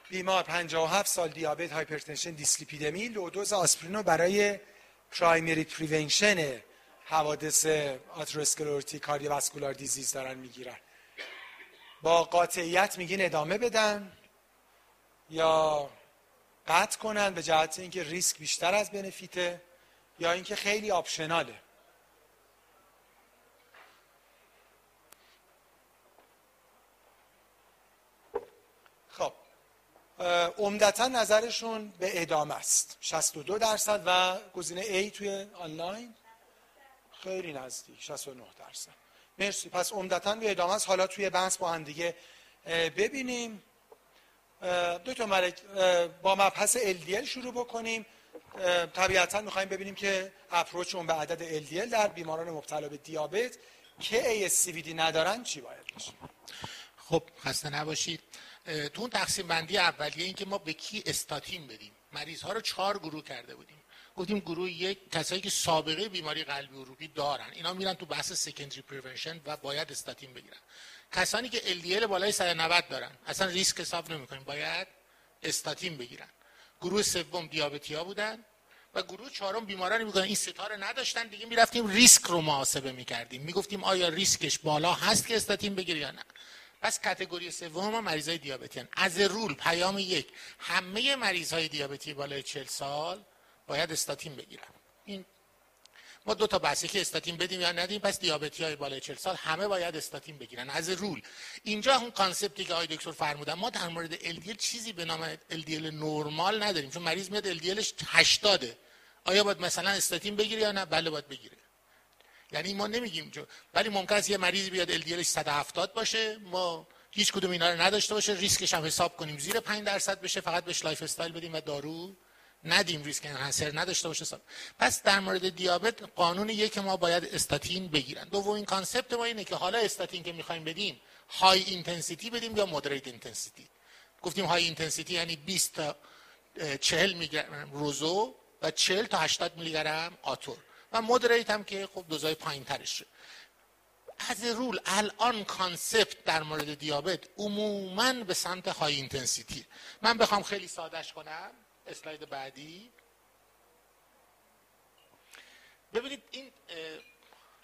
بیمار 57 سال دیابت hypertension dyslipidemia low dose آسپرین رو برای primary prevention حوادث atherosclerotic cardiovascular disease دارن می‌گیرن. با قاطعیت میگین ادامه بدن یا قطع کنن به جهت اینکه ریسک بیشتر از بنفیته یا اینکه خیلی آپشناله. خب عمدتا نظرشون به ادامه است. 62 درصد و گزینه A توی آنلاین خیلی نزدیک 69 درصد. مرسی. پس عمدتا به ادامه است. حالا توی بحث با هم دیگه ببینیم. دکتر ملک با مبحث LDL شروع بکنیم. طبیعتا می‌خوایم ببینیم که اپروچ اون به عدد LDL در بیماران مبتلا به دیابت که ASCVD ندارن چی باید باشه؟ خب خسته نباشید. تو اون تقسیم بندی اولیه این که ما به کی استاتین بدیم. مریض ها رو چهار گروه کرده بودیم. گفتیم گروه یک کسایی که سابقه بیماری قلبی عروقی دارن. اینا میرن تو بحث secondary prevention و باید استاتین بگیرن. کسانی که LDL بالای 190 دارن. اصلا ریسک حساب نمی‌کنیم. باید استاتین بگیرن. گروه سوم دیابتیا بودن و گروه چهارم بیمارانی بودن. این ستاره نداشتن. دیگه می‌رفتیم ریسک رو محاسبه می‌کردیم. می‌گفتیم آیا ریسکش بالا هست که استاتین بگیری یا نه. پس category سوم مریضای دیابتی از رول پیام یک همه مریض های دیابتی بالای 40 سال باید استاتین بگیرن. ما دو تا بحثی که استاتین بدیم یا ندیم پس دیابتی های بالای 40 سال همه باید استاتین بگیرن. as a rule. اینجا اون concept ی که آقای دکتر فرمودن ما در مورد LDL چیزی به نام LDL نرمال نداریم چون مریض میاد LDL ش 80 آیا باید مثلا استاتین بگیره یا نه؟ بله باید بگیره. یعنی ما نمیگیم. ولی ممکن است یه مریض بیاد LDL ش 170 باشه ما هیچ کدوم اینا رو نداشته باشه ریسکش هم حساب کنیم. زیر 5 درصد بشه فقط بهش lifestyle بدیم و دارو. ندیم risk enhancer نداشته باشه سال. پس در مورد دیابت قانون یک ما باید استاتین بگیرن. دومین concept ما اینه که حالا استاتین که می‌خوایم بدیم high intensity بدیم یا moderate intensity گفتیم high intensity یعنی 20 تا 40 میلی روزو و 40 تا 80 میلی گرم آتور. و moderate هم که خب دوزای پایین ترشه as a rule الان concept در مورد دیابت عموما به سمت high intensity من بخوام خیلی سادش کنم. اسلاید بعدی. ببینید این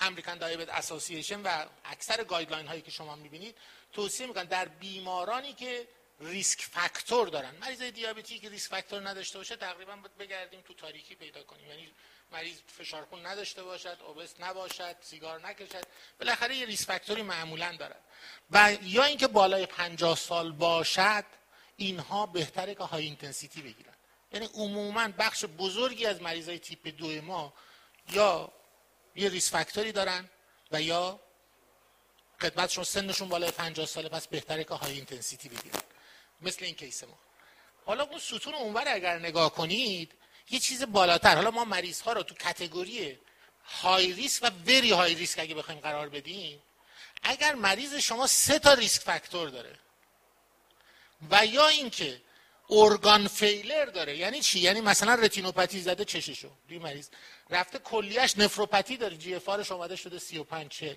American Diabetes Association و اکثر guideline هایی که شما می‌بینید توصیه می‌کنن در بیمارانی که risk factor دارن. مریض دیابتی که risk factor نداشته باشه تقریبا باید بگردیم تو تاریکی پیدا کنیم. یعنی مریض فشار خون نداشته باشد obese نباشد سیگار نکشد. بالاخره یه risk factor ی معمولا دارد و یا اینکه بالای 50 سال باشد اینها بهتره که high intensity بگیرن. یعنی عموما بخش بزرگی از مریضای تیپ دو ما یا یه risk factor ی دارن و یا خدمتشون سنشون بالای 50 ساله پس بهتره که high intensity بگیرن مثل این case ما. حالا اون ستون اونور اگر نگاه کنید یه چیز بالاتر. حالا ما مریض ها رو تو category high risk و very high risk اگه بخوایم قرار بدیم اگر مریض شما سه تا risk factor داره و یا اینکه organ failure داره. یعنی چی؟ یعنی مثلا رتینوپاتی زده چششو. دی رفته کلیش نفروپاتی داره. GFR ش اومده شده 35 40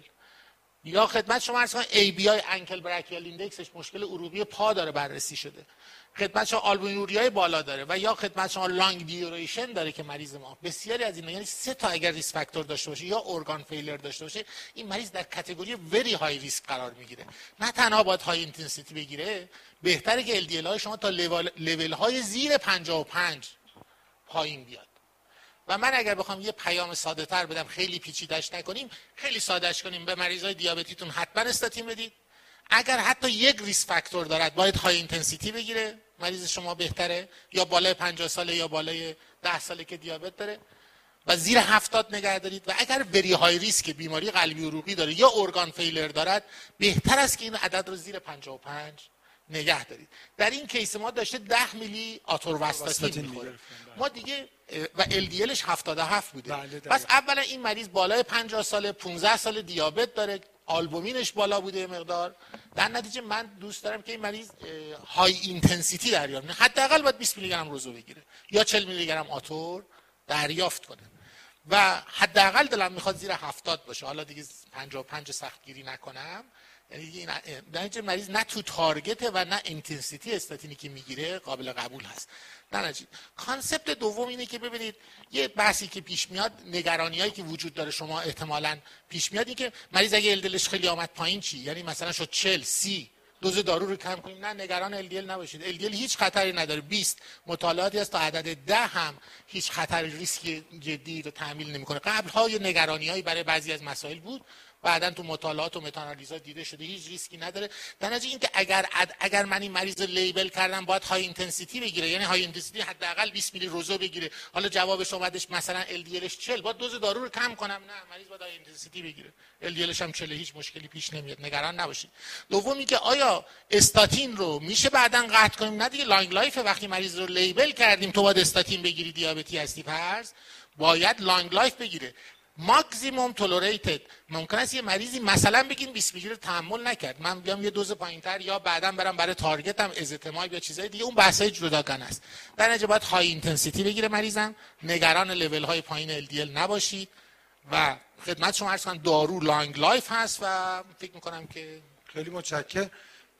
یا خدمت شما عرض کنم ABI ankle brachial index ش مشکل عروقی پا داره بررسی شده. خدمت شما آلبومینوریای بالا داره و یا خدمت شما long duration داره که مریض ما. بسیاری از اینا یعنی سه تا اگر risk factor داشته باشه یا organ failure داشته باشه این مریض در category very high risk قرار می‌گیره. نه تنها باید high intensity بگیره بهتره که LDL های شما تا لول های زیر 55 پایین بیاد. و من اگر بخوام یه پیام ساده تر بدم خیلی پیچیدش نکنیم خیلی سادهش کنیم. به مریضای دیابتیتون حتما استاتین بدید. اگر حتی یک risk factor دارد باید high intensity بگیره. مریض شما بهتره. یا بالای 50 ساله یا بالای 10 ساله که دیابت داره. و زیر هفتاد نگه دارید. و اگر very high risk بیماری قلبی عروقی داره یا organ failure دارد بهتر است که این عدد رو زیر 55 نگه دارید. در این case ما داشته 10 میلی آتورواستاتین می‌خوره. ما دیگه و LDL ش 77 بوده. بله، پس اولا این مریض بالای 50 ساله 15 سال دیابت داره. آلبومینش بالا بوده مقدار. در نتیجه من دوست دارم که این مریض high intensity دریافت حداقل باید 20 میلی گرم روزو بگیره یا 40 میلی گرم آتور دریافت کنه. و حداقل دلم می‌خواد زیر 70 باشه. حالا دیگه 55 سختگیری نکنم. یعنی این مریض نه تو target ه و نه intensity استاتینی که می‌گیره قابل قبول هست. نه نجید concept دوم اینه که ببینید یه بحثی که پیش میاد نگرانی هایی که وجود داره شما احتمالا پیش میاد این که مریض اگه LDL ش خیلی آمد پایین چی؟ یعنی مثلا شد 40 30 دوز دارو رو کم کنیم. نه نگران LDL نباشید. LDL هیچ خطری نداره. 20 مطالعاتی هست تا عدد ده هم هیچ خطر ریسک جدی رو تحمیل نمی‌کنه. قبل ها یه نگرانی هایی برای بعضی از مسائل بود. بعدا تو مطالعات و متانالیزا دیده شده هیچ ریسکی نداره. در اینکه اگر اگر من این مریض label کردم باید high intensity بگیره. یعنی high intensity حداقل 20 میلی روزو بگیره. حالا جوابش اومدش مثلا LDL ش 40 باید دوز دارو رو کم کنم. نه مریض باید high intensity بگیره. LDL هم 40 هیچ مشکلی پیش نمیاد. نگران نباشید. دومی که آیا استاتین رو میشه بعدا قطع کنیم؟ نه دیگه long life وقتی مریض رو label کردیم تو باید استاتین بگیری دیابتی هستی پس باید long life بگیره. maximum tolerated ممکن است یه مریضی مثلا بگین 20 میلی تحمل نکرد. من بیام یه دوز پایینتر یا بعدا برم برای target م ازتیمایب یا چیزای دیگه اون بحثای جداگانه است. در نتیجه باید high intensity بگیره مریضم. نگران لول های پایین LDL نباشید. و خدمت شما عرض دارو long life هست و فکر می‌کنم که خیلی متشکرم.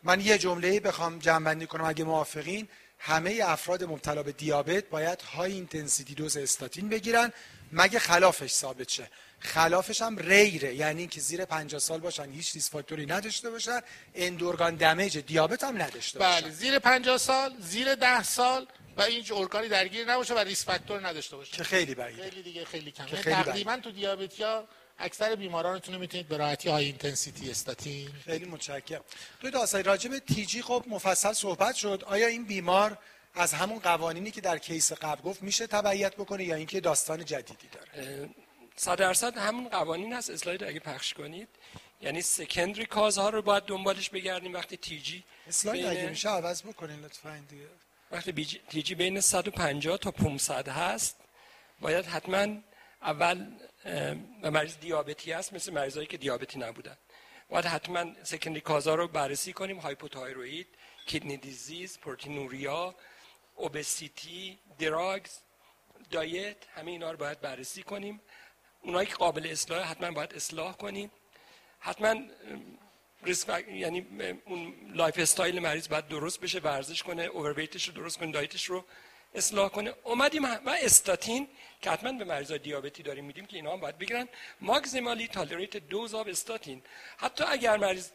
من یه جمله بخوام جمع کنم. اگه موافقین همه افراد مبتلا به دیابت باید high intensity دوز استاتین بگیرن. مگه خلافش ثابت شه؟ خلافش هم rare ه یعنی که زیر 50 سال باشن هیچ risk factor ی نداشته باشن end organ damage دیابت هم نداشته باشن. بله زیر 50 سال زیر 10 سال و این ارگانی درگیر نباشه و ریس فاکتور نداشته باشه. که خیلی بعیده. خیلی دیگه خیلی کمه. تقریبا تو دیابتیا اکثر بیمارانتون می‌تونید به راحتی high intensity استاتین خیلی متشکرم. دو داستان راجع به TG خب مفصل صحبت شد. آیا این بیمار از همون قوانینی که در case قبل گفت میشه تبعیت بکنه یا اینکه داستان جدیدی داره؟ صد درصد همون قوانین هست. اسلاید اگه پخش کنید یعنی secondary cause ها رو باید دنبالش بگردیم وقتی TG اسلاید اگه میشه عوض بکنین لطفا دیگه. وقتی TG بین 150 تا 500 هست باید حتما اول و مریض دیابتی هست مثل مریضایی که دیابتی نبودن. باید حتما secondary cause ها رو بررسی کنیم. hypothyroid kidney disease proteinuria obesity drugs diet همه اینا رو باید بررسی کنیم. اونایی که قابل اصلاح حتما باید اصلاح کنیم. حتما یعنی اون lifestyle مریض باید درست بشه ورزش کنه overweight ش رو درست کنه diet ش رو اصلاح کنه. اومدیم و استاتین که حتما به مریضای دیابتی داریم میدیم که اینا هم باید بگیرن. maximally tolerated dose of statin. حتی اگر مریض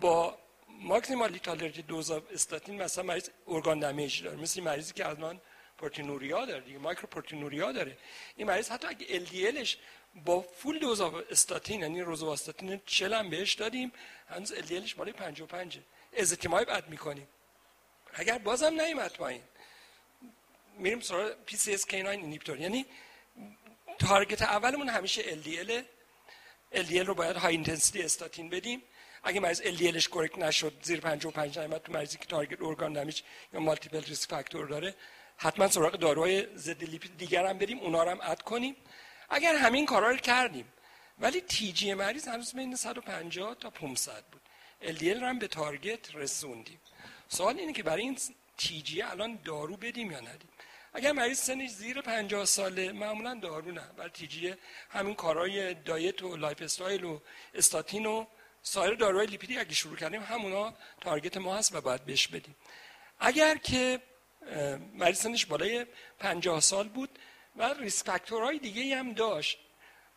با maximally tolerated dose of statin مثلا مریض organ damage داره. مثل مریضی که الان proteinuria داره دیگه micro proteinuria داره. این مریض حتی اگه LDL با full dose of statin یعنی روزواستاتین 40 هم بهش دادیم هنوز LDL اش بالای 55 ezetimibe add می‌کنیم. اگر بازم نیومد پایین. میریم سراغ پی سی اس کی 9 اینیبیتور یعنی target اولمون همیشه LDL LDL رو باید high intensity statin بدیم. اگه مریض LDL ش correct نشد زیر 55 نیامد تو مریضی که target organ damage یا multiple risk factor داره حتما سراغ داروهای ضد لیپید دیگر هم بریم اونا رو هم add کنیم. اگر همین کارا رو کردیم ولی TG مریض هنوز بین 150 تا 500 بود. LDL رو هم به target رسوندیم. سوال اینه که برای این TG الان دارو بدیم یا ندیم؟ اگر مریض سنش زیر 50 ساله معمولا دارو نه. برای TG همین کارهای diet و lifestyle و استاتین و سایر داروهای لیپیدی اگه شروع کردیم همونا target ما هست و باید بهش بدیم. اگر که مریض سنش بالای 50 سال بود و risk factor های دیگه هم داشت.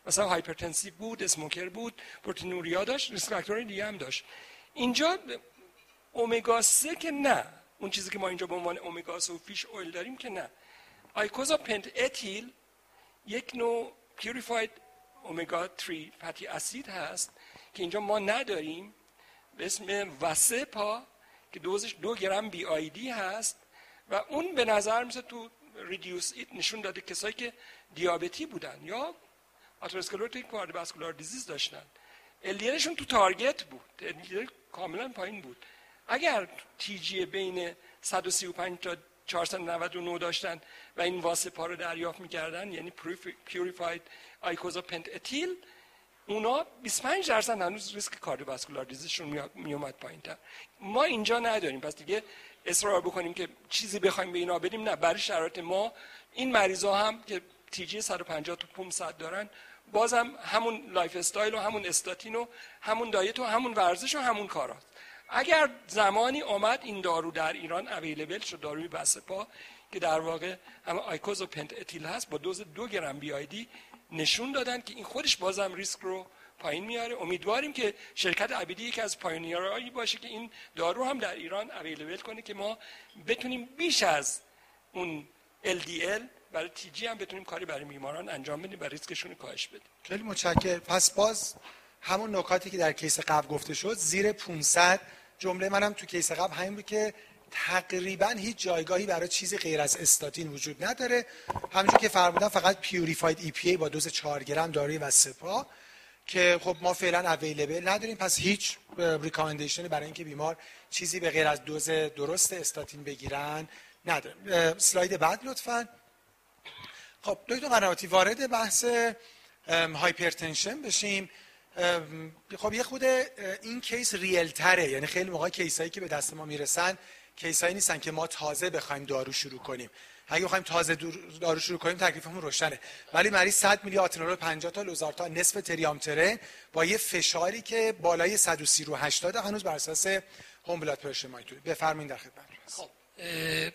مثلا hypertensive بود smoker بود proteinuria داشت risk factor های دیگه هم داشت. اینجا اومگا 3 که نه. اون چیزی که ما اینجا به عنوان اومگا 3 و fish oil داریم که نه. icosapent ethyl یک نوع purified omega 3 fatty acid هست که اینجا ما نداریم به اسم Vascepa که دوزش دو گرم BID هست و اون به نظر میسه تو REDUCE-IT نشون داده کسایی که دیابتی بودن یا atherosclerotic cardiovascular disease داشتن. LDL شون تو target بود. LDL کاملا پایین بود. اگر TG بین 135 تا 499 داشتن و این Vascepa رو دریافت می‌کردن یعنی purified icosapent ethyl اونا 25 درصد هنوز ریسک cardiovascular disease شون میومد پایین تر ما اینجا نداریم. پس دیگه اصرار بکنیم که چیزی بخوایم به اینا بدیم. نه برای شرایط ما این مریضا هم که TG 150 تا 500 دارن بازم همون lifestyle و همون استاتین و همون diet و همون ورزش و همون کاراست. اگر زمانی آمد این دارو در ایران available شد داروی پا که در واقع هم icosapent ethyl هست با دوز دو گرم BID نشون دادن که این خودش بازم ریسک رو پایین میاره. امیدواریم که شرکت عبیدی یکی از pioneer هایی باشه که این دارو هم در ایران available کنه که ما بتونیم بیش از اون LDL برای TG هم بتونیم کاری برای بیماران انجام بدیم و ریسکشون رو کاهش بدیم. خیلی متشکرم. پس باز همون نکاتی که در case قبل گفته شد زیر 500 جمله منم تو case قبل همین بود که تقریبا هیچ جایگاهی برای چیزی غیر از استاتین وجود نداره. همونجور که فرمودم فقط purified EPA با دوز 4 گرم داروی Vascepa که خب ما فعلا available نداریم. پس هیچ recommendation ی برای اینکه بیمار چیزی به غیر از دوز درست استاتین بگیرن نداریم. اسلاید بعد لطفا. خب دکتر قنواتی وارد بحث hypertension بشیم. خب یه خود این case real تره یعنی خیلی موقع case هایی که به دست ما می‌رسن case هایی نیستن که ما تازه بخوایم دارو شروع کنیم. اگه بخوایم تازه دارو شروع کنیم تکلیفمون روشنه. ولی مریض 100 میلی آتنولول 50 تا لوزارتان نصف تریامترن با یه فشاری که بالای 130 رو 80 هنوز بر اساس home blood pressure monitoring بفرمایید در خدمت. خب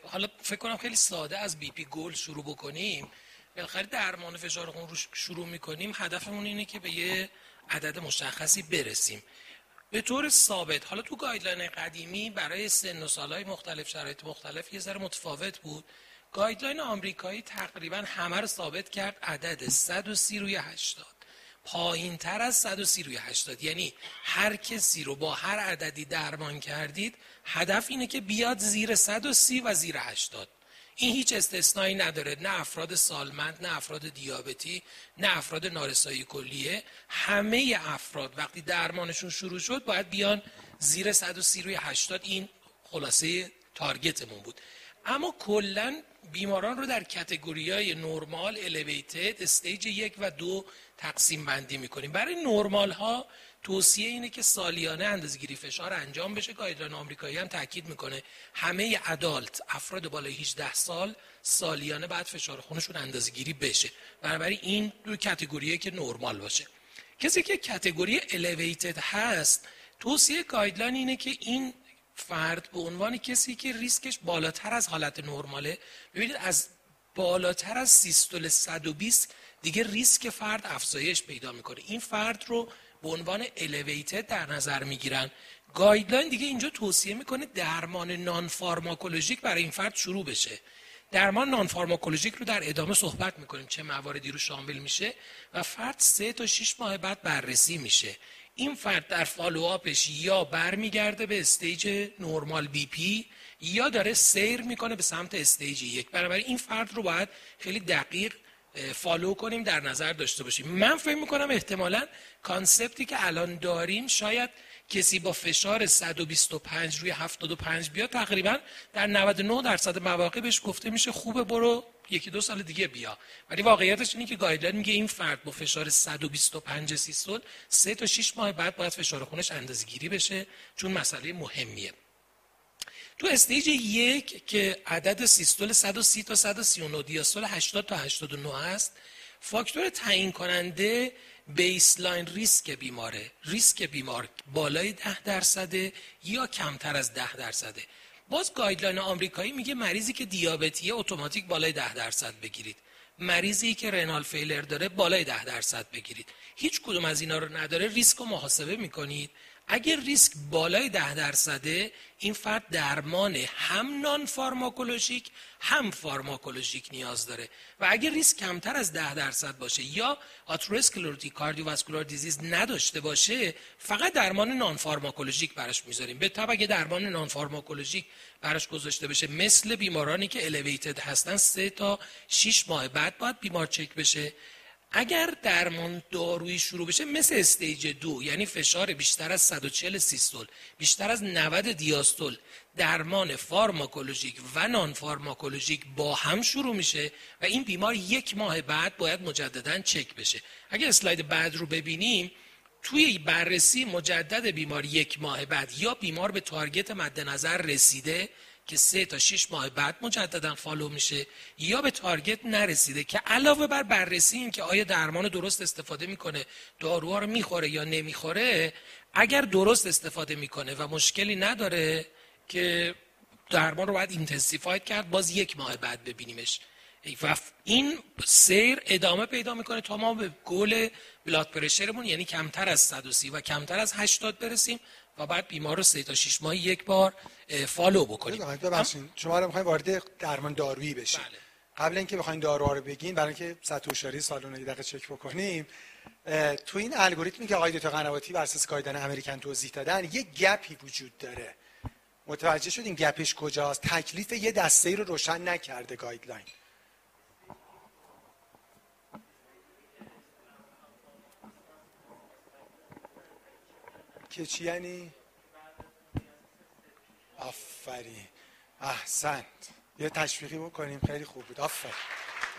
حالا فکر کنم خیلی ساده از BP goal شروع بکنیم. بالاخره درمان فشار خون رو شروع می‌کنیم. هدفمون اینه که به یه عدد مشخصی برسیم. به طور ثابت. حالا تو guideline قدیمی برای سن و سالهای مختلف شرایط مختلف یه ذره متفاوت بود. guideline آمریکایی تقریبا همه رو ثابت کرد عدد 130 روی 80 پایین تر از 130 روی 80 یعنی هر کسی رو با هر عددی درمان کردید هدف اینه که بیاد زیر 130 و زیر 80 این هیچ استثنایی نداره. نه افراد سالمند نه افراد دیابتی نه افراد نارسایی کلیه. همه افراد وقتی درمانشون شروع شد باید بیان زیر 130 روی 80 این خلاصه target مون بود. اما کلا بیماران رو در category های normal elevated stage یک و دو تقسیم بندی می‌کنیم. برای نرمال ها توصیه اینه که سالیانه اندازگیری فشار انجام بشه guideline آمریکایی هم تاکید می‌کنه. همه adult افراد بالای 18 سال سالیانه بعد فشار خونشون اندازگیری بشه. بنابراین این دو category ه که نرمال باشه. کسی که category elevated هست توصیه guideline اینه که این فرد به عنوان کسی که ریسکش بالاتر از حالت نرماله ببینید از بالاتر از سیستول 120 دیگه ریسک فرد افزایش پیدا می‌کنه. این فرد رو به عنوان elevated در نظر می‌گیرن. guideline دیگه اینجا توصیه می‌کنه درمان non-pharmacologic برای این فرد شروع بشه. درمان non-pharmacologic رو در ادامه صحبت می‌کنیم چه مواردی رو شامل میشه و فرد سه تا 6 ماه بعد بررسی میشه. این فرد در follow-up ش یا برمیگرده به stage normal BP یا داره سیر می‌کنه به سمت stage یک. بنابراین این فرد رو باید خیلی دقیق follow کنیم در نظر داشته باشیم. من فکر می‌کنم احتمالا concept ی که الان داریم شاید کسی با فشار 125 روی 75 بیاد تقریبا در 99 درصد مواقع بهش گفته میشه خوبه برو یکی دو سال دیگه بیا. ولی واقعیتش اینه که guideline میگه این فرد با فشار 125 systole سه تا 6 ماه بعد باید فشار خونش اندازه‌گیری بشه چون مسئله مهمیه. تو stage یک که عدد systole 130 تا 139 diastole 80 تا 89 هست فاکتور تعیین کننده baseline risk بیماره. ریسک بیمار بالای 10 درصده یا کمتر از 10 درصده. باز guideline آمریکایی میگه مریضی که دیابتیه اتوماتیک بالای 10 درصد بگیرید. مریضی که renal failure داره بالای 10 درصد بگیرید. هیچ کدوم از اینا رو نداره ریسک رو محاسبه می‌کنید. اگر ریسک بالای ده درصده این فرد درمان هم non-pharmacologic هم pharmacologic نیاز داره. و اگر ریسک کمتر از ده درصد باشه یا atherosclerotic cardiovascular disease نداشته باشه فقط درمان non-pharmacologic براش می‌ذاریم. به طبع اگه درمان non-pharmacologic براش گذاشته بشه مثل بیمارانی که elevated هستن سه تا 6 ماه بعد باید بیمار چک بشه. اگر درمان دارویی شروع بشه مثل stage دو یعنی فشار بیشتر از 140 systole بیشتر از 90 diastole درمان pharmacologic و non-pharmacologic با هم شروع میشه و این بیمار یک ماه بعد باید مجددا چک بشه. اگر اسلاید بعد رو ببینیم توی بررسی مجدد بیمار یک ماه بعد یا بیمار به target مد نظر رسیده که سه تا شش ماه بعد مجددا follow میشه یا به target نرسیده که علاوه بر بررسی این که آیا درمان درست استفاده می‌کنه داروها رو می‌خوره یا نمی‌خوره اگر درست استفاده می‌کنه و مشکلی نداره که درمان رو باید intensified کرد باز یک ماه بعد ببینیمش. و این سیر ادامه پیدا می‌کنه تا ما به goal blood pressure مون یعنی کمتر از 130 و کمتر از 80 برسیم و بعد بیمار رو سه تا 6 ماه یک بار follow بکنیم. ببخشید شما رو می‌خواین وارد درمان دارویی بشین بله. قبل اینکه بخواین داروها رو بگین برای اینکه سطح هوشیاری سالن یه دقیقه چک بکنیم تو این الگوریتمی که آقای دکتر قنواتی بر اساس guideline American توضیح دادن یه gap ی وجود داره. متوجه شدین gap ش کجاست؟ تکلیف یه دسته ای رو روشن نکرده guideline. که چی یعنی؟ آفرین. احسنت. یه تشویقی بکنیم. خیلی خوب بود. آفرین.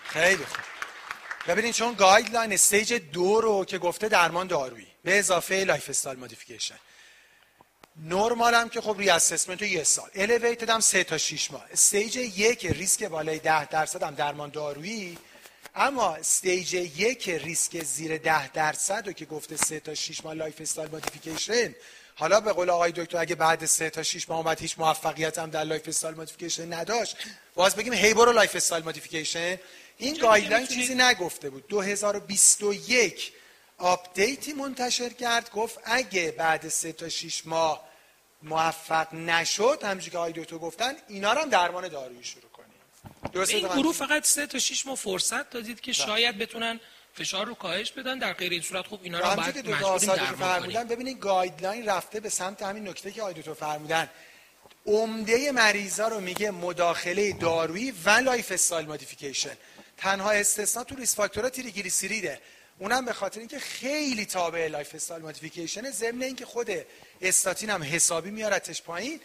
خیلی خوب. ببینید چون guideline stage دو رو که گفته درمان دارویی. به اضافه lifestyle modification normal هم که خب reassessment یه سال. elevated هم سه تا 6 ماه. stage یک ریسک بالای 10 درصد هم درمان دارویی. اما stage یک ریسک زیر 10 درصد رو که گفته سه تا 6 ماه lifestyle modification حالا به قول آقای دکتر اگه بعد سه تا 6 ماه اومد هیچ موفقیت هم در lifestyle modification نداشت باز بگیم هی برو lifestyle modification. این guideline چیزی نگفته بود. 2021 update ی منتشر کرد گفت اگه بعد سه تا 6 ماه موفق نشد همونجوری که آقای دکتر گفتن اینا رو هم درمان دارویی شروع این گروه فقط سه تا 6 ماه فرصت دادید که بله. شاید بتونن فشار رو کاهش بدن. در غیر این صورت خوب اینا رو بعد مجبوریم درمان کنیم. ببینید guideline رفته به سمت همین نکته که آی دکتر فرمودن. عمده مریضا رو میگه مداخله دارویی و lifestyle modification تنها استثنا تو risk factor ها تری‌گلیسیریده اونم به خاطر اینکه خیلی تابع lifestyle modification ضمن اینکه خود استاتین هم حسابی میارتش پایین.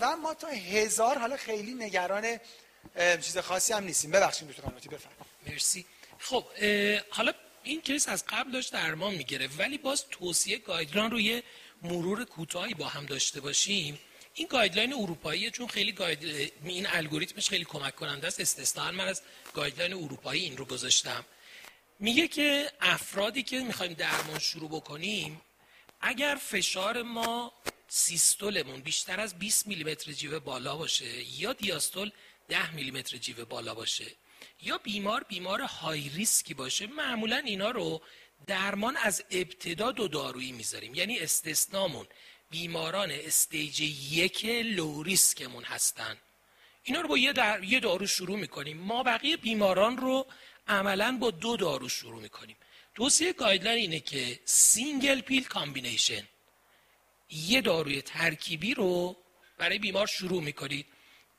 و ما تا هزار حالا خیلی نگران چیز خاصی هم نیستیم. ببخشید دکتر قنواتی بفرمایید. مرسی. خب حالا این case از قبل داشت درمان می‌گیره ولی باز توصیه guideline رو یه مرور کوتاهی با هم داشته باشیم. این guideline اروپایی چون خیلی guide... این الگوریتمش خیلی کمک کننده است. استثنا من از guideline اروپایی این رو گذاشتم. میگه که افرادی که می‌خوایم درمان شروع بکنیم اگر فشار ما systole مون بیشتر از 20 میلیمتر جیوه بالا باشه یا diastole 10 میلیمتر جیوه بالا باشه. یا بیمار بیمار های ریسکی باشه معمولا اینا رو درمان از ابتدا دو دارویی می‌ذاریم. یعنی استثنامون بیماران stage یک low risk مون هستن. اینا رو با یه, در... یه دارو شروع می‌کنیم. ما بقیه بیماران رو عملا با دو دارو شروع می‌کنیم. توصیه guideline اینه که single pill combination یه داروی ترکیبی رو برای بیمار شروع می‌کنید.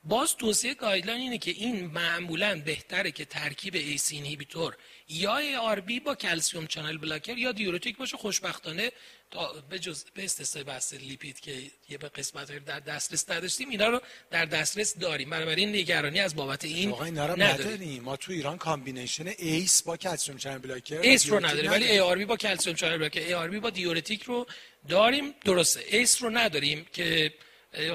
باز توصیه guideline اینه که این معمولا بهتره که ترکیب ACE inhibitor یا ARB با calcium channel blocker یا diuretic باشه خوشبختانه تا به جز به استثنای بحث lipid که یه به قسمت در دسترس نداشتیم اینا رو در دسترس داریم. بنابراین نگرانی از بابت این نداریم. ما تو ایران combination ACE با calcium channel blocker ACE رو نداریم ولی ای آر بی با کلسیم چنل بلاکر ای آر بی با دیورتیک رو داریم. درسته. ACE رو نداریم که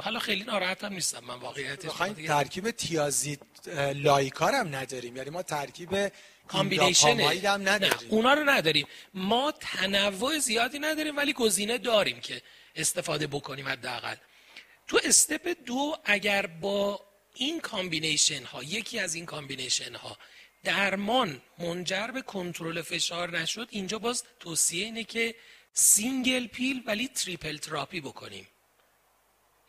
حالا خیلی ناراحت هم نیستم من واقعیتش. دیگه ترکیب thiazide اه، like آر هم نداریم. یعنی ما ترکیب combination هم نه نداریم. اونا رو نداریم. ما تنوع زیادی نداریم ولی گزینه داریم که استفاده بکنیم حداقل. تو step دو اگر با این combination ها یکی از این combination ها درمان منجر به کنترل فشار نشد اینجا باز توصیه اینه که single pill ولی triple therapy بکنیم.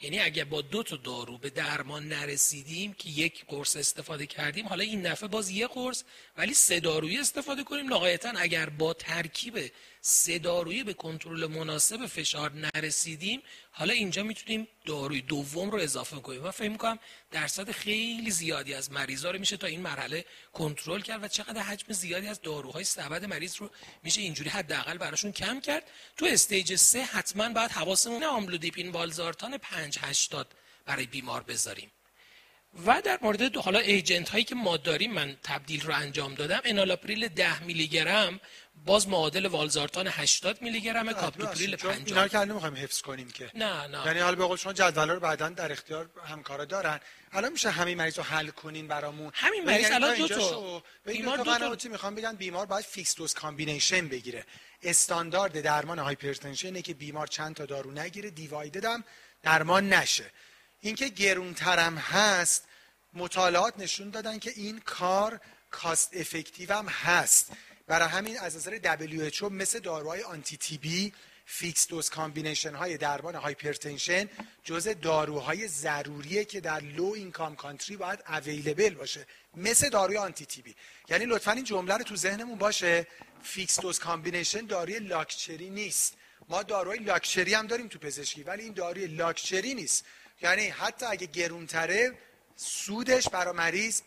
یعنی اگه با دو تا دارو به درمان نرسیدیم که یک قرص استفاده کردیم حالا این دفعه باز یک قرص ولی سه دارویی استفاده کنیم. نهایتا اگر با ترکیب سه به کنترل مناسب فشار نرسیدیم حالا اینجا می‌تونیم داروی دوم رو اضافه کنیم. من فکر می‌کنم درصد خیلی زیادی از مریضا رو میشه تا این مرحله کنترل کرد و چقدر حجم زیادی از داروهای سبد مریض رو میشه اینجوری حداقل براشون کم کرد. تو stage سه حتما باید حواسمون آملودیپین والزارتان 5 80 برای بیمار بذاریم. و در مورد دو حالا agent هایی که ما داریم من تبدیل رو انجام دادم انالاپریل 10 میلی گرم باز معادل والزارتان 80 میلی گرم کاپتوپریل چون اینا 50 که نمی‌خوایم حفظ کنیم که. نه نه. یعنی حالا به قول شما جدول رو بعدا در اختیار همکارا دارن. الان میشه همین مریض رو حل کنین برامون. همین مریض یعنی الان دو تا. بیمار دو تا. می‌خوام بگن؟ بیمار باید fixed dose combination بگیره. استاندارد درمان hypertension اینه که بیمار چند تا دارو نگیره دیوایدد هم درمان نشه. اینکه گرونترم هست مطالعات نشون دادن که این کار cost effective هم هست. برای همین از نظر WHO مثل داروهای anti TB fixed dose combination های درمان hypertension جز داروهای ضروریه که در low income country باید available باشه مثل داروی anti TB یعنی لطفا این جمله رو تو ذهنمون باشه. fixed dose combination داروی لاکچری نیست. ما داروهای لاکچری هم داریم تو پزشکی ولی این داروی لاکچری نیست. یعنی حتی اگه گرونتره سودش برای مریض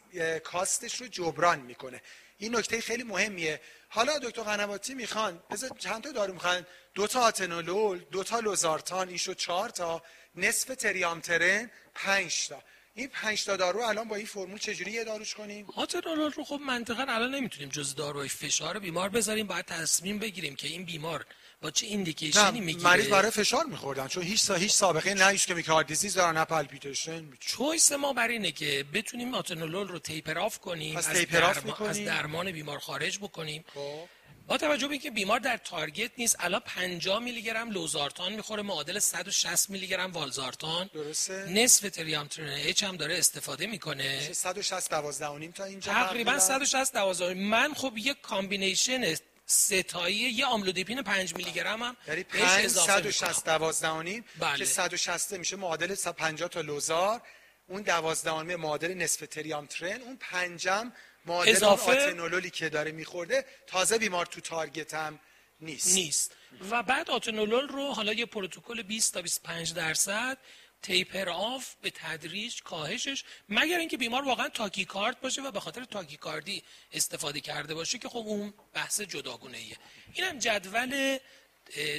cost ش رو جبران می‌کنه. این نکته خیلی مهمیه. حالا دکتر قنواتی می‌خوان بذار چند تا دارو می‌خوان. دو تا آتنولول دو تا لوزارتان این شد چهار تا. نصف تریامترن پنج تا. این پنج تا دارو الان با این فرمول چجوری یه داروش کنیم؟ آتنولول رو خب منطقا الان نمی‌تونیم جز داروی فشار بیمار بذاریم باید تصمیم بگیریم که این بیمار با چه indication ی می‌گیره؟ مریض برای فشار میخوردن چون هیچ سا هیچ سابقه نه هیچ ischemic heart disease دارن نه palpitation choice ما بر اینه که بتونیم آتنولول رو taper off کنیم از, taper off درما-؟ از درمان بیمار خارج بکنیم. خب. با توجه به اینکه بیمار در target نیست الان 50 میلی گرم لوزارتان می‌خوره معادل 160 میلی گرم والزارتان. درسته؟ نصف تریامترن H هم داره استفاده می‌کنه. 160 12 و نیم تا اینجا تقریبا 160 12 من خب یه combination ستایی یه آملودیپین 5 میلی گرم هم یعنی بهش 5 اضافه 160 12 و نیم بله. که 160 میشه معادل 50 تا لوزار اون 12 و نیم معادل نصف تریامترن اون پنجم معادل اضافه- آتنولولی که داره میخورده تازه بیمار تو target هم نیست. نیست. و بعد آتنولول رو حالا یه پروتکل 20 تا 25 درصد taper off به تدریج کاهشش مگر اینکه بیمار واقعا tachycard باشه و به خاطر tachycardی استفاده کرده باشه که خب اون بحث جداگونه ایه اینم جدول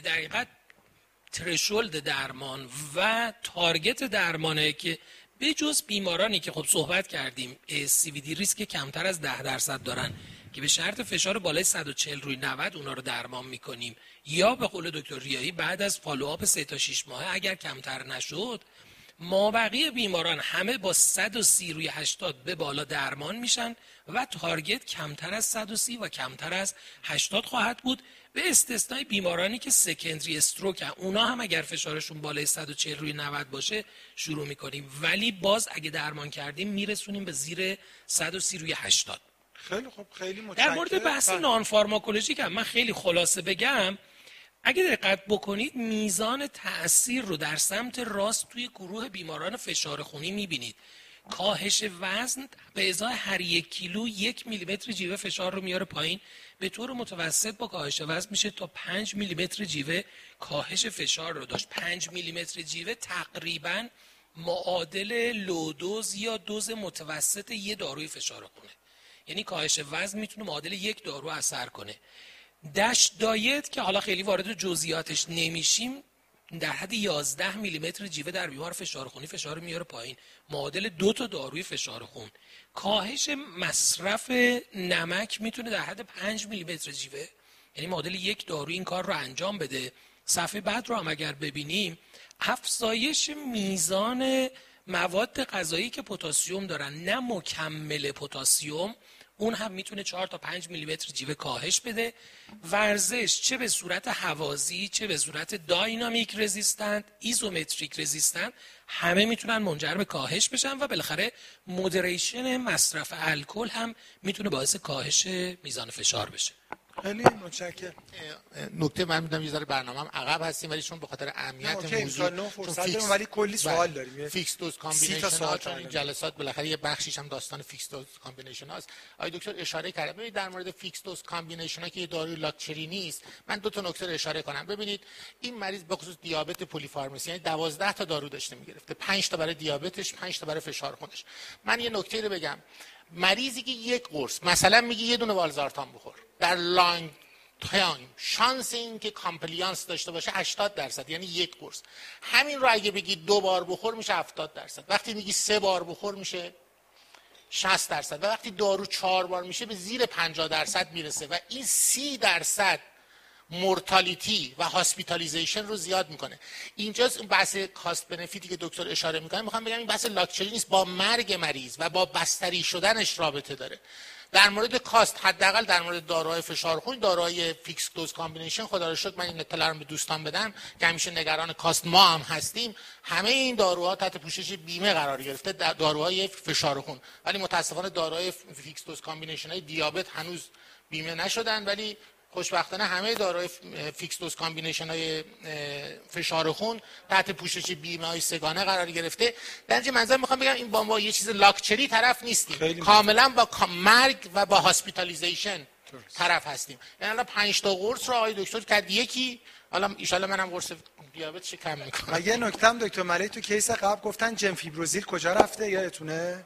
حقیقت threshold درمان و target درمانه که به جز بیمارانی که خب صحبت کردیم CVD risk کمتر از 10 درصد دارن. که به شرط فشار بالای 140 روی 90 اونا رو درمان می‌کنیم. یا به قول دکتر ریایی بعد از follow-up 3 تا 6 ماه اگر کمتر نشد ما بقیه بیماران همه با 130 روی 80 به بالا درمان میشن و تارگت کمتر از 130 و کمتر از 80 خواهد بود. به استثنای بیمارانی که سکندری استروک هن. اونا هم اگر فشارشون بالای 140 روی 90 باشه شروع می‌کنیم. ولی باز اگه درمان کردیم میرسونیم به زیر 130 روی 80 خیلی خوب خیلی متشکرم در مورد بحث بله. نان فارماکولوژیک هم من خیلی خلاصه بگم اگه دقت بکنید میزان تاثیر رو در سمت راست توی گروه بیماران فشار خونی می‌بینید. کاهش وزن به ازای هر یک کیلو یک میلیمتر جیوه فشار رو میاره پایین. به طور متوسط با کاهش وزن میشه تا 5 میلیمتر جیوه کاهش فشار رو داشت. 5 میلیمتر جیوه تقریبا معادل لودوز یا دوز متوسط یه داروی فشار خونه. یعنی کاهش وزن می‌تونه معادل یک دارو اثر کنه. دش دایت که حالا خیلی وارد جزئیاتش نمیشیم در حد 11 میلیمتر جیوه در بیمار فشار خونی فشار میاره پایین. معادل دو تا داروی فشار خون. کاهش مصرف نمک می‌تونه در حد 5 میلیمتر جیوه. یعنی معادل یک داروی این کار رو انجام بده. صفحه بعد رو هم اگر ببینیم افزایش میزان مواد غذایی که پتاسیم دارن. نه مکمل پتاسیم اون هم می‌تونه 4 تا 5 میلیمتر جیوه کاهش بده. ورزش چه به صورت هوازی چه به صورت dynamic resistant isometric resistant همه می‌تونن منجر به کاهش بشن و بالاخره moderation مصرف الکل هم می‌تونه باعث کاهش میزان فشار بشه. خیلی متشکرم. نکته من می‌دونم یه ذره برنامه‌ام عقب هستیم ولی چون به خاطر اهمیت موضوع چون داریم، ولی کلی سوال بله. داریم. یه fixed dose combination سوال چون این. جلسات بالاخره یه بخشیش هم داستان fixed dose combination هاست. آقای دکتر اشاره کردم. ببینید در مورد fixed dose combination ها که یه داروی لاکچری نیست من دو تا نکته رو اشاره کنم. ببینید این مریض به خصوص دیابت polypharmacy یعنی 12 تا دارو داشته می‌گرفته. 5 تا برای دیابتش 5 تا برای فشار خونش من یه نکته رو بگم. مریضی که یک قرص مثلا میگه یه دونه والزارتان بخور. در long time شانس این که compliance داشته باشه 80 درصد یعنی یک قرص. همین رو اگه بگی دو بار بخور میشه 70 درصد. وقتی میگی سه بار بخور میشه 60 درصد. و وقتی دارو چهار بار میشه به زیر 50 درصد می‌رسه. و این 30 درصد mortality و hospitalization رو زیاد می‌کنه. اینجاست اون بحث cost benefit ی که دکتر اشاره می‌کنه. می‌خوام بگم این بحث لاکچری نیست. با مرگ مریض و با بستری شدنش رابطه داره. در مورد cost حداقل در مورد داروهای فشار خون داروهای fixed dose combination خدا رو شکر من این اطلاع رو به دوستان بدم که همیشه نگران cost ما هم هستیم. همه این داروها تحت پوشش بیمه قرار گرفته داروهای فشار خون ولی متاسفانه داروهای fixed dose combination های دیابت هنوز بیمه نشدن ولی خوشبختانه همه داروهای fixed dose combination های فشار خون تحت پوشش بیمه های سه‌گانه قرار گرفته. در منظر می‌خوام بگم این با ما یه چیز لاکچری طرف نیستیم. کاملا با مرگ و با hospitalization طرف هستیم. یعنی الان 5 تا قرص رو آقای دکتر کرد. یکی حالا ان منم قرص دیابتش کم می‌کنم. و یه نکته هم دکتر ملک تو case قبل گفتن جمفیبروزیل کجا رفته؟ یادتونه؟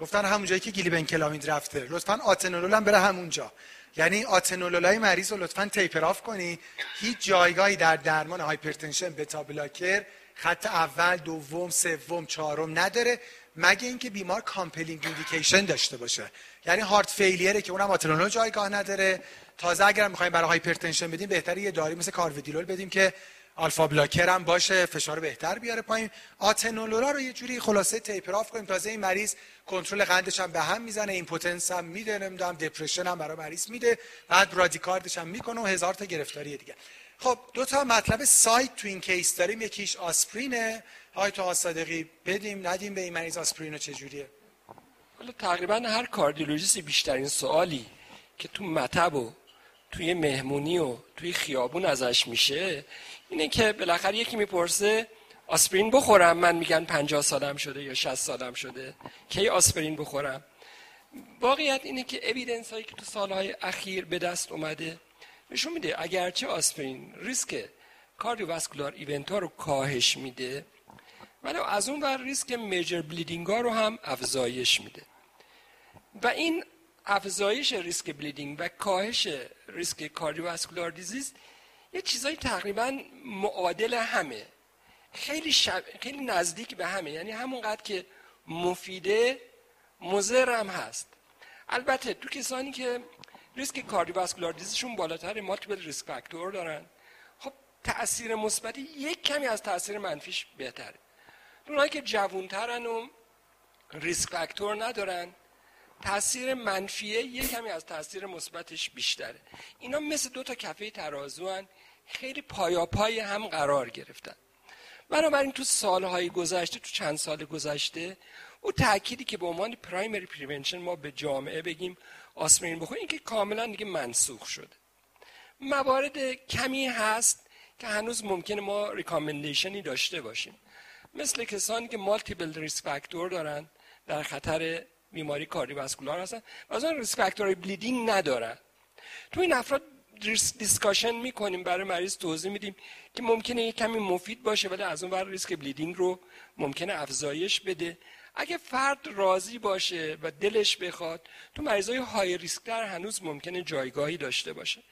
گفتن همون جایی که گلیبنکلامید رفته. لطفا آتنولول هم بره همونجا. یعنی آتنولولای مریض رو لطفا taper off کنی. هیچ جایگاهی در درمان hypertension beta blocker خط اول دوم سوم چهارم نداره مگه اینکه بیمار compelling indication داشته باشه. یعنی heart failure ه که اونم آتنولول جایگاه نداره. تازه اگر می‌خوایم برای hypertension بدیم بهتره یه دارویی مثل کارودیلول بدیم که alpha blocker هم باشه فشار بهتر بیاره پایین. آتنولول رو یه جوری خلاصه taper off کنیم. تازه این مریض کنترل قندش هم به هم می‌زنه impotence هم میده نمی‌دونم depression هم برای مریض میده. بعد bradycard ش هم می‌کنه و هزار تا گرفتاری دیگه. خب دو تا مطلب سایت تو این case داریم. یکیش آسپرینه. های تو صادقی بدیم ندیم به این مریض آسپرین رو چجوریه؟ حالا تقریبا هر کاردیولوژیستی بیشترین سوالی که تو مطب و توی مهمونی و توی خیابون ازش میشه اینه که بالاخره یکی می‌پرسه آسپرین بخورم؟ من میگن 50 سالم شده یا 60 سالم شده. کی آسپرین بخورم؟ واقعیت اینه که اویدنس هایی که تو سالهای اخیر به دست اومده نشون میده اگرچه آسپرین ریسک کاردیوواسکولار ایونت ها رو کاهش میده ولی از اون ور ریسک major bleeding ها رو هم افزایش میده. و این افزایش ریسک bleeding و کاهش ریسک cardiovascular disease یه چیزای تقریبا معادل همه. خیلی شب... خیلی نزدیک به همه. یعنی همونقدر که مفیده مضر هم هست. البته تو کسانی که ریسک cardiovascular disease شون بالاتر multiple risk factor دارن. خب تاثیر مثبتی یک کمی از تاثیر منفیش بهتره. اونایی که جوونترن و ریسک فاکتور ندارن تاثیر منفیه یک کمی از تاثیر مثبتش بیشتره. اینا مثل دو تا کفه ترازو هن. خیلی پایاپای هم قرار گرفتن. بنابراین تو سالهای گذشته تو چند سال گذشته او تأکیدی که به عنوان پرایمری پریونشن ما به جامعه بگیم آسپرین بخوریم این که کاملا دیگه منسوخ شده. موارد کمی هست که هنوز ممکنه ما recommendation ی داشته باشیم. مثل کسانی که multiple risk factor دارن در خطر بیماری cardiovascular هستن و از اون risk factor bleeding ندارن. تو این افراد discussion می‌کنیم برای مریض توضیح میدیم که ممکنه یه کمی مفید باشه ولی از اون ور ریسک bleeding رو ممکنه افزایش بده. اگه فرد راضی باشه و دلش بخواد تو مریضای high risk تر هنوز ممکنه جایگاهی داشته باشه.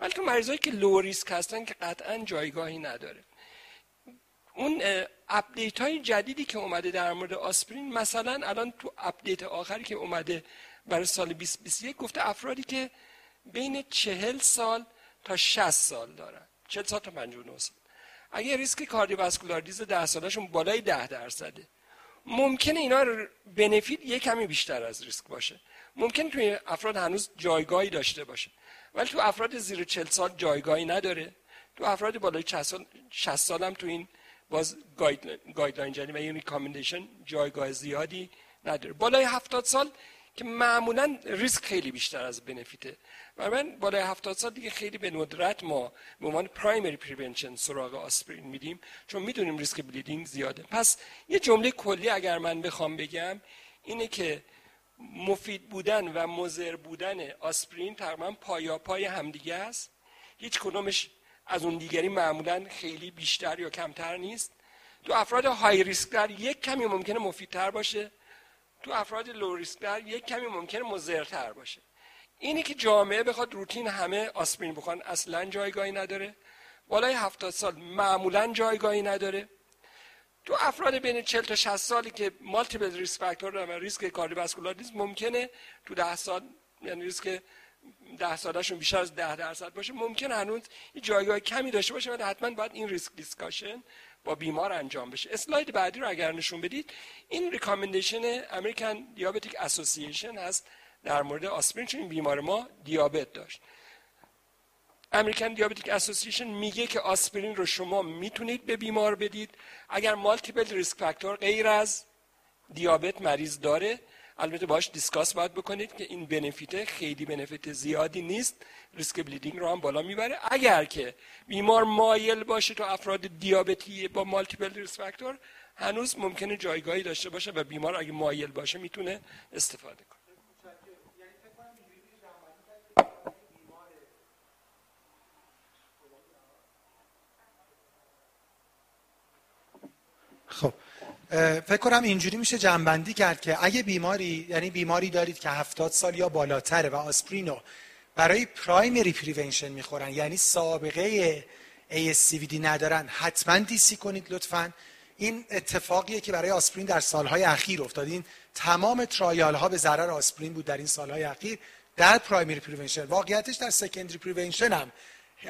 ولی تو مریضایی که low risk هستن که قطعا جایگاهی نداره. اون update های جدیدی که اومده در مورد آسپرین مثلا الان تو update آخری که اومده برای سال 2021 گفته افرادی که بین چهل سال تا 60 سال دارن. 40 سال تا 59 سال. اگه ریسک cardiovascular disease 10 سالشون بالای 10 درصده. ممکنه اینا benefit یه کمی بیشتر از ریسک باشه. ممکن توی افراد هنوز جایگاهی داشته باشه. ولی تو افراد زیر 40 سال جایگاهی نداره. تو افراد بالای 60 سال 60 سال هم تو این باز guideline جدید و این recommendation جایگاه زیادی نداره. بالای 70 سال که معمولا ریسک خیلی بیشتر از benefit ه. و من بالای 70 سال دیگه خیلی به ندرت ما به عنوان primary prevention سراغ آسپرین میریم چون می‌دونیم ریسک bleeding زیاده. پس یه جمله کلی اگر من بخوام بگم اینه که مفید بودن و مضر بودن آسپرین تقریبا پایا پای همدیگه است. هیچ کدومش از اون دیگری معمولا خیلی بیشتر یا کمتر نیست. تو افراد high risk تر یک کمی ممکنه مفیدتر باشه. تو افراد low risk تر یک کمی ممکنه مضرتر باشه. اینی که جامعه بخواد روتین همه آسپرین بخورن اصلا جایگاهی نداره. بالای 70 سال معمولا جایگاهی نداره. تو افراد بین 40 تا 60 سالی که multiple risk factor و ریسک cardiovascular نیست ممکنه تو 10 سال یعنی ریسک 10 سالشون بیشتر از 10 درصد باشه ممکنه هنوز یه جایگاه کمی داشته باشه ولی حتما باید این ریسک discussion با بیمار انجام بشه. اسلاید بعدی رو اگر نشون بدید این recommendation American Diabetic Association هست. در مورد آسپرین چون بیمار ما دیابت داشت. American Diabetic Association میگه که آسپرین رو شما می‌تونید به بیمار بدید. اگر multiple risk factor غیر از دیابت مریض داره البته باش discuss باید بکنید که این benefit خیلی benefit زیادی نیست. ریسک bleeding رو هم بالا می‌بره. اگر که بیمار مایل باشه تو افراد دیابتی با multiple risk factor هنوز ممکنه جایگاهی داشته باشه و بیمار اگه مایل باشه می‌تونه استفاده کنه. خب فکر کنم اینجوری میشه جمع‌بندی کرد که اگه بیماری یعنی بیماری دارید که هفتاد سال یا بالاتره و آسپرینو برای primary prevention می‌خورن یعنی سابقه ASCVD ندارن حتما DC کنید لطفا. این اتفاقیه که برای آسپرین در سالهای اخیر افتاد. این تمام trial ها به ضرر آسپرین بود در این سالهای اخیر در primary prevention. واقعیتش در secondary prevention هم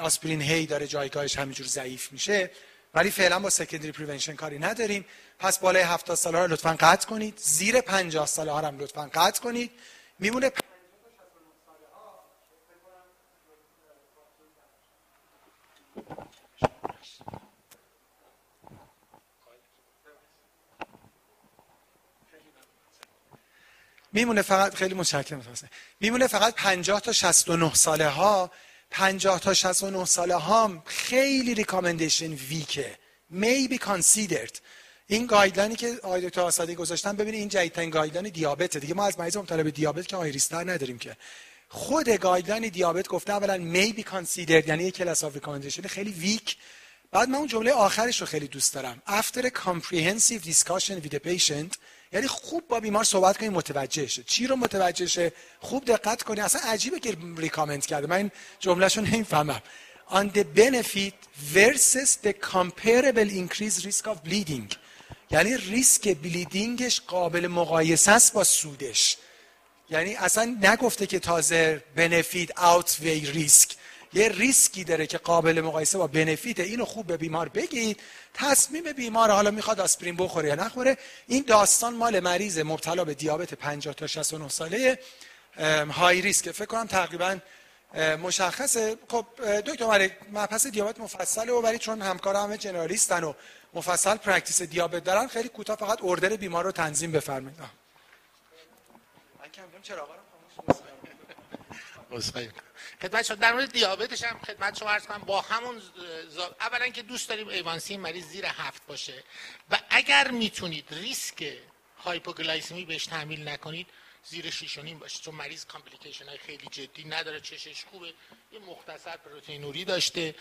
آسپرین هی داره جایگاهش همینجور ضعیف میشه. ولی فعلا با سکندری پریونشن کاری نداریم. پس بالای 70 ساله ها رو لطفا قطع کنید. زیر 50 ساله ها هم لطفا قطع کنید. میمونه میمونه فقط خیلی متشکرم میمونه فقط 50 تا 69 ساله ها 50 تا 69 ساله ها خیلی recommendation weak ه be considered. این guideline ی که آقای دکتر آسادی گذاشتن ببینید این جدیدترین guideline دیابته دیگه. ما از مریض مبتلا دیابت که high risk تر نداریم که. خود guideline دیابت گفته اولا may be considered یعنی یک class of recommendation خیلی weak بعد من اون جمله آخرش رو خیلی دوست دارم. After a comprehensive discussion with the patient یعنی خوب با بیمار صحبت کنید متوجه شه. چی رو متوجه شه؟ خوب دقت کنید اصلا عجیبه که ریکامند کرده. من این جملهشو نمی‌فهمم. On the benefit versus the comparable increased risk of bleeding. یعنی ریسک بلیدینگش قابل مقایسه است با سودش. یعنی اصلا نگفته که تازه بنفیت اوت وی ریسک یه ریسکی داره که قابل مقایسه با بنفیت اینو خوب به بیمار بگید. تصمیم بیمار حالا می‌خواد آسپرین بخوره یا نخوره این داستان مال مریض مبتلا به دیابت 50 تا 69 ساله high risk فکر کنم تقریبا مشخصه. خب دکتر مبحث دیابت مفصله و ولی چون همکار همه generalist ن و مفصل practice دیابت دارن خیلی کوتاه فقط order بیمار رو تنظیم بفرمایید. خدمت شما در مورد دیابتش هم خدمت شما عرض کنم. با همون زا... اولا که دوست داریم A1C مریض زیر هفت باشه و اگر می‌تونید ریسک hypoglycemia بهش تحمیل نکنید زیر 6 و نیم باشه. چون مریض complication های خیلی جدی نداره چشش خوبه. یه مختصر پروتئینوری داشته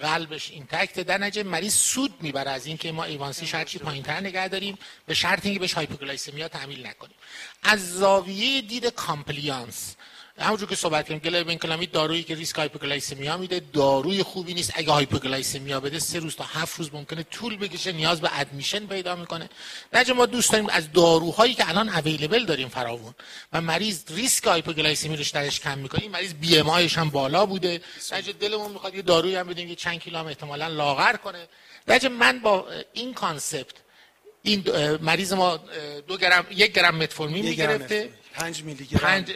قلبش intact. در نتیجه مریض سود می‌بره از اینکه ما A1C شرطی پایینتر نگه داریم به شرط اینکه بهش hypoglycemia تحمیل نکنیم. از زاویه دید compliance همونجور که صحبت کردیم گلیبنکلامید دارویی که ریسک hypoglycemia میده داروی خوبی نیست. اگه hypoglycemia بده سه روز تا هفت روز ممکنه طول بکشه نیاز به admission پیدا می‌کنه. نتیجه ما دوست داریم از داروهایی که الان available داریم فراوون. و مریض ریسک hypoglycemia رو درش کم می‌کنه. این مریض BMI هم بالا بوده. نتیجه دلمون می‌خواد یه دارویی هم بدیم که چند کیلو هم احتمالاً لاغر کنه. نتیجه من با این concept این مریض ما دو گرم یک گرم متفورمین می‌گرفته. 5 میلی گرم 5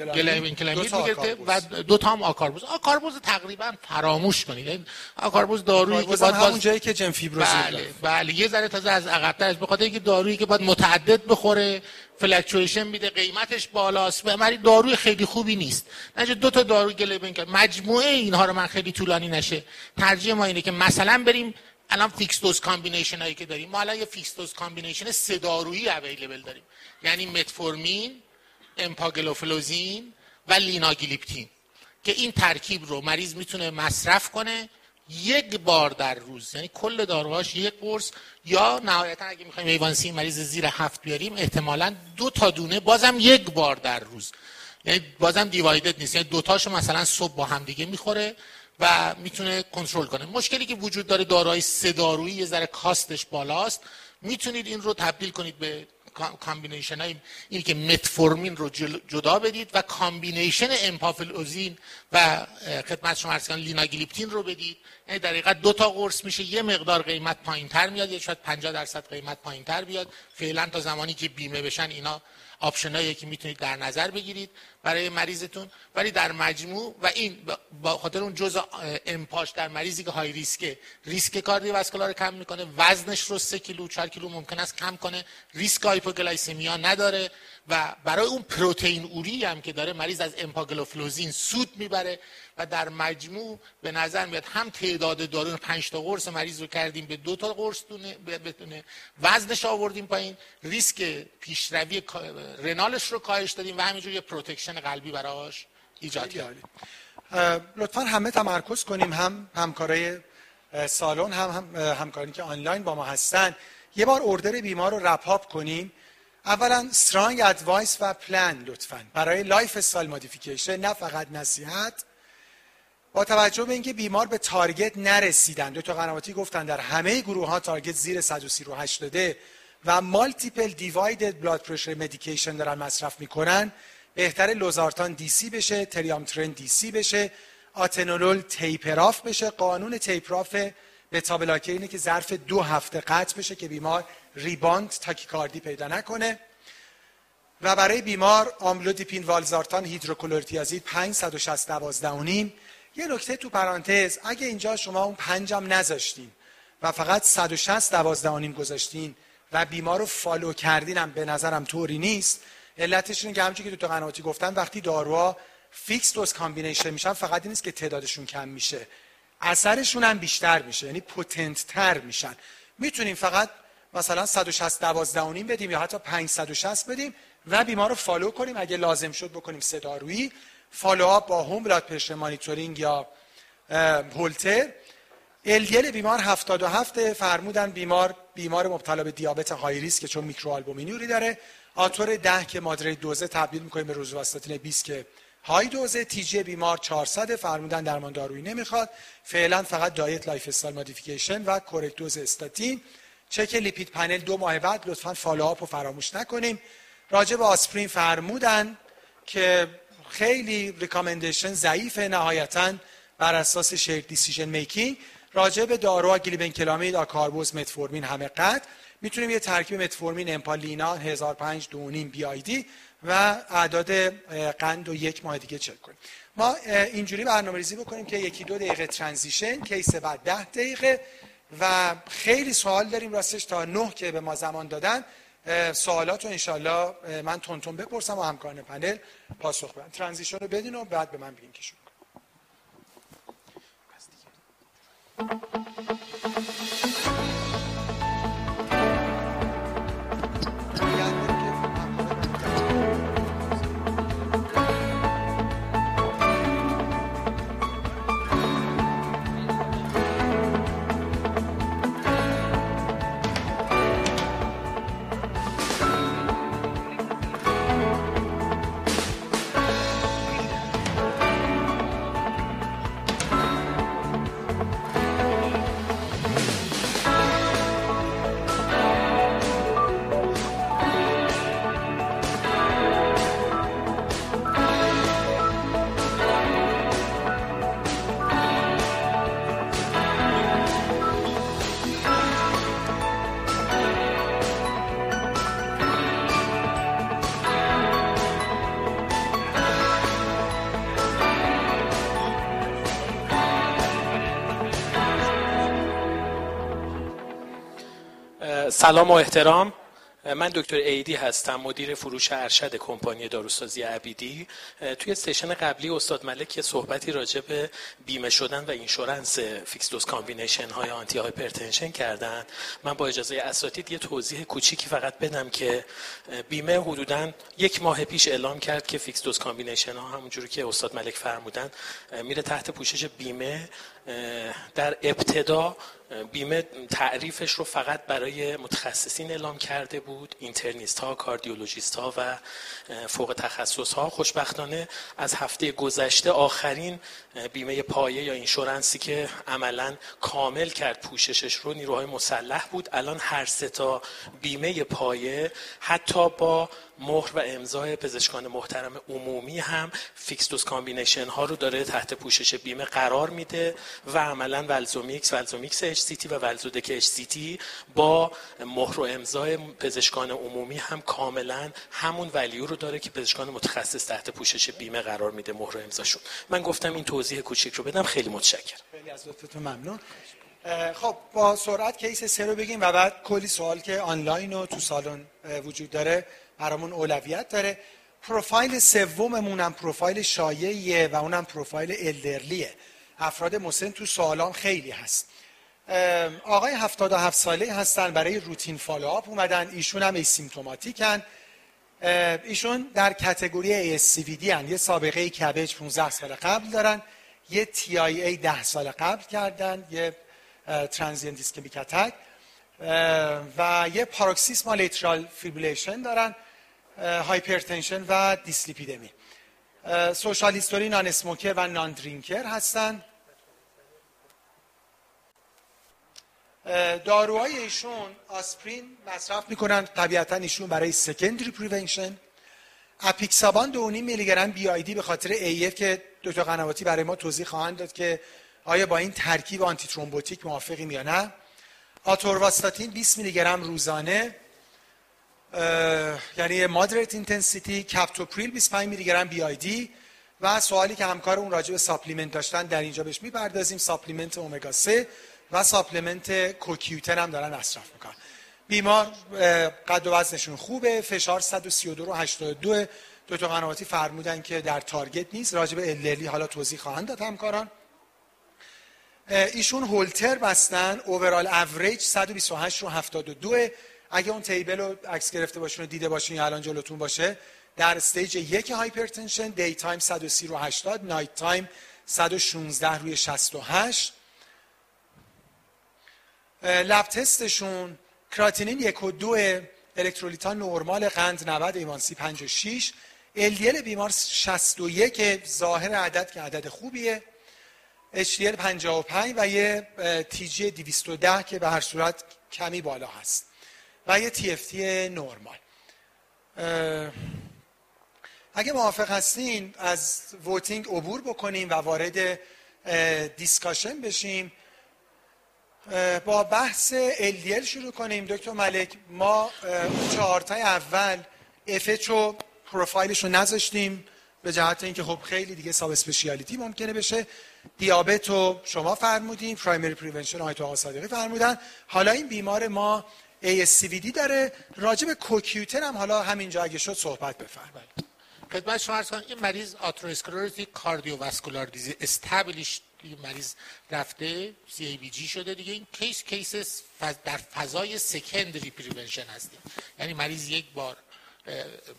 گلیبنکلامید می‌گرفته و دو تا هم آکاربوز آکاربوز تقریبا فراموش کنید. آکاربوز دارویی که باید همون جایی که جن فیبروزیل بله بله. یه ذره تازه از عقب‌تر است بخاطر اینکه دارویی که باید متعدد بخوره فلکچویشن میده قیمتش بالاست و مری داروی خیلی خوبی نیست. نجه دو تا دارو گلیبنکل مجموعه اینها رو من خیلی طولانی نشه. ترجیح ما اینه که مثلا بریم الان fixed dose combination هایی که داریم. ما الان یه fixed dose combination سه دارویی available داریم. یعنی متفورمین امپاگلوفلوزین و لیناگلیپتین که این ترکیب رو مریض می‌تونه مصرف کنه یک بار در روز. یعنی کل داروهاش یک قرص یا نهایتا اگه می‌خوایم A1C مریض زیر هفت بیاریم احتمالا دو تا دونه بازم یک بار در روز. یعنی بازم دیوایدد نیست. یعنی دوتاشو مثلا صبح با هم دیگه می‌خوره و می‌تونه کنترل کنه. مشکلی که وجود داره داروهای سه دارویی یه ذره cost ش بالاست. می‌تونید این رو تبدیل کنید به combination های این که متفورمین رو جدا بدید و combination امپاگلوفلوزین و خدمت شما عرض کنم لیناگلیپتین رو بدید. یعنی در حقیقت دو تا قرص میشه یه مقدار قیمت پایین تر میاد یا شاید 50 درصد قیمت پایین تر بیاد. فعلا تا زمانی که بیمه بشن اینا option ایی که می‌تونید در نظر بگیرید. برای مریضتون ولی در مجموع و این به خاطر اون جزء امپاش در مریضی که high risk ه. ریسک cardiovascular کم می‌کنه وزنش رو 3 کیلو 4 کیلو ممکن است کم کنه. ریسک hypoglycemia نداره و برای اون پروتئینوری هم که داره مریض از امپاگلوفلوزین سود می‌بره و در مجموع به نظر میاد هم تعداد دارو 5 تا قرص مریض رو کردیم به دو تا قرص بتونه وزنش آوردیم پایین. ریسک پیشروی renal ش رو کاهش دادیم و همینجور یه protection قلبی براش ایجاد کردیم لطفا همه تمرکز کنیم هم همکارای سالن هم, هم همکاری که آنلاین با ما هستن. یه بار order بیمار رو wrap up کنیم. اولا strong advice و پلان لطفا. برای lifestyle modification نه فقط نصیحت. با توجه به اینکه بیمار به target نرسیدن. دکتر قنواتی گفتن در همه گروه ها target زیر 138 داده و multiple divided blood pressure medication دارن مصرف می‌کنن. بهتر لوزارتان DC بشه تریامترن DC بشه آتنولول taper off بشه. قانون taper off بتا اینه که ظرف دو هفته قطع بشه که بیمار rebound تاکیکاردی پیدا نکنه. و برای بیمار آملودیپین والزارتان هیدروکلروتیازید 560 12 یه نکته تو پرانتز اگه اینجا شما اون پنجم نذاشتین و فقط 160 دوازده گذاشتین و بیمار رو follow کردینم به نظرم طوری نیست علتش اینه که همونجوری که دکتر قنواتی گفتن وقتی داروها fixed dose combination میشن فقط این نیست که تعدادشون کم میشه. اثرشون هم بیشتر میشه یعنی potent تر میشن. می‌تونیم فقط مثلا 160 12 نیم بدیم یا حتی 560 بدیم و بیمار رو follow کنیم. اگه لازم شد بکنیم سه دارویی. follow-up با home blood pressure monitoring یا هولتر LDL بیمار 77 فرمودن بیمار بیمار مبتلا به دیابت high risk چون میکروآلبومینوری داره. آتور 10 که moderate dose ه تبدیل می‌کنیم به روزواستاتین 20 که high dose ه TG بیمار 400 فرمودن درمان دارویی نمی‌خواد. فعلا فقط diet lifestyle modification و correct dose استاتین. چک lipid panel دو ماه بعد لطفا follow-up رو فراموش نکنیم. راجع به آسپرین فرمودن که خیلی ریکامندیشن ضعیف نهایتا بر اساس شیر دیسیژن میکینگ راجع به داروها گلیبنکلامید آکاربوز متفورمین همه قد می‌تونیم یه ترکیب متفورمین امپالینا 1005 دونیم بی آی دی و اعداد قند و یک ماه دیگه چک کنیم. ما اینجوری برنامه ریزی بکنیم که یکی دو دقیقه ترانزیشن کیس بعد ده دقیقه و خیلی سوال داریم راستش تا نه که به ما زمان دادن. سوالات رو انشالله من تونتون بپرسم و همکاران پنل پاسخ بدن. ترانزیشن رو بدین و بعد به من بگین که شروع کنم سلام و احترام. من دکتر ایدی هستم مدیر فروش ارشد کمپانی داروسازی عبیدی توی session قبلی استاد ملک یه صحبتی راجع به بیمه شدن و insurance fixed dose combination های antihypertension کردن. من با اجازه اساتید یه توضیح کوچیکی فقط بدم که بیمه حدودا یک ماه پیش اعلام کرد که fixed dose combination ها همونجوری که استاد ملک فرمودن میره تحت پوشش بیمه. در ابتدا بیمه تعریفش رو فقط برای متخصصین اعلام کرده بود internist ها cardiologist ها و فوق تخصص ها خوشبختانه از هفته گذشته آخرین بیمه پایه یا insurance ی که عملا کامل کرد پوششش رو نیروهای مسلح بود. الان هر سه تا بیمه پایه حتی با مهر و امضای پزشکان محترم عمومی هم fixed dose combination ها رو داره تحت پوشش بیمه قرار میده و عملا ولزومیکس ولزومیکس اچ سی تی و ولزودک اچ سی تی با مهر و امضای پزشکان عمومی هم کاملا همون value رو داره که پزشکان متخصص تحت پوشش بیمه قرار میده مهر و امضاشون. من گفتم این توضیح کوچیک رو بدم خیلی متشکرم. خیلی از لطفتون ممنون. خب با سرعت case سه رو بگیم و بعد کلی سوال که آنلاین و تو سالن وجود داره برامون اولویت داره. پروفایل سوممون هم پروفایل شایعیه و اونم پروفایل elderly ه. افراد مسن تو سوالام خیلی هست. آقای 77 ساله هستن برای روتین follow-up اومدن ایشون هم asymptomatic ن. ایشون در category ASCVD هن یه سابقه CABG 15 سال قبل دارن. یه TIA 10 سال قبل کردن یه transient ischemic attack و یه paroxysmal atrial fibrillation دارن hypertension و دیسلیپیدمی social history non-smoker و non-drinker هستن داروهای ایشون آسپرین مصرف می‌کنن طبیعتا ایشون برای secondary prevention اپیکسابان دو میلی گرم بی آی به خاطر ای که دکتر قنواتی برای ما توضیح خواهند داد که آیا با این ترکیب antithrombotic موافقیم یا نه. آتورواستاتین 20 میلی گرم روزانه یعنی moderate intensity کپتوپریل 25 میلی گرم BID و سوالی که همکارامون راجع به supplement داشتن در اینجا بهش می‌پردازیم supplement امگا 3 و supplement CoQ10 هم دارن مصرف می‌کنن. بیمار قد و وزنشون خوبه فشار 132 و 82 دکتر قنواتی فرمودن که در target نیست. راجع به LDL حالا توضیح خواهند داد همکاران. ایشون هولتر بستن. اوورال اوریج 128 رو 72 اگه اون table رو عکس گرفته باشین و دیده باشین یا الان جلوتون باشه در stage یک hypertension daytime 130 رو 80 nighttime 116 روی 68 lab test شون کراتینین یک و دو الکترولیتا نرمال قند 90 A1C 56 LDL بیمار 61 ظاهر عدد که عدد خوبیه. HDL 55 و یه TG 210 که به هر صورت کمی بالا هست. و یه TFT نرمال اگه موافق هستین از voting عبور بکنیم و وارد discussion بشیم. با بحث LDL شروع کنیم. دکتر ملک ما چهارتای اول AF رو پروفایلش رو نذاشتیم به جهت اینکه خب خیلی دیگه subspecialty ممکنه بشه. دیابت رو شما فرمودین primary prevention آقای دکتر صادقی فرمودن. حالا این بیمار ما ASCVD داره. راجع به کوکیوتر هم حالا همینجا اگه شد صحبت بفرمایید. خدمت شما عرض این مریض atherosclerotic cardiovascular disease established مریض رفته CABG شده دیگه. این case case در فضای secondary prevention هستیم. یعنی مریض یک بار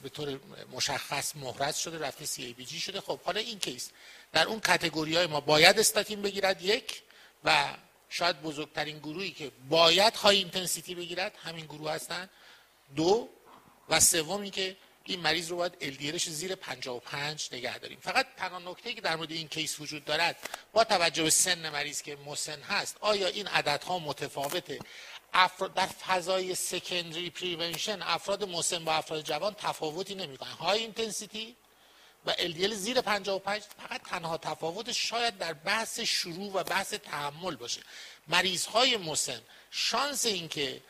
به طور مشخص محرز شده رفته CABG شده. خب حالا این case. در اون category های ما باید استاتین بگیرد یک و شاید بزرگترین گروهی که باید high intensity بگیرد همین گروه هستن. دو و سومی که این مریض رو باید LDL ش زیر 55 نگه داریم. فقط تنها نکته که در مورد این case وجود دارد با توجه به سن مریض که مسن هست آیا این عددها متفاوته؟ در فضای secondary prevention افراد مسن با افراد جوان تفاوتی نمی‌کنن. high intensity و LDL زیر 55 فقط تنها تفاوت شاید در بحث شروع و بحث تحمل باشه. مریض های مسن شانس اینکه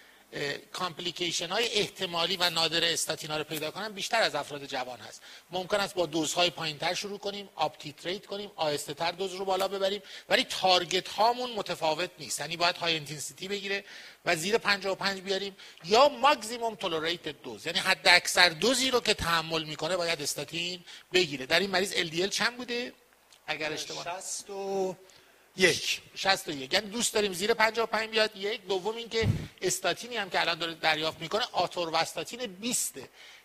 complication های احتمالی و نادر استاتینا رو پیدا کنن بیشتر از افراد جوان هست. ممکن است با دوزهای پایین تر شروع کنیم up-titrate کنیم آهسته تر دوز رو بالا ببریم ولی target هامون متفاوت نیست. یعنی باید high intensity بگیره و زیر 55 بیاریم یا maximum tolerated dose. یعنی حداکثر دوزی رو که تحمل می‌کنه باید استاتین بگیره. در این مریض LDL چند بوده؟ اگر اشتباه 60 و یک. 61 یعنی دوست داریم زیر 55 بیاد. یک. دوم اینکه استاتینی هم که الان داره دریافت می‌کنه آتورواستاتین 20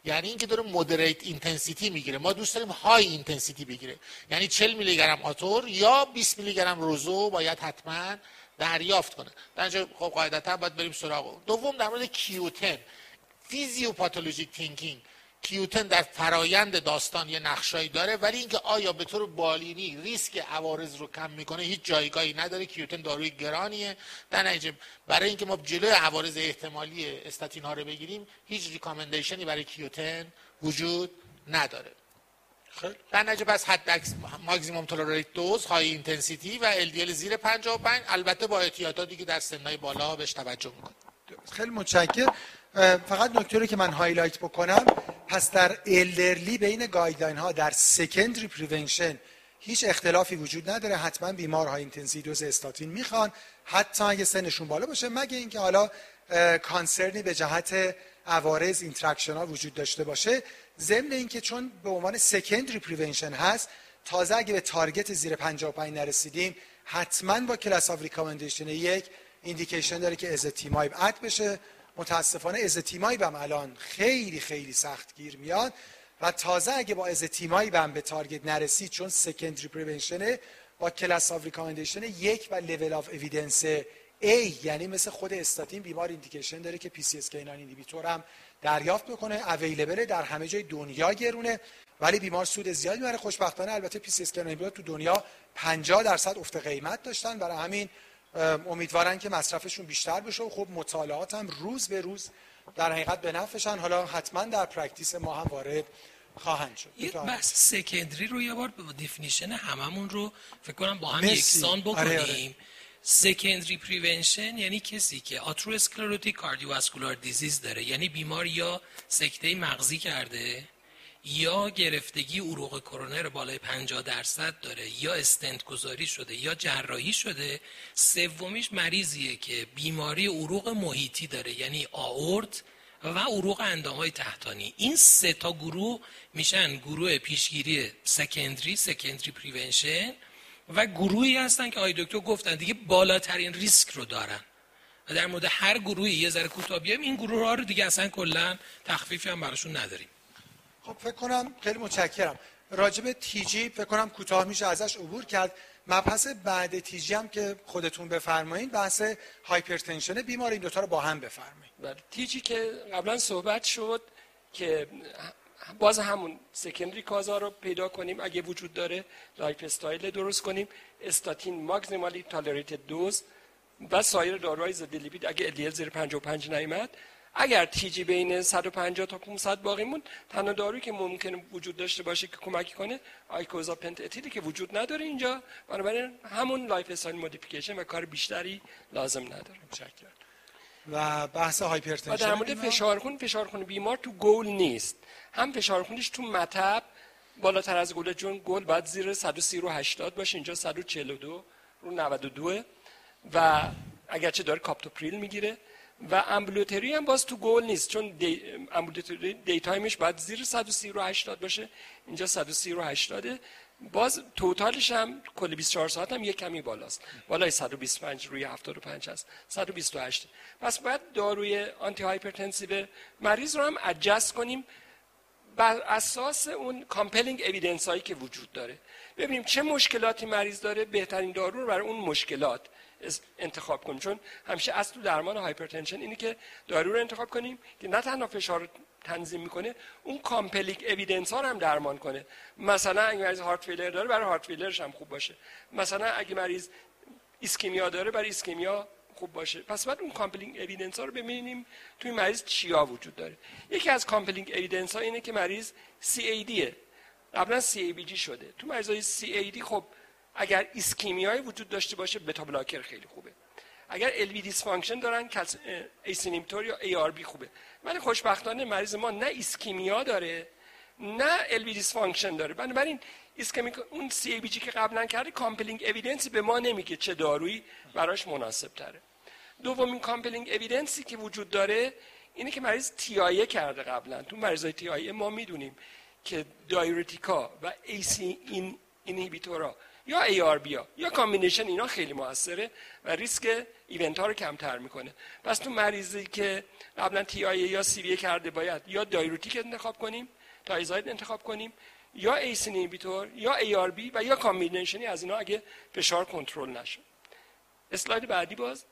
یعنی اینکه داره moderate intensity می‌گیره. ما دوست داریم high intensity بگیره. یعنی 40 میلی گرم آتور یا 20 میلی گرم روزو باید حتما دریافت کنه. در خب قاعدتا باید بریم سراغ. دوم در مورد Q10 physiopathologic thinking. Q10 در فرایند داستان یه نقشایی داره ولی اینکه آیا به طور بالینی ریسک عوارض رو کم می‌کنه هیچ جایگاهی نداره. Q10 داروی گرانیه. در نتیجه برای اینکه ما جلوی عوارض احتمالی استاتین ها رو بگیریم هیچ recommendation ی برای Q10 وجود نداره. خیلی. در نتیجه پس حد maximum tolerated dose high intensity و LDL زیر 55 البته با احتیاطاتی که در سنهای بالا بهش توجه می‌کنه خیلی متشکرم. فقط نکته رو که من highlight بکنم پس در elderly بین guideline ها در secondary prevention هیچ اختلافی وجود نداره. حتما بیمارها intensity dose استاتین می‌خوان. حتی اگه سنشون بالا باشه مگه اینکه حالا concern ی به جهت عوارض interaction ها وجود داشته باشه. ضمن اینکه چون به عنوان secondary prevention هست تازه اگه به target زیر 55 نرسیدیم حتما با class of recommendation یک indication داره که ezetimibe add بشه. متاسفانه ezetimibe هم الان خیلی خیلی سخت گیر میاد و تازه اگه با ezetimibe هم به target نرسید چون secondary prevention ه با class of recommendation یک و level of evidence A یعنی مثل خود استاتین بیمار indication داره که PCSK9 هم دریافت می‌کنه available در همه جای دنیا گرونه ولی بیمار سود زیادی می‌بره خوشبختانه البته PCSK9 تو دنیا 50 درصد افت قیمت داشتن. برای همین امیدوارن که مصرفشون بیشتر بشه. و خب مطالعات هم روز به روز در حقیقت به نفعشن. حالا حتما در practice ما هم وارد خواهند شد. یه بحث secondary رو یه بار به definition هممون رو فکر کنم با هم یکسان بکنیم آره. آره. secondary prevention یعنی کسی که atherosclerotic cardiovascular disease داره. یعنی بیمار یا سکته مغزی کرده. یا گرفتگی عروق کرونر بالای 50 درصد داره یا استنت گذاری شده یا جراحی شده سومیش مریضیه که بیماری عروق محیطی داره یعنی آورت و عروق های تحتانی. این سه تا گروه میشن گروه پیشگیری secondary secondary prevention و گروهی هستن که آقای دکتر گفتن دیگه بالاترین ریسک رو دارن. و در مورد هر گروهی یه ذره کوتاه بیایم این گروه ها رو دیگه اصلا کلا تخفیفی هم براشون نداریم. خب فکر کنم خیلی متشکرم. راجب TG فکر کنم کوتاه میشه ازش عبور کرد. مبحث بعد TG هم که خودتون بفرمایید بحث hypertension بیمار این دوتا رو با هم بفرمایید بله TG که قبلا صحبت شد که باز همون secondary cause ا رو پیدا کنیم. اگه وجود داره lifestyle درست کنیم. استاتین maximally tolerated dose و سایر داروهای ضد لیپید. اگه LDL زیر 55 نیامد اگر TG بین 150 تا 500 باقی موند تنها دارویی که ممکن وجود داشته باشه که کمک کنه icosapent ethyl ی که وجود نداره اینجا. بنابراین همون lifestyle modification و کار بیشتری لازم نداره. متشکرم. و بحث hypertension و در مورد فشار خون فشار خون بیمار تو گول نیست. هم فشار خونش تو مطب بالاتر از goal چون goal باید زیر 130 رو 80 باشه اینجا 142 رو 92 و اگرچه داره کاپتوپریل می‌گیره و ambulatory هم باز تو گل نیست چون day... ambulatory daytime ش باید زیر 130 رو 80 باشه. اینجا 130 رو 80 باز total ش هم کل 24 ساعت هم یک کمی بالاست. بالای 125 روی 75 هست. 128 پس باید داروی antihypertensive مریض رو هم adjust کنیم بر اساس اون compelling evidence هایی که وجود داره. ببینیم چه مشکلاتی مریض داره بهترین دارو رو برای اون مشکلات. انتخاب کنیم. چون همیشه اصل درمان hypertension اینه که دارو رو انتخاب کنیم که نه تنها فشار تنظیم می‌کنه اون compelling evidence ها رو هم درمان کنه. مثلا اگه مریض heart failure داره برای heart failure ش هم خوب باشه. مثلا اگه مریض ischemia داره برای ischemia خوب باشه. پس باید اون compelling evidence ها رو ببینیم توی مریض چیا وجود داره. یکی از compelling evidence ها اینه که مریض CAD قبلا CABG شده. تو مریضای CAD خب اگر ischemia یی وجود داشته باشه beta blocker خیلی خوبه. اگر LV dysfunction دارن ACE inhibitor یا ARB خوبه. ولی خوشبختانه مریض ما نه ischemia داره نه LV dysfunction داره. بنابراین ischemic اون CABG که قبلا کرده compelling evidence ی به ما نمیگه چه دارویی براش مناسب تره دومین compelling evidence ی که وجود داره اینه که مریض TIA کرده قبلا. تو مریضای TIA ما می‌دونیم که diuretic ا و ACE inhibitor ا یا ARB ا یا combination اینا خیلی موثره و ریسک event ها رو کمتر می‌کنه. پس تو مریضی که قبلا تی آی یا سی کرده باید یا diuretic انتخاب کنیم thiazide انتخاب کنیم یا ACE inhibitor یا ARB و یا combination ی از اینا اگه فشار کنترل نشه. اسلاید بعدی باز.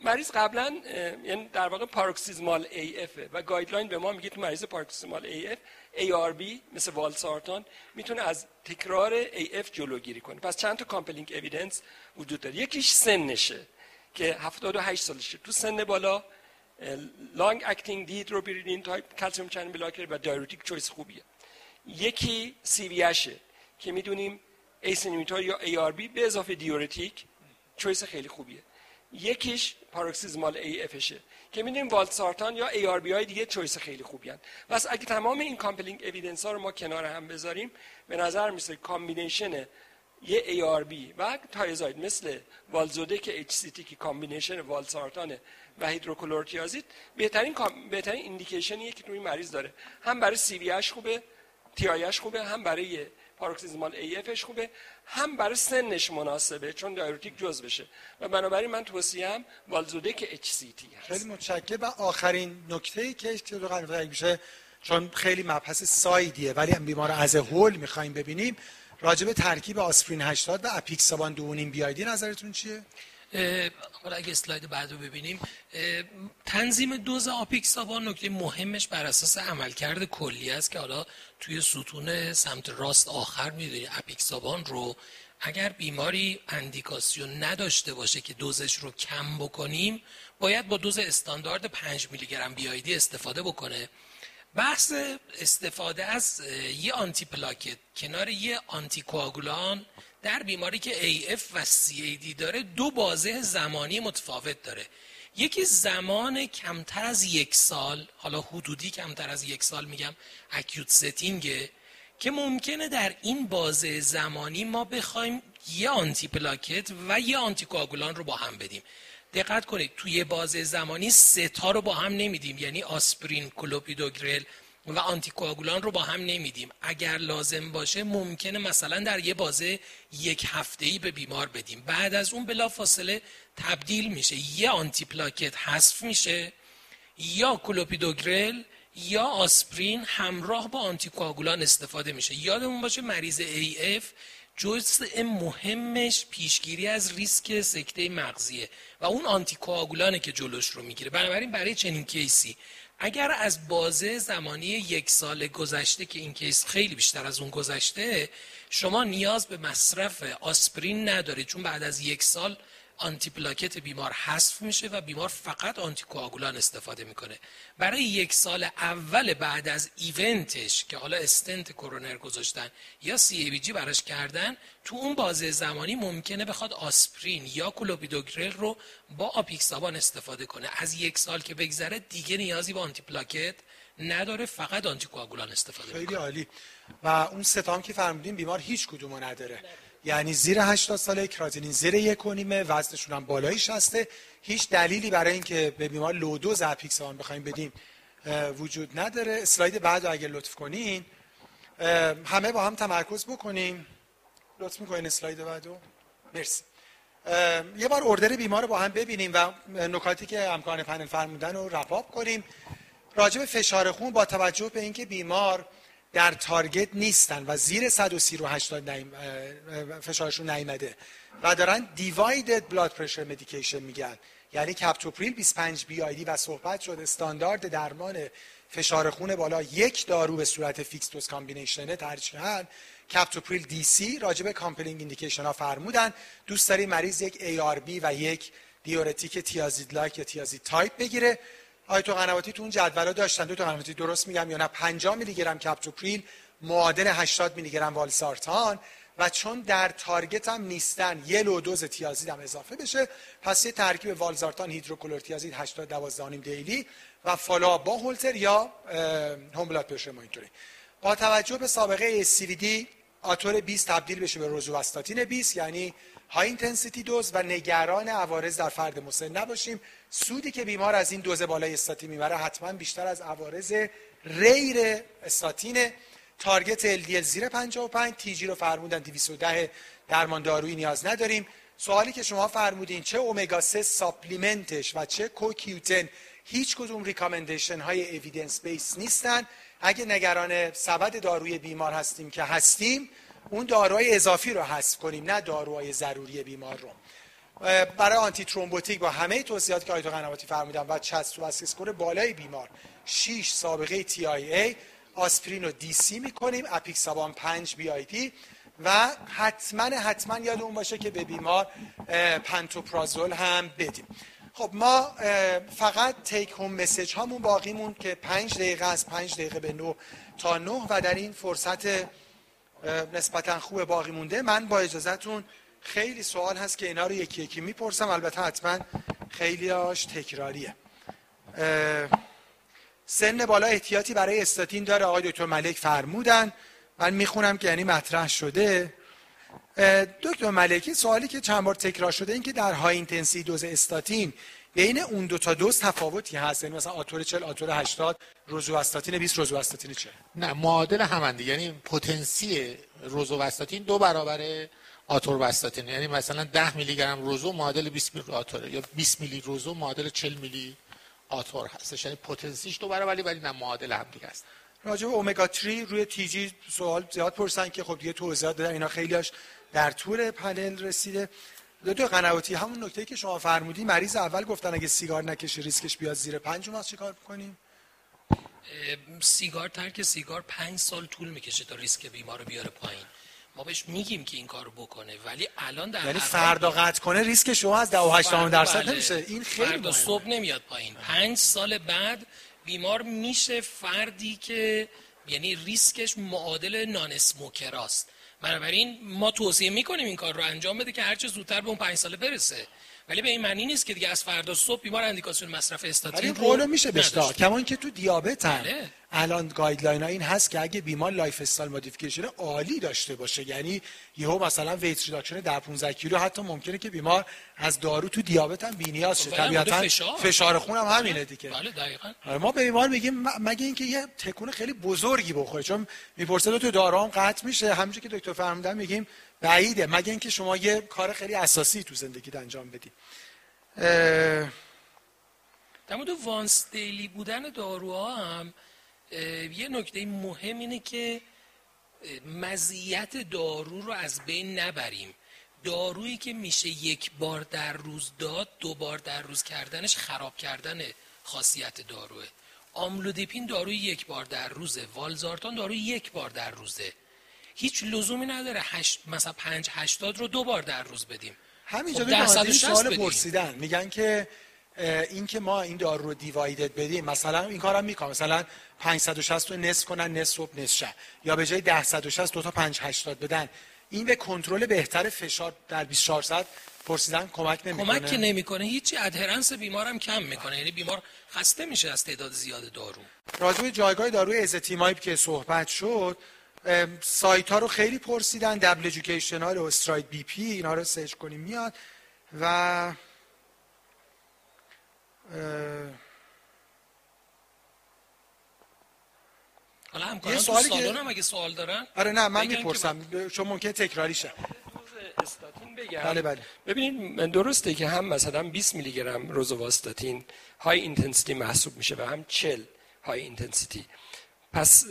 مریض قبلا یعنی در واقع paroxysmal AF و guideline به ما میگه تو مریض paroxysmal AF ARB مثل والسارتان می‌تونه از تکرار AF جلوگیری کنه. پس چند تا compelling evidence وجود داره. یکیش سنشه که 78 سالشه. تو سن بالا long acting dihydropyridine type calcium channel blocker و diuretic choice خوبیه. یکی CVA که می‌دونیم ACE inhibitor یا ARB به اضافه دیورتیک choice خیلی خوبیه. یکیش paroxysmal AF شه که می‌دونیم والسارتان یا ARB های دیگه choice خیلی خوبی هن. پس اگه تمام این compelling evidence ها رو ما کنار هم بذاریم به نظر میرسه combination یه ARB و thiazide مثل والزودک HCT که combination والسارتان و هیدروکلورتیازید بهترین بهترین indication یه که توی مریض داره هم برای سی وی خوبه تی خوبه هم برای paroxysmal AF ش خوبه. هم برای سنش مناسبه چون diuretic جز بشه. و بنابراین من توصیهم والزودک HCT هست. خیلی متشکرم. و آخرین نکته ای که تو میشه چون خیلی مبحث wide یه ولی هم بیمار as whole می‌خوایم ببینیم. راجب ترکیب آسپرین 80 و اپیکسابان دو BID نظرتون چیه؟ حالا اگه اسلاید بعد رو ببینیم تنظیم دوز آپیکسابان نکته مهمش بر اساس عملکرد کلی است که حالا توی ستون سمت راست آخر می‌دونی اپیکسابان رو اگر بیماری اندیکاسیون نداشته باشه که دوزش رو کم بکنیم باید با دوز استاندارد 5 میلی گرم بیایدی استفاده بکنه. بحث استفاده از یه آنتی پلاکت کنار یه آنتی کوآگولان در بیماری که AF و CAD داره دو بازه زمانی متفاوت داره. یکی زمان کمتر از یک سال حالا حدودی کمتر از یک سال میگم اکیوت ستینگه که ممکنه در این بازه زمانی ما بخوایم یه آنتی پلاکت و یه آنتی کوآگولان رو با هم بدیم. دقت کنید توی بازه زمانی سه تا رو با هم نمیدیم یعنی آسپرین کلوپیدوگرل و آنتیکواگولان رو با هم نمیدیم. اگر لازم باشه ممکنه مثلا در یه بازه یک هفته ای به بیمار بدیم. بعد از اون بلافاصله تبدیل میشه. یا آنتی پلاکت حذف میشه یا کلوپیدوگرل یا آسپرین همراه با آنتیکواگولان استفاده میشه. یادمون باشه مریض AF جزء مهمش پیشگیری از ریسک سکته مغزیه و اون آنتیکواگولانه که جلوش رو می‌گیره. بنابراین برای چنین کیسی اگر از بازه زمانی یک سال گذشته که این کیس خیلی بیشتر از اون گذشته شما نیاز به مصرف آسپرین ندارید. چون بعد از یک سال آنتی پلاکت بیمار حذف میشه و بیمار فقط آنتی کوآگولان استفاده می‌کنه. برای یک سال اول بعد از event ش که حالا استنت کرونر گذاشتن یا CABG براش کردن تو اون بازه زمانی ممکنه بخواد آسپرین یا کلوپیدوگرل رو با آپیکسابان استفاده کنه. از یک سال که بگذره دیگه نیازی به آنتی پلاکت نداره فقط آنتی کوآگولان استفاده خیلی عالی. و اون ستام که فرمودین بیمار هیچ کدومو نداره. یعنی زیر 80 ساله کراتینین زیر یک و نیمه وزنشون هم بالایی شسته هیچ دلیلی برای اینکه به بیمار لودوز اپیکسان بخوایم بدیم وجود نداره. اسلاید بعد اگر لطف کنین همه با هم تمرکز بکنیم. لطف می‌کنین اسلاید بعدو؟ مرسی. یه بار اردر بیمار رو با هم ببینیم و نکاتی که امکان پنل فرمودن رو رپاب کنیم. راجع فشار خون با توجه به اینکه بیمار در target نیستن و زیر 130 رو 80 نیم فشارشون نیمده و دارن divided blood pressure medication میگیرن. یعنی کپتوپریل 25 BID و صحبت شد. استاندارد درمان فشار خون بالا یک دارو به صورت fixed dose combination ه ترجیحاً کپتوپریل DC راجع به compelling indication ها فرمودن. دوست داری مریض یک ARB و یک دیورتیک thiazide like یا thiazide type بگیره. آیت قنواتی تو اون جدولا داشتن. دکتر قنواتی درست میگم یا نه؟ 50 میلی گرم کپتوپریل معادل 80 میلی گرم والسارتان. و چون در target هم نیستن یه low dose تیازید هم اضافه بشه. پس یه ترکیب والسارتان هیدروکلورتیازید 80 12 daily. و follow up با هولتر یا home blood pressure monitoring با توجه به سابقه CVD آتور 20 تبدیل بشه به روزوواستاتین 20 یعنی high intensity dose و نگران عوارض در فرد مسن نباشیم. سودی که بیمار از این دوز بالای استاتین می‌بره حتما بیشتر از عوارض غیر استاتین. target LDL زیر 55 TG رو فرمودن 210 درمان دارویی نیاز نداریم. سوالی که شما فرمودین چه اومگا 3 supplement ش و چه کوکیوتن هیچ کدوم recommendation های evidence based نیستن. اگه نگران سبد داروی بیمار هستیم که هستیم اون داروهای اضافی رو حذف کنیم نه داروهای ضروری بیمار رو. برای آنتی ترومبوتیک با همه توصیهاتی که آیت قنواتی فرمودن و CHA2DS2-VASc score بالای بیمار 6 سابقه TIA آسپرین رو DC می‌کنیم اپیکسابان 5 BID و حتما حتما یادمون باشه که به بیمار پنتوپرازول هم بدیم. خب ما فقط take home message هامون باقیمون که پنج دقیقه از پنج دقیقه به نو تا نه و در این فرصت نسبتا خوب باقی مونده. من با اجازهتون خیلی سوال هست که اینا رو یکی یکی می‌پرسم. البته حتما خیلی هاش تکراریه سن بالا احتیاطی برای استاتین داره. آقای دکتر ملک فرمودن. من می‌خونم که یعنی مطرح شده. دکتر ملکی سوالی که چند بار تکرار شده این که در های اینتنسی دوز استاتین بین اون دو تا دوز تفاوتی هست. یعنی مثلا آتور 40 آتور 80 روزوستاتین 20 روزوستاتین 40 نه معادل همند یعنی پتانسی روزوستاتین دو برابر آتور وستاتین یعنی مثلا 10 میلی گرم روزو معادل 20 میلی آتور یا 20 میلی روزو معادل 40 میلی آتور هستش. یعنی پتانسیش دو برابر ولی نه معادل هم دیگه است. راجع به اومگا 3 روی تی جی سوال زیاد پرسن که خب دیگه توضیحات دادن اینا خیلیاش در طول پنل رسیده. دکتر قنواتی همون نکته که شما فرمودی مریض اول گفتن اگه سیگار نکشه ریسکش بیاد زیر پنج ما چیکار بکنیم؟ سیگار ترک سیگار پنج سال طول می‌کشه تا ریسک بیمار رو بیاره پایین. ما بهش میگیم که این کارو بکنه ولی الان در یعنی فردا قطع کنه ریسک شما از 18 درصد بله. نمیشه. این خیلی فردا. صبح نمیاد پایین. پنج سال بعد بیمار میشه فردی که یعنی ریسکش معادل non-smoker است بنابراین ما توصیه می‌کنیم این کار رو انجام بده که هرچه زودتر به اون پنج ساله برسه. ولی به این معنی نیست که دیگه از فردا صبح بیمار اندیکاسیون مصرف استاتین رو میشه بهش کمان که تو دیابت هم بله. الان guideline ها این هست که اگه بیمار lifestyle modification عالی داشته باشه یعنی یهو مثلا weight reduction در 15 کیلو حتی ممکنه که بیمار از دارو تو دیابت هم بی‌نیاز شه. خب، طبیعتا فشار. فشار خون هم همینه دیگه. بله دقیقاً. آره ما به بیمار میگیم مگه اینکه یه تکون خیلی بزرگی بخوره چون می‌پرسه تو دارو هم قطع میشه. همونجوری که دکتر فرمودن میگیم بعیده. مگه اینکه شما یه کار خیلی اساسی تو زندگیت انجام بدی. اه، در مورد وانس دیلی بودن داروها هم یه نکته مهم اینه که مزیت دارو رو از بین نبریم. دارویی که میشه یک بار در روز داد دو بار در روز کردنش خراب کردن خاصیت داروه. آملودیپین داروی یک بار در روزه والزارتان داروی یک بار در روزه. هیچ لزومی نداره هشت مثلا پنج هشتاد رو دو بار در روز بدیم. همینجا خب 160 سوال. پرسیدن. میگن که اه، این که ما این دارو رو دیوایدد بدیم مثلا این کارم می‌کنم. مثلا 560 رو نصف کنن نصف صبح نصف شب. یا به جای 1060 دو تا 580 بدن. این به کنترل بهتر فشار در 24 ساعت پرسیدن کمک نمی‌کنه. کمک که نمی‌کنه هیچی. adherence بیمارم کم می‌کنه. یعنی بیمار خسته میشه از تعداد زیاد دارو. راجع به جایگاه داروی ازتیمایب که صحبت شد سایت ها رو خیلی پرسیدن. دبل educational و STRIDE BP اینا رو سرچ کنیم میاد. و حالا همکاران تو سوالی که- سالن هم اگه سوال دارن آره نه من می‌پرسم. چون ممکنه تکراری شه. استاتین بگم. بله بله. ببینید درسته که هم مثلا 20 میلی گرم روزوواستاتین high intensity محسوب میشه و هم 40 high intensity. پس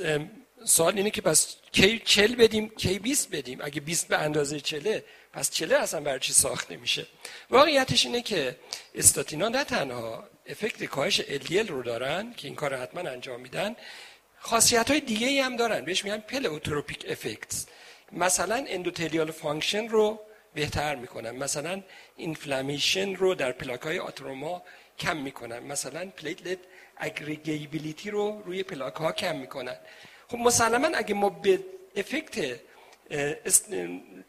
سوال اینه که پس کی 40 بدیم کی 20 بدیم؟ اگه 20 به اندازه 40 پس 40 اصلا برای چی ساخته میشه واقعیتش اینه که استاتینا نه تنها effect کاهش LDL رو دارن که این کار رو حتما انجام میدن خاصیت های دیگه ای هم دارن. بهش میگن pleiotropic effects. مثلا endothelial function رو بهتر می‌کنن. مثلا inflammation رو در پلاک های atheroma کم می‌کنن. مثلا platelet aggregability رو روی پلاک ها کم می‌کنن. خب مسلما اگه ما به effect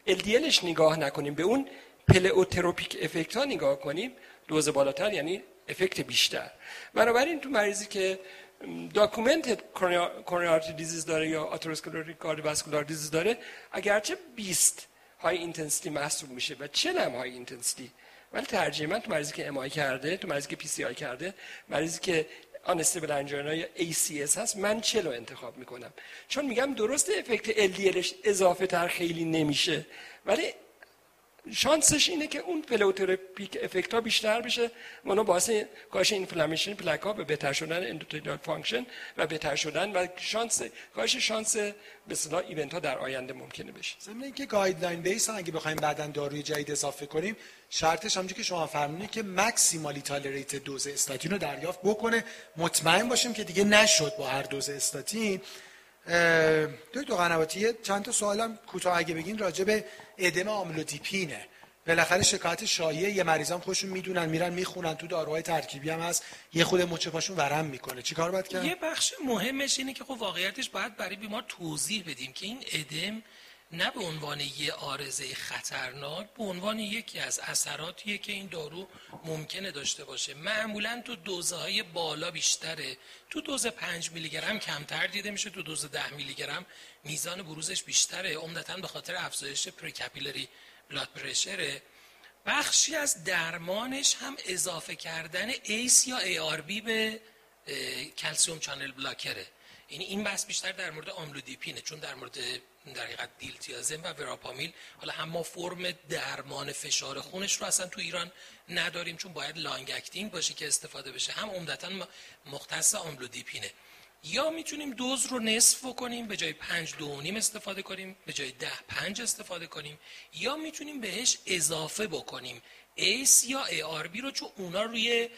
LDLش نگاه نکنیم. به اون pleiotropic effect ها نگاه کنیم. دوز بالاتر یعنی effect بیشتر. بنابراین تو مریضی که document coronary artery disease داره یا atherosclerotic cardiovascular disease داره اگرچه 20 high intensity محسوب میشه و 40 هم high intensity. ولی ترجیح من تو مریضی که MI کرده تو مریضی که PCI کرده مریضی که unstable angina یا ACS هست. من چهلو انتخاب می‌کنم؟ چون میگم درست effect LDLش اضافه تر خیلی نمیشه ولی شانسش اینه که اون pleiotropic effect ها بیشتر بشه و اونو باعث کاهش inflammation پلاک ها به بهتر شدن endothelial function و بهتر شدن و شانس کاهش شانس به اصطلاح event ها در آینده ممکنه بشه. ضمن اینکه guideline base اگه بخوایم بعدا داروی جدید اضافه کنیم شرطش همونجوری که شما فرمودید که maximally tolerated dose استاتین رو دریافت بکنه. مطمئن باشیم که دیگه نشد با هر دوز استاتین. دکتر قنواتی چند تا سوالم کوتاه اگه بگین راجع به ادم آملودیپینه بالاخره شکایت شایعه یه مریضان خودشون می‌دونن میرن می‌خونن تو داروهای ترکیبی هم هست. یه خود مچ پاشون ورم می‌کنه. چیکار باید کرد؟ یه بخش مهمش اینه که خب واقعیتش باید برای بیمار توضیح بدیم که این ادم نه به عنوان یه آرزه خطرناک به عنوان یکی از اثراتیه که این دارو ممکنه داشته باشه. معمولا تو دوزه های بالا بیشتره. تو دوز 5 میلی گرم کمتر دیده میشه تو دوز 10 میلی گرم میزان بروزش بیشتره. عمدتا به خاطر افزایش precapillary blood pressure ـه. بخشی از درمانش هم اضافه کردن ACE یا ARB به calcium channel blocker ـه. یعنی این بحث بیشتر در مورد آملودیپینه چون در مورد در حقیقت دیلتیازم و وراپامیل حالا هم ما فرم درمان فشار خونش رو اصلا تو ایران نداریم چون باید long acting باشه که استفاده بشه. هم عمدتا مختص آملودیپینه. یا می‌تونیم دوز رو نصف کنیم به جای پنج دو نیم استفاده کنیم به جای ده پنج استفاده کنیم. یا می‌تونیم بهش اضافه بکنیم. ACE یا ARB رو چون اونا روی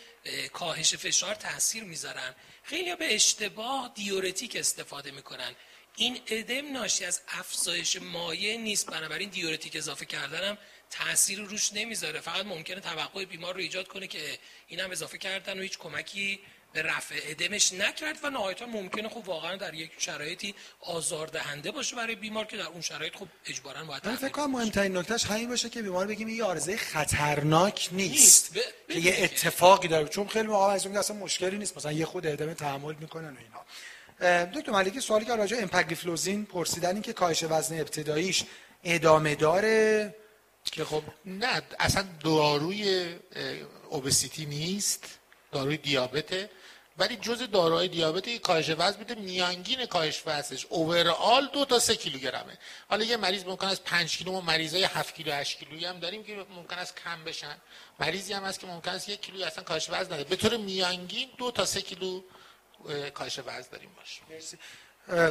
کاهش فشار تاثیر می‌ذارن. خیلی به اشتباه دیورتیک استفاده می‌کنن. این ادم ناشی از افزایش مایع نیست بنابراین دیورتیک اضافه کردنم تاثیر روش نمی‌ذاره. فقط ممکنه توقع بیمار رو ایجاد کنه که این هم اضافه کردن و هیچ کمکی به رفع ادمش نکرد و نهایتا ممکنه خب واقعا در یک شرایطی آزاردهنده باشه برای بیمار که در اون شرایط خب اجبارا باید من فکر کنم مهمترین نکتهش همین باشه که بیمار بگیم یه آرزه خطرناک نیست, نیست. که یه اتفاقی داره. چون خیلی موقع از اون اصلا مشکلی نیست. مثلا یه خود ادم تحمل می‌کنن و اینا. دکتر ملکی سوالی که راجع امپاگلیفلوزین پرسیدن این که کاهش وزن ابتداییش ادامه داره که خب نه اصلا داروی اوبسیتی نیست. داروی دیابته. ولی جز داروهای دیابت کاهش وزن میده میانگین کاهش وزنش اوورال دو تا سه کیلوگرمه. حالا یه مریض ممکن است 5 کیلو و مریضای 7 کیلو 8 کیلویی هم داریم که ممکن است کم بشن. مریضی هم هست که ممکن است یک کیلو اصلا کاهش وزن نده به طور میانگین دو تا سه کیلو کاهش وزن داریم باشه مرسی.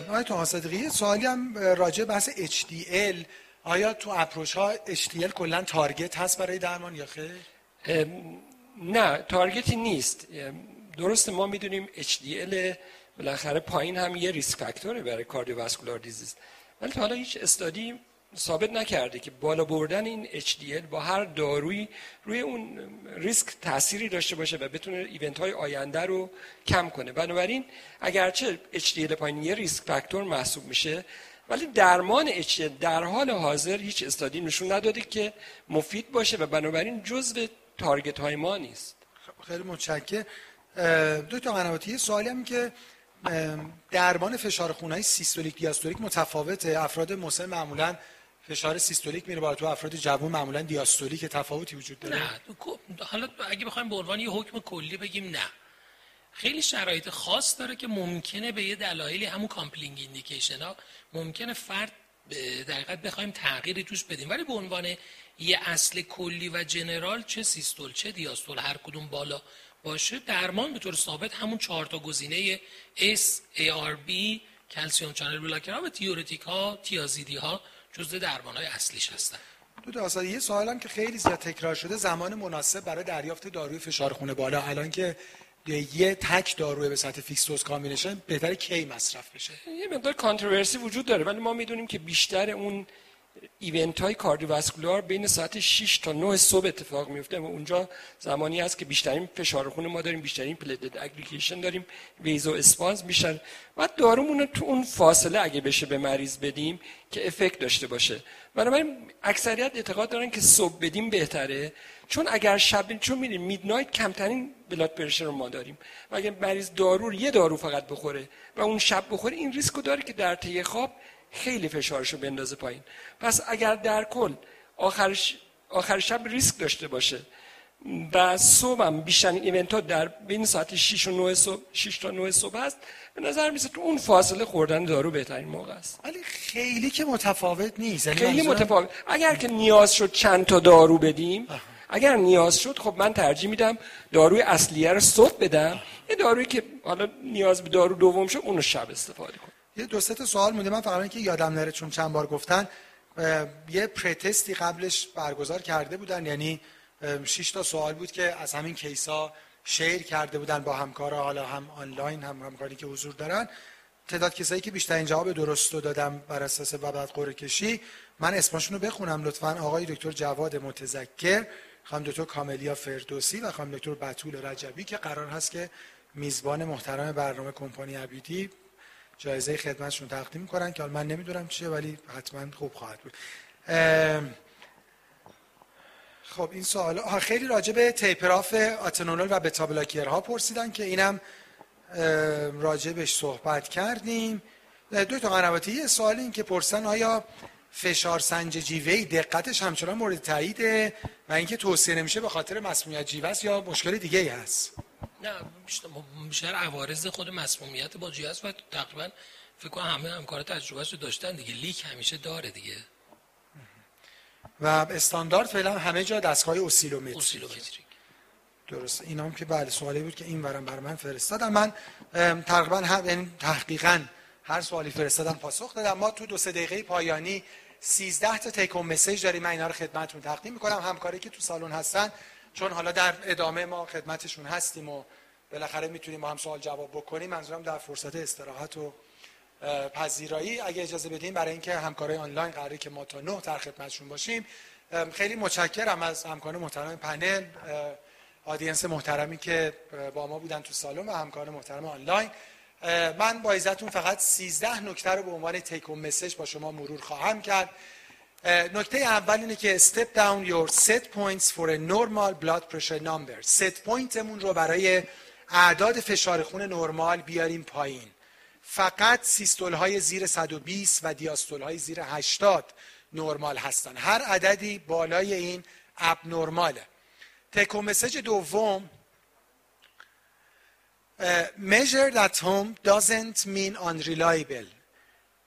آقای تو صدقی سوالی هم راجع بحث HDL آیا تو approach ها HDL کلا target هست برای درمان یا خیر؟ نه target ی نیست. درسته ما می‌دونیم HDL بالاخره پایین هم یه risk factor ـه برای cardiovascular disease ولی تا حالا هیچ study ثابت نکرده که بالا بردن این HDL با هر دارویی روی اون ریسک تأثیری داشته باشه و بتونه event های آینده رو کم کنه. بنابراین اگرچه HDL پایین یه risk factor محسوب میشه ولی درمان HDL در حال حاضر هیچ study نشون نداده که مفید باشه و بنابراین جزو target های ما نیست. خیلی متشکرم. دکتر قنواتی سوالی هم که درمان فشار خونهای سیستولیک دیاستولیک متفاوته. افراد مسن معمولا فشار سیستولیک میره بالا. تو افراد جوان معمولا دیاستولیک تفاوتی وجود داره. نه حالا اگه بخوایم به عنوان یه حکم کلی بگیم نه. خیلی شرایط خاص داره که ممکنه به یه دلایلی همون compelling indication ها ممکنه فرد در بخوایم تغییری توش بدیم. ولی به عنوان یه اصل کلی و جنرال چه سیستول چه دیاستول هر کدوم بالا باشه درمان به طور ثابت همون چهار تا گزینه S, ARB، کلسیوم چانل بلاکر ها و تیورتیک ها تیازیدی ها جزء درمان های اصلیش هستن. دو تا یه سوالم که خیلی زیاد تکرار شده زمان مناسب برای دریافت داروی فشار خون بالا. الان که یه تک داروی به سطح fixed dose combination بهتر کی مصرف بشه؟ یه مقدار controversy وجود داره ولی ما می‌دونیم که بیشتر اون event های cardiovascular بین ساعت 6 تا 9 صبح اتفاق میفته و اونجا زمانی هست که بیشترین فشار خون ما داریم بیشترین platelet aggregation داریم vasospasm میشن و دارومون رو تو اون فاصله اگه بشه به مریض بدیم که effect داشته باشه. بنابراین اکثریت اعتقاد دارن که صبح بدیم بهتره چون اگر شب چون میریم میدنایت کمترین بلاد پرشر رو ما داریم و اگر مریض دارو یه دارو فقط بخوره و اون شب بخوره این ریسک رو داره که در طی خواب خیلی فشارش رو بندازه پایین. پس اگر در کل آخرش آخر شب ریسک داشته باشه. و صبح هم بیشترین ایونت ها در بین ساعت 6 و 9 صبح 6 تا 9 صبح هست. به نظر میسه تو اون فاصله خوردن دارو بهترین موقع است. ولی خیلی که متفاوت نیست. یعنی خیلی متفاوت. اگر که نیاز شد چند تا دارو بدیم اگر نیاز شد خب من ترجیح میدم داروی اصلیه رو صبح بدم. یه دارویی که حالا نیاز به دارو دوم شد اون رو شب استفاده کنم. یه دو سه تا سوال مونده. من فقط اینکه یادم نره چون چند بار گفتن. یه پرتستی قبلش برگزار کرده بودن. یعنی شش تا سوال بود که از همین کیسا شیر کرده بودن با همکارا حالا هم آنلاین هم همکاری که حضور دارن. تعداد کسایی که بیشترین جواب درست رو دادم بر اساس و بعد قرعه کشی. من اسمشون رو بخونم لطفا. آقای دکتر جواد متذکر خانم دکتر کاملیا فردوسی و خانم دکتر بتول رجبی که قرار هست که میزبان محترم برنامه کمپانی ابیدی جایزه خدمتشون تقدیم می‌کنن که من نمی‌دونم چیه ولی حتما خوب خواهد بود. خب این سوال خیلی راجع به تیپراف آتنولول و بتا بلاکرها پرسیدن که اینم راجع بهش صحبت کردیم. دو تا قنواتی یه سوال این که پرسن آیا فشار سنج جیوه دقتش همچنان مورد تاییده و اینکه توصیه نمیشه به خاطر مسمومیت جیوه است یا مشکل دیگه ای هست؟ نه بیشتر عوارض خود مسمومیت با جی و تقریبا فکر کنم همه همکارا تجربهش رو داشتن دیگه. لیک همیشه داره دیگه. و استاندارد فعلا همه جا دستگاه اسیلومتری اوسیلومتریک. درست اینا هم که بله سوالی بود که این ورم بر من فرستادم من تقریبا هم یعنی تحقیقا هر سوالی فرستادم پاسخ دادم. ما تو دو سه دقیقه پایانی 13 تا تیک هوم مسیج داریم. من اینا رو خدمتتون تقدیم می‌کنم. همکاری که تو سالن هستن چون حالا در ادامه ما خدمتشون هستیم و بالاخره می‌تونیم با هم سوال جواب بکنیم. منظورم در فرصت استراحت و پذیرایی. اگه اجازه بدیم برای اینکه همکارای آنلاین قراره که ما تا نه در خدمتشون باشیم خیلی متشکرم از همکاران محترم پنل audience محترمی که با ما بودن تو سالن و همکاران محترم آنلاین. من با اجازتون فقط 13 نکته رو به عنوان take home message با شما مرور خواهم کرد. نکته اول اینه که step down your set points for a normal blood pressure number. Set point مون رو برای اعداد فشار خون نرمال بیاریم پایین. فقط systole های زیر 120 و diastole های زیر 80 نرمال هستن. هر عددی بالای این abnormal ـه take home message دوم measured at home doesn't mean unreliable.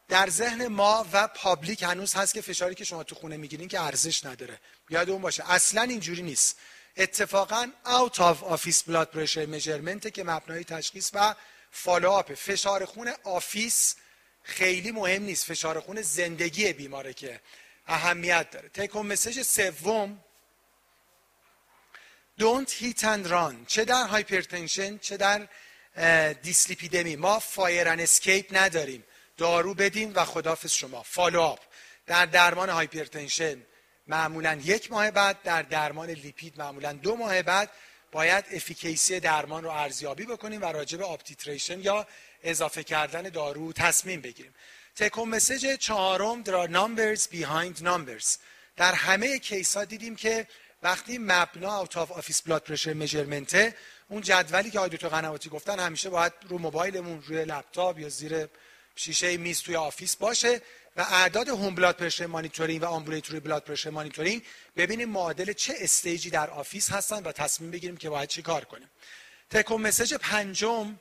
در ذهن ما و public هنوز هست که فشاری که شما تو خونه می‌گیرین که ارزش نداره. یادمون باشه. اصلا اینجوری نیست. اتفاقا out of office blood pressure measurement که مبنای تشخیص و follow-up فشار خون office خیلی مهم نیست. فشار خون زندگی بیماره که اهمیت داره. take home message سوم. Don't hit and run. چه در hypertension چه در دیسلیپیدمی ما fire and escape نداریم. دارو بدیم و خدافز شما. follow-up در درمان hypertension معمولا یک ماه بعد در درمان lipid معمولا دو ماه بعد باید efficacy درمان رو ارزیابی بکنیم و راجع به uptitration یا اضافه کردن دارو تصمیم بگیریم. take home message چهارم در numbers behind numbers. در همه case ها دیدیم که وقتی مبنا out of office blood pressure measurement اون جدولی که آقای دکتر قنواتی گفتن همیشه باید رو موبایلمون روی لپتاپ یا زیر شیشه میز توی office باشه. و اعداد home blood pressure monitoring و ambulatory blood pressure monitoring ببینیم معادل چه stage ی در office هستن و تصمیم بگیریم که باید چی کار کنیم. take home message پنجم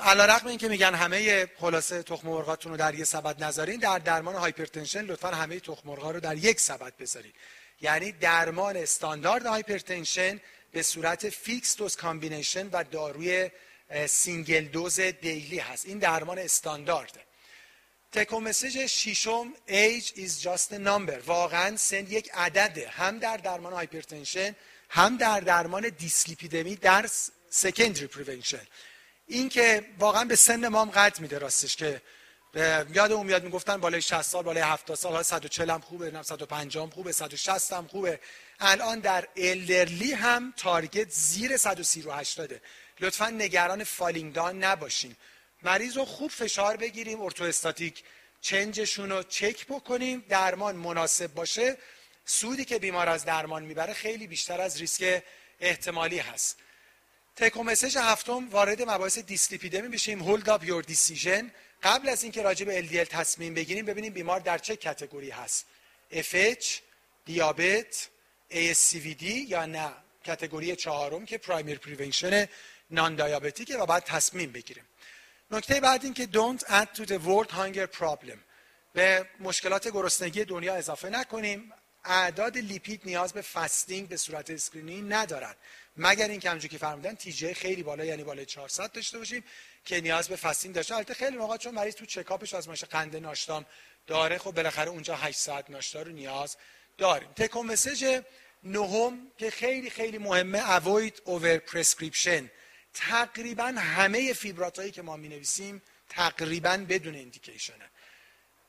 علی‌رغم این که میگن همه خلاصه تخم رو در یه سبد نذارین در درمان hypertension لطفا همه تخم مرغا رو در یک سبد بذارین. یعنی درمان استاندارد hypertension به صورت fixed dose combination و داروی single dose daily هست. این درمان استاندارده. take-home message ششم age is just a number. واقعا سن یک عدده. هم در درمان hypertension هم در درمان دیسلیپیدمی در secondary prevention این که واقعا به سن ما هم قد میده راستش که یادمون میاد می‌گفتن بالای 60 سال بالای 70 سال ها 140 هم خوبه 150 هم خوبه 160 هم خوبه. الان در elderly هم target زیر 130 رو 80 لطفا نگران falling down نباشین. مریض رو خوب فشار بگیریم orthostatic change شون رو چک بکنیم درمان مناسب باشه. سودی که بیمار از درمان می‌بره خیلی بیشتر از ریسک احتمالی هست. take-home message هفتم وارد مباحث دیسلیپیدمی بشیم. hold up your decision قبل از اینکه راجع به LDL تصمیم بگیریم ببینیم بیمار در چه category هست. FH دیابت ASCVD یا نه. category چهارم که primary prevention non-diabetic ه و بعد تصمیم بگیریم. نکته بعد این که don't add to the world hunger problem. به مشکلات گرسنگی دنیا اضافه نکنیم. اعداد لیپید نیاز به fasting به صورت screening ندارد. مگر اینکه همونجوری که فرمودن TG خیلی بالا یعنی بالای 400 داشته باشیم که نیاز به fasting داشته. البته خیلی موقع چون مریض تو چکاپش آزمایش قند ناشتام داره خب بالاخره اونجا 8 ساعت ناشتا رو نیاز داریم. take-home message نهم که خیلی خیلی مهمه avoid over prescription. تقریبا همه فیبرات هایی که ما می نویسیم تقریبا بدون indication ه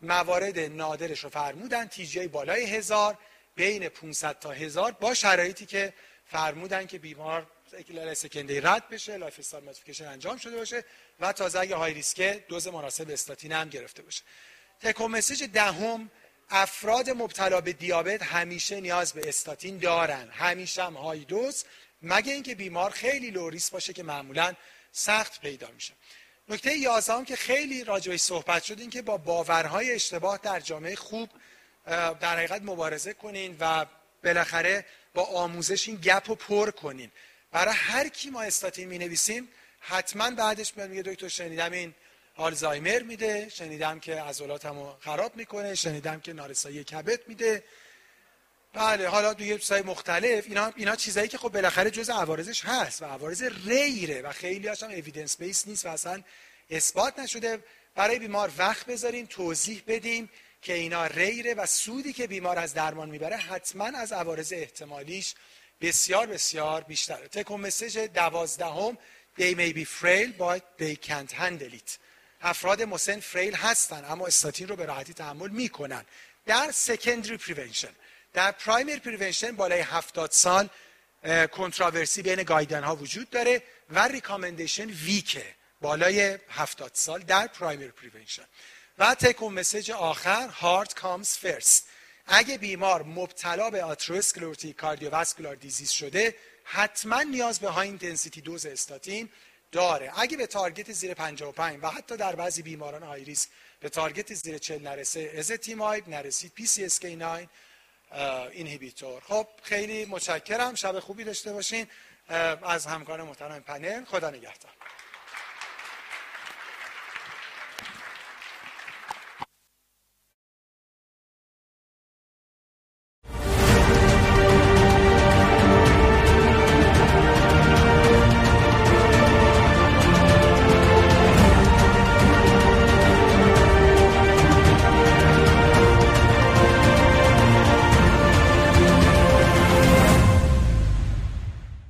موارد نادرش رو فرمودن TG بالای هزار بین 500 تا هزار با شرایطی که فرمودن که بیمار علل secondary رد بشه lifestyle modification انجام شده باشه و تازه اگه high risk ه دوز مناسب استاتین هم گرفته باشه. take-home message دهم افراد مبتلا به دیابت همیشه نیاز به استاتین دارن. همیشه هم high dose مگه اینکه بیمار خیلی low risk باشه که معمولا سخت پیدا میشه. نکته یازدهم که خیلی راجعش صحبت شد این که با باورهای اشتباه در جامعه خوب در حقیقت مبارزه کنین و بالاخره با آموزش این گپ رو پر کنین. برای هر کی ما استاتین می نویسیم حتما بعدش میاد میگه دکتر شنیدم این آلزایمر میده شنیدم که عضلاتمو خراب می‌کنه شنیدم که نارسایی کبد میده. بله حالا توی چیزای مختلف اینا اینا چیزایی که خب بالاخره جز عوارضش هست و عوارض ریره و خیلی هاشم اویدنس بیس نیست و اصلا اثبات نشده. برای بیمار وقت بذاریم توضیح بدیم که اینا rare ه و سودی که بیمار از درمان می‌بره حتما از عوارض احتمالیش بسیار بسیار بیشتره. take-home message دوازدهم they may be frail but they can handle it. افراد مسن frail هستن اما استاتین رو به راحتی تحمل می‌کنن. در secondary prevention در primary prevention بالای 70 سال controversy بین guideline ها وجود داره و recommendation weak ه بالای 70 سال در primary prevention و take-home message آخر heart comes first اگه بیمار مبتلا به atherosclerotic cardiovascular disease شده حتما نیاز به high intensity dose استاتین داره. اگه به target زیر 55 و حتی در بعضی بیماران high به target زیر 40 نرسه ezetimibe نرسید PCSK9 inhibitor. خب خیلی متشکرم. شب خوبی داشته باشین. از همکار محترم پنل خدا نگهدار.